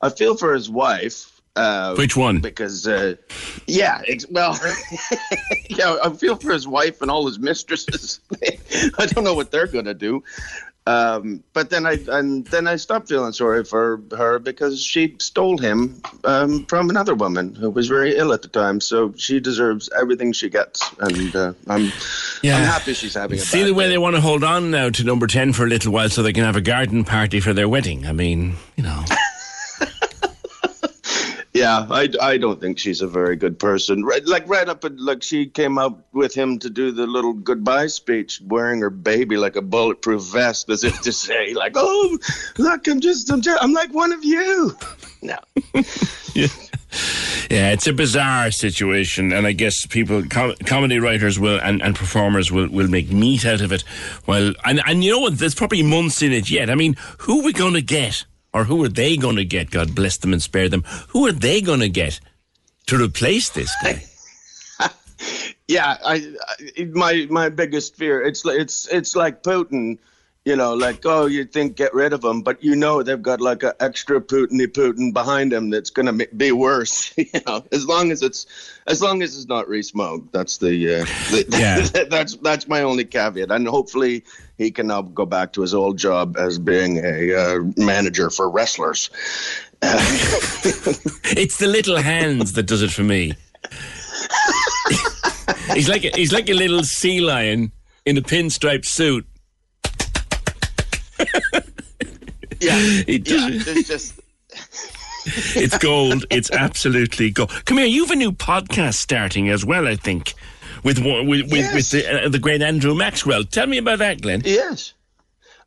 I feel for his wife. Uh, Which one? Because uh, yeah, well, (laughs) yeah, I feel for his wife and all his mistresses. (laughs) I don't know what they're gonna do. Um, but then I and then I stopped feeling sorry for her because she stole him um, from another woman who was very ill at the time. So she deserves everything she gets, and uh, I'm I'm happy she's having a See the way day. they want to hold on now to number 10 for a little while so they can have a garden party for their wedding. I mean, you know. Yeah, I, I don't think she's a very good person. Right, like right up, at, like she came out with him to do the little goodbye speech, wearing her baby like a bulletproof vest, as if to (laughs) say, like, "Oh, look, I'm just, I'm, just, I'm like one of you." No, (laughs) yeah. Yeah, it's a bizarre situation, and I guess people, com- comedy writers will and, and performers will, will make meat out of it. Well, and and you know what? There's probably months in it yet. I mean, who are we going to get, or who are they going to get? God bless them and spare them. Who are they going to get to replace this guy? (laughs) yeah, I, I my my biggest fear it's it's it's like Putin, you know, like oh you think get rid of him, but you know they've got like an extra Putiny Putin behind him that's gonna be worse. (laughs) you know, as long as it's as long as it's not Rees-Mogg, that's the, uh, the Yeah. (laughs) that's that's my only caveat, and hopefully he can now go back to his old job as being a uh, manager for wrestlers. (laughs) it's the little hands that does it for me. he's like a, he's like a little sea lion in a pinstripe suit. (laughs) Yeah, does yeah, there's just it's gold. It's absolutely gold. Come here, you have a new podcast starting as well, I think, with with with, with the, uh, the great Andrew Maxwell. Tell me about that, Glenn. Yes.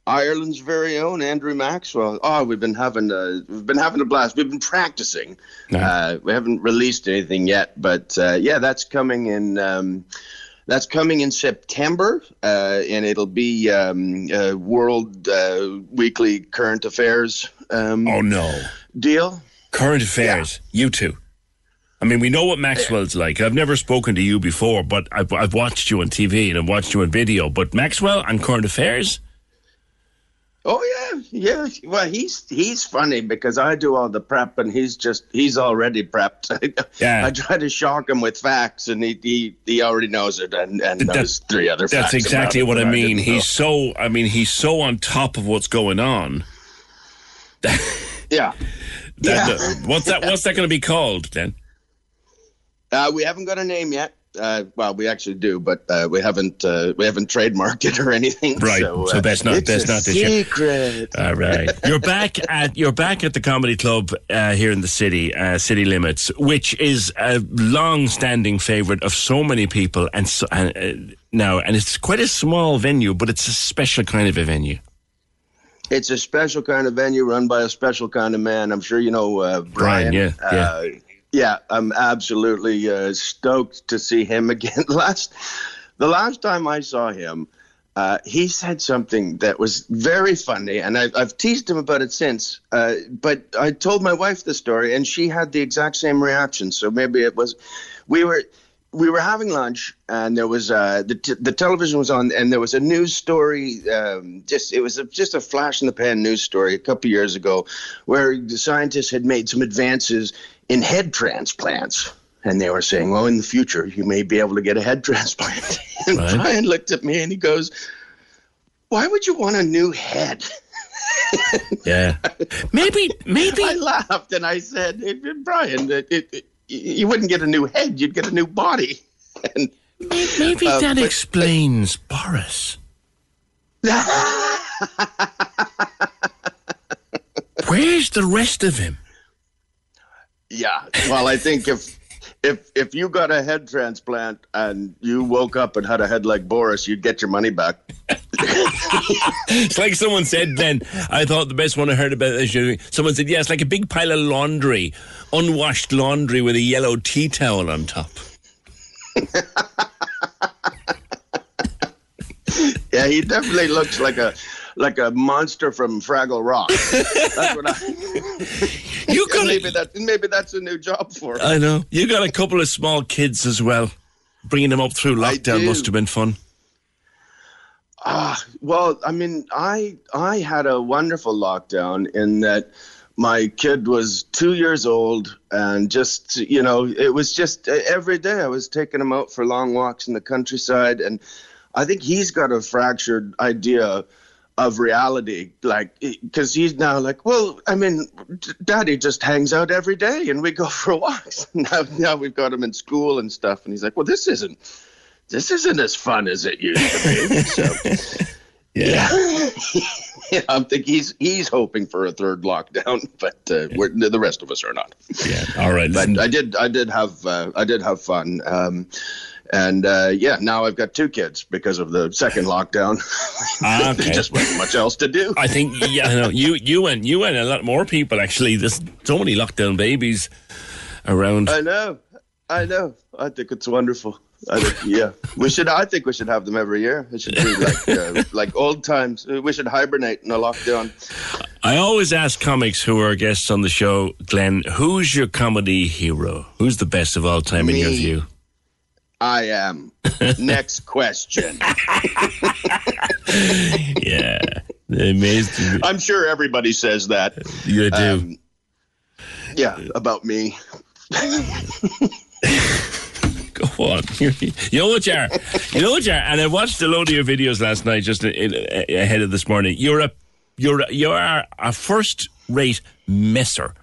Ireland's very own Andrew Maxwell. Oh, we've been having a we've been having a blast. We've been practicing. Uh, we haven't released anything yet, but uh, yeah, that's coming in. Um, that's coming in September, uh, and it'll be um, uh, World uh, Weekly Current Affairs. Um, oh no! Deal. Current affairs, you two. I mean, we know what Maxwell's like. I've never spoken to you before, but I've, I've watched you on TV and I've watched you on video. But Maxwell on current affairs, Oh yeah, yeah. Well, he's he's funny because I do all the prep and he's just he's already prepped. (laughs) Yeah. I try to shock him with facts and he he, he already knows it and and That- knows three other facts. That's exactly what I mean. didn't He's so. I mean, he's so on top of what's going on. (laughs) yeah. That, Yeah. uh, what's that? What's that going to be called then? Uh, we haven't got a name yet. Uh, well, we actually do, but uh, we haven't uh, we haven't trademarked it or anything. Right. So, So uh, best not- a not this year. secret. All right. (laughs) You're back at you're back at the comedy club uh, here in the city, uh, City Limits, which is a long-standing favourite of so many people, and so, uh, now, and it's quite a small venue, but it's a special kind of a venue. It's a special kind of venue run by a special kind of man. I'm sure you know uh, Brian, Brian. yeah, yeah. Yeah, I'm absolutely uh, stoked to see him (laughs) again. last, the last time I saw him, uh, he said something that was very funny, and I, I've teased him about it since. Uh, but I told my wife the story, and she had the exact same reaction. So maybe it was, we were. We were having lunch, and there was uh, the t- the television was on, and there was a news story. Um, just it was a, just a flash in the pan news story a couple years ago, where the scientists had made some advances in head transplants, and they were saying, "Well, in the future, you may be able to get a head (laughs) transplant." and Right. Brian looked at me and he goes, "Why would you want a new head?" (laughs) Yeah. maybe, maybe. I laughed and I said, "Eh, "Brian, it, it, it, you wouldn't get a new head; you'd get a new body." (laughs) And Maybe Uh, that but- explains Boris. Where's the rest of him? Yeah. Well, I think if if if you got a head transplant and you woke up and had a head like Boris, you'd get your money back. (laughs) It's like someone said then, I thought the best one I heard about this, someone said, yeah, it's like a big pile of laundry, unwashed laundry with a yellow tea towel on top. (laughs) Yeah, he definitely looks like a like a monster from Fraggle Rock. (laughs) That's what I. You got maybe that maybe that's a new job for him. I know. You got a couple of small kids as well. Bringing them up through lockdown must have been fun. Ah, well, I mean, I I had a wonderful lockdown in that my kid was two years old and just you know it was just uh, every day I was taking him out for long walks in the countryside and I think he's got a fractured idea of reality like because he's now like well I mean daddy just hangs out every day and we go (laughs) for walks (laughs) now now we've got him in school and stuff and he's like well this isn't this isn't as fun as it used to be. (laughs) So, yeah. yeah, I think he's he's hoping for a third lockdown, but uh, we're, the rest of us are not. Yeah, all right. But I did I did have uh, I did have fun. Um, and uh, yeah, now I've got two kids because of the second lockdown. Ah, (laughs) there just wasn't much else to do. I think yeah, I know you you and you and a lot more people actually. There's so many lockdown babies around. I know, I know. I think it's wonderful. I think, yeah, we should. I think we should have them every year. It should be (laughs) like uh, like old times. We should hibernate in a lockdown. I always ask comics who are guests on the show, Glenn, who's your comedy hero? Who's the best of all time in your view? I am. (laughs) Next question. yeah, amazing. I'm sure everybody says that. You do. Um, yeah, about me. (laughs) Go on. you know what you are. You know what you are. And I watched a load of your videos last night, just in, in, ahead of this morning. You're a you're a, you are a first rate messer,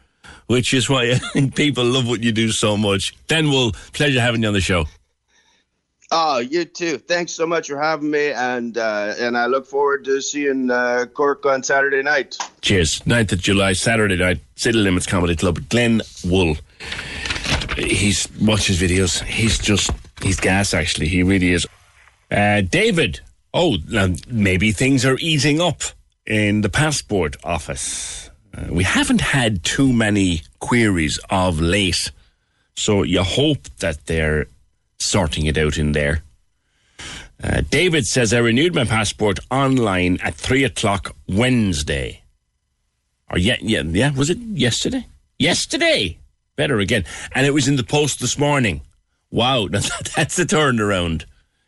which is why I (laughs) think people love what you do so much. Then we'll pleasure having you on the show. Oh, you too. Thanks so much for having me, and uh, and I look forward to seeing uh, Cork on Saturday night. Cheers. 9th of July, Saturday night, City Limits Comedy Club. Glenn Wool. He's watch his videos. He's just he's gas. Actually, he really is. Uh, David. Oh, now maybe things are easing up in the passport office. Uh, we haven't had too many queries of late, so you hope that they're sorting it out in there. Uh, David says I renewed my passport online at three o'clock Wednesday. Or yeah, yeah, yeah. Was it yesterday? Yesterday. Better again. And it was in the post this morning. Wow, (laughs) that's the turnaround.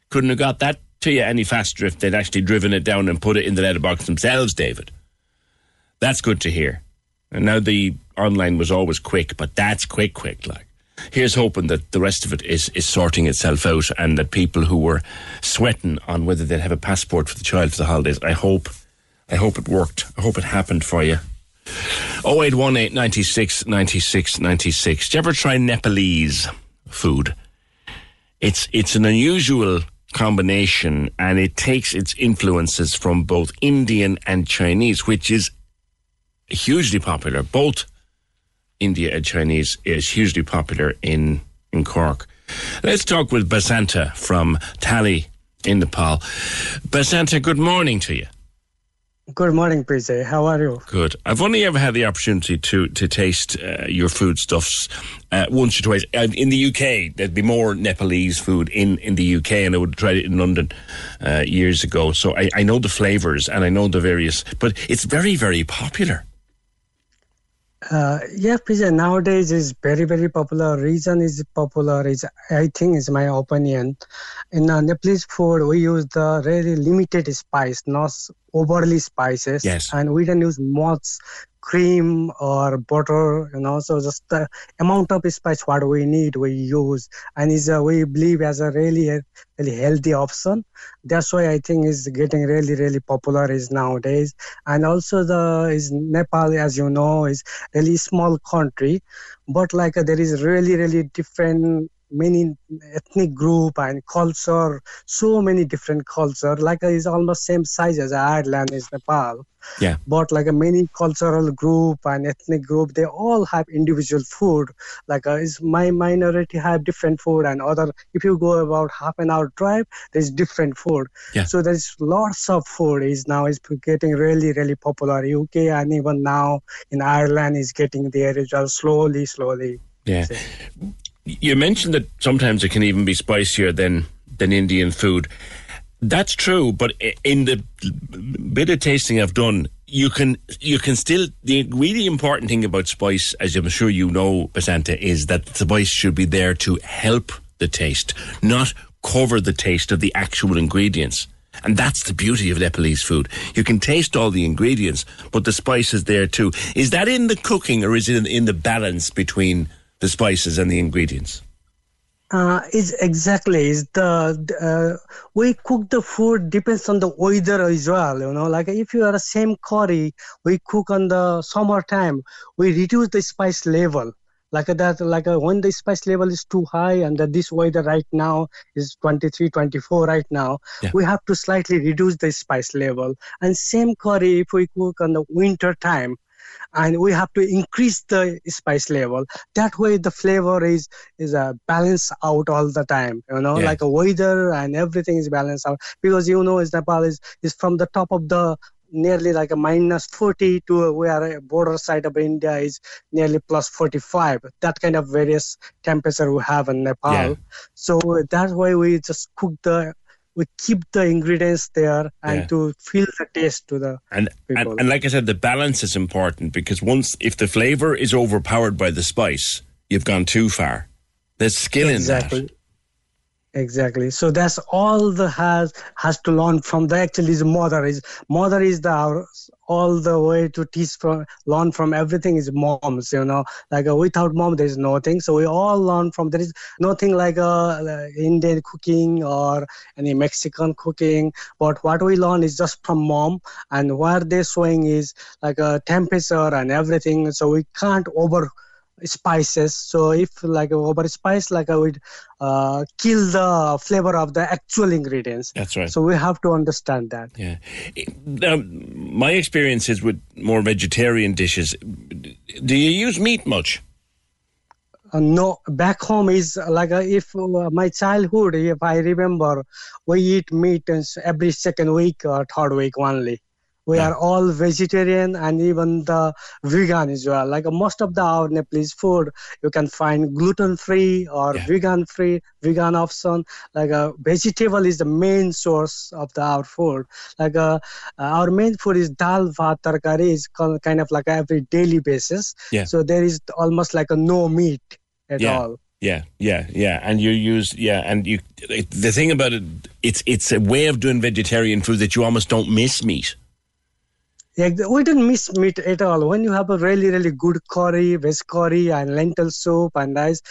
Couldn't have got that to you any faster if they'd actually driven it down and put it in the letterbox themselves, David. That's good to hear. And now the online was always quick, but that's quick, quick. Like, here's hoping that the rest of it is is sorting itself out, and that people who were sweating on whether they'd have a passport for the child for the holidays, I hope, I hope it worked. I hope it happened for you. 0818 96 96 96. Do you ever try Nepalese food? It's it's an unusual combination and it takes its influences from both Indian and Chinese, which is hugely popular. Both India and Chinese is hugely popular in, in Cork. Let's talk with Basanta from Tali in Nepal. Basanta, good morning to you. Good morning, PJ. How are you? Good. I've only ever had the opportunity to to taste uh, your foodstuffs uh, once or twice. Uh, in the UK, there'd be more Nepalese food in, in the UK, and I would have tried it in London uh, years ago. So I, I know the flavours and I know the various, but it's very, very popular. Uh, yeah, PJ, nowadays is very, very popular. Reason is popular is, I think, is my opinion. In uh, Nepalese food, we use the really limited spice, not overly spices. Yes. And we don't use much cream or butter, you know, so just the amount of spice what we need, we use. And is uh, we believe as a really, really healthy option. That's why I think is getting really, really popular is nowadays. And also the is Nepal, as you know, is really small country, but like uh, there is really, really different many ethnic group and culture so many different culture. Like it's almost same size as ireland is nepal. Yeah. but like a many cultural group and ethnic group they all have individual food. Like uh, is my minority have different food and other if you go about half an hour drive there's different food. Yeah. so there's lots of food is now is getting really really popular. Uk and even now in ireland is getting there. As well slowly slowly. Yeah. You mentioned that sometimes it can even be spicier than than Indian food. That's true, but in the bit of tasting I've done, you can you can still the really important thing about spice, as I'm sure you know, Basanta, is that the spice should be there to help the taste, not cover the taste of the actual ingredients. And that's the beauty of Nepalese food. You can taste all the ingredients, but the spice is there too. Is that in the cooking or is it in, in the balance between the spices and the ingredients? Uh, is exactly is the uh, we cook the food depends on the weather as well. You know, like if you are the same curry, we cook on the summertime, we reduce the spice level. Like that, like uh, when the spice level is too high and that this weather right now is 23, 24 right now, Yeah. we have to slightly reduce the spice level. And same curry if we cook on the winter time, and we have to increase the spice level that way the flavor is is uh, balanced out all the time you know Yeah. like a weather and everything is balanced out because you know is nepal is is from the top of the nearly like a minus 40 to where a border side of india is nearly plus 45 that kind of various temperature we have in nepal Yeah. so that way we just cook the we keep the ingredients there and Yeah. to feel the taste to the And, and and like I said, the balance is important because once if the flavor is overpowered by the spice, you've gone too far. There's skill in exactly that. Exactly. So that's all the has has to learn from the actually is mother is mother is the all the way to teach from learn from everything is moms you know. Like uh, without mom there is nothing. So we all learn from there is nothing like uh, uh, indian cooking or any mexican cooking. But what we learn is just from mom. And what they're is like a temperature and everything. So we can't over spices so if like over spice like i would uh, kill the flavor of the actual ingredients That's right. so we have to understand that Yeah. Now, my experience is with more vegetarian dishes. Do you use meat much? uh, no back home is like uh, if uh, my childhood if i remember we eat meat every second week or third week only we are all vegetarian and even the vegan as well. Like uh, most of the our nepalese food you can find gluten free or vegan free vegan option. Like a vegetable is the main source of the our food. Like uh, our main food is dal bhat tarkari is kind kind of like every daily basis. Yeah. so there is almost like a no meat at yeah. all. Yeah, yeah, yeah. And you use yeah, and you it, the thing about it, it's it's a way of doing vegetarian food that you almost don't miss meat. Yeah, we didn't miss meat at all. When you have a really, really good curry, veg curry, and lentil soup and rice,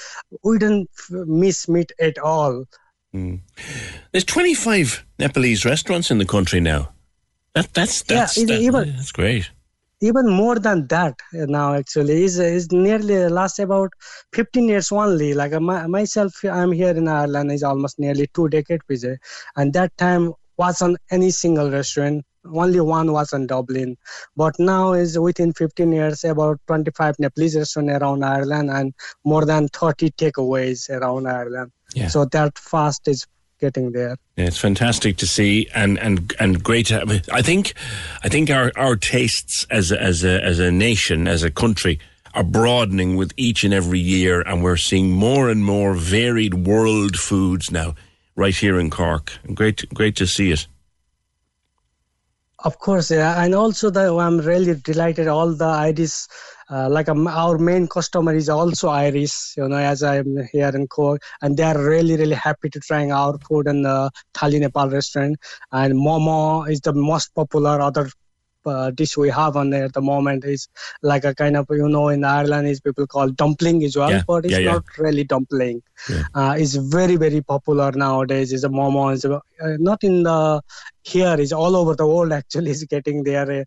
we didn't f- miss meat at all. Mm. There's 25 Nepalese restaurants in the country now. That that's that's it- that- even- that's great. Even more than that now, actually, is is nearly last about 15 years only. Like my, myself, I'm here in Ireland. is almost nearly two decades, PJ, and that time wasn't any single restaurant. Only one was in Dublin, but now is within 15 years about 25 Nepalese restaurants around Ireland and more than 30 takeaways around Ireland. Yeah. So that fast is getting there. Yeah, it's fantastic to see and and and great. To have, I think, I think our our tastes as a, as a as a nation as a country are broadening with each and every year, and we're seeing more and more varied world foods now, right here in Cork. And great great to see it. Of course, yeah, and also the I'm really delighted. All the Irish, uh, like um, our main customer is also Irish. You know, as I'm here in Cork, and they are really really happy to trying our food in the Thali Nepal restaurant. And Momo is the most popular other uh, dish we have on there at the moment. is like a kind of you know in Ireland is people call dumpling as well, Yeah, but it's yeah, yeah. not really dumpling. Uh, it's very very popular nowadays. Is a momo. Is uh, not in the here. It's all over the world actually. Is getting there. Uh,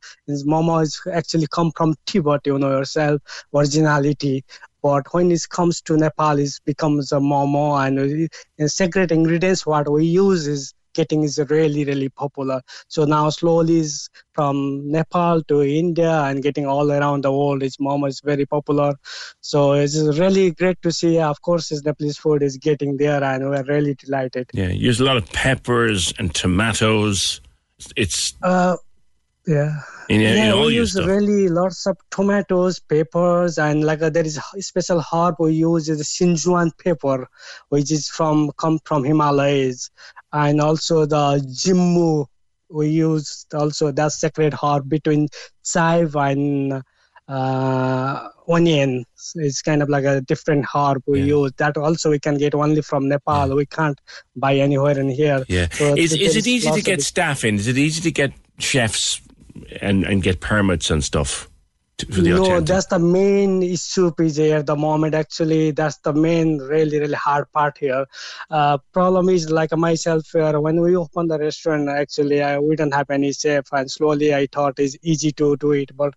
momo is actually come from Tibet. You know yourself originality. But when it comes to Nepal, it becomes a momo and uh, the secret ingredients what we use is getting is really really popular. So now slowly is from nepal to india and getting all around the world. Is momo is very popular. So it's really great to see. Of course this nepalese food is getting there and we're really delighted. Yeah, use a lot of peppers and tomatoes. It's uh yeah. In, in yeah, all we use really lots of tomatoes, peppers, and like uh, there is a special herb we use is Sichuan pepper, which is from come from Himalayas, and also the Jimbu we used also the sacred herb between chive and uh, onion. So it's kind of like a different herb we use. That also we can get only from Nepal. We can't buy anywhere in here. Yeah. So is is it easy to get staff in? Is it easy to get chefs and and get permits and stuff for the no, that's the main issue, PJ, at the moment. Actually, that's the main really, really hard part here. Uh, problem is like myself, uh, when we opened the restaurant, actually, I, we didn't have any chef, and slowly I thought it's easy to do it. But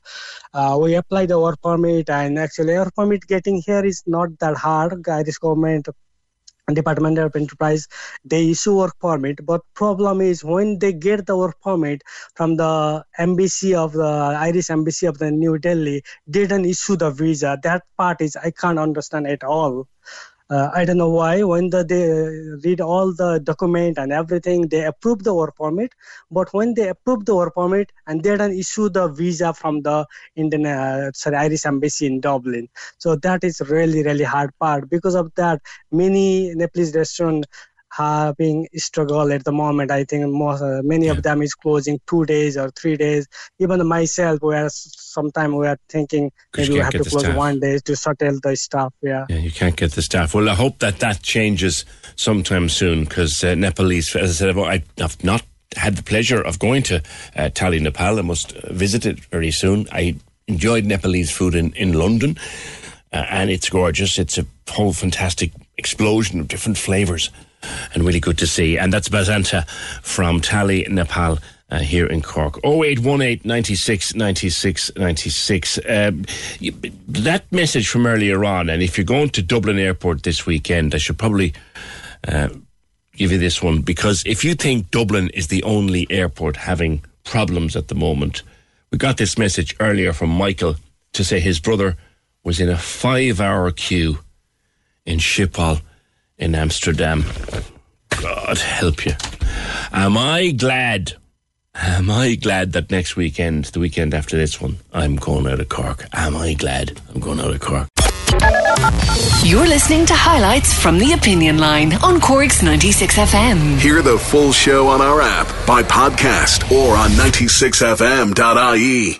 uh, we applied the work permit, and actually, our permit getting here is not that hard. Irish government Department of Enterprise, they issue work permit. But problem is when they get the work permit from the embassy of the Irish embassy of the New Delhi, didn't issue the visa. That part is I can't understand at all. Uh, I don't know why. When the, they read all the document and everything, they approve the work permit. But when they approve the work permit and they don't issue the visa from the Indian, uh, sorry, Irish embassy in Dublin, so that is really really hard part. Because of that, many Nepalese restaurants having struggle at the moment. I think most, uh, many of them is closing two days or three days. Even myself, we are sometimes we are thinking maybe we have to close staff. one day to settle the stuff. Yeah. Yeah, you can't get the staff. Well, I hope that that changes sometime soon because uh, Nepalese, as I said, I've- not had the pleasure of going to uh, Thali, Nepal. I must uh, visit it very soon. I enjoyed Nepalese food in, in London uh, and it's gorgeous. It's a whole fantastic explosion of different flavours and really good to see. And that's Basanta from Thali, Nepal. Uh, here in Cork. 0818 96 96 96. Um, that message from earlier on, and if you're going to Dublin Airport this weekend, I should probably uh, give you this one because if you think Dublin is the only airport having problems at the moment, we got this message earlier from Michael to say his brother was in a five hour queue in Schiphol in Amsterdam. God help you. Am I glad? Am I glad that next weekend, the weekend after this one, I'm going out of Cork? Am I glad I'm going out of Cork? You're listening to highlights from the Opinion Line on Cork's 96 FM. Hear the full show on our app, by podcast, or on 96fm.ie.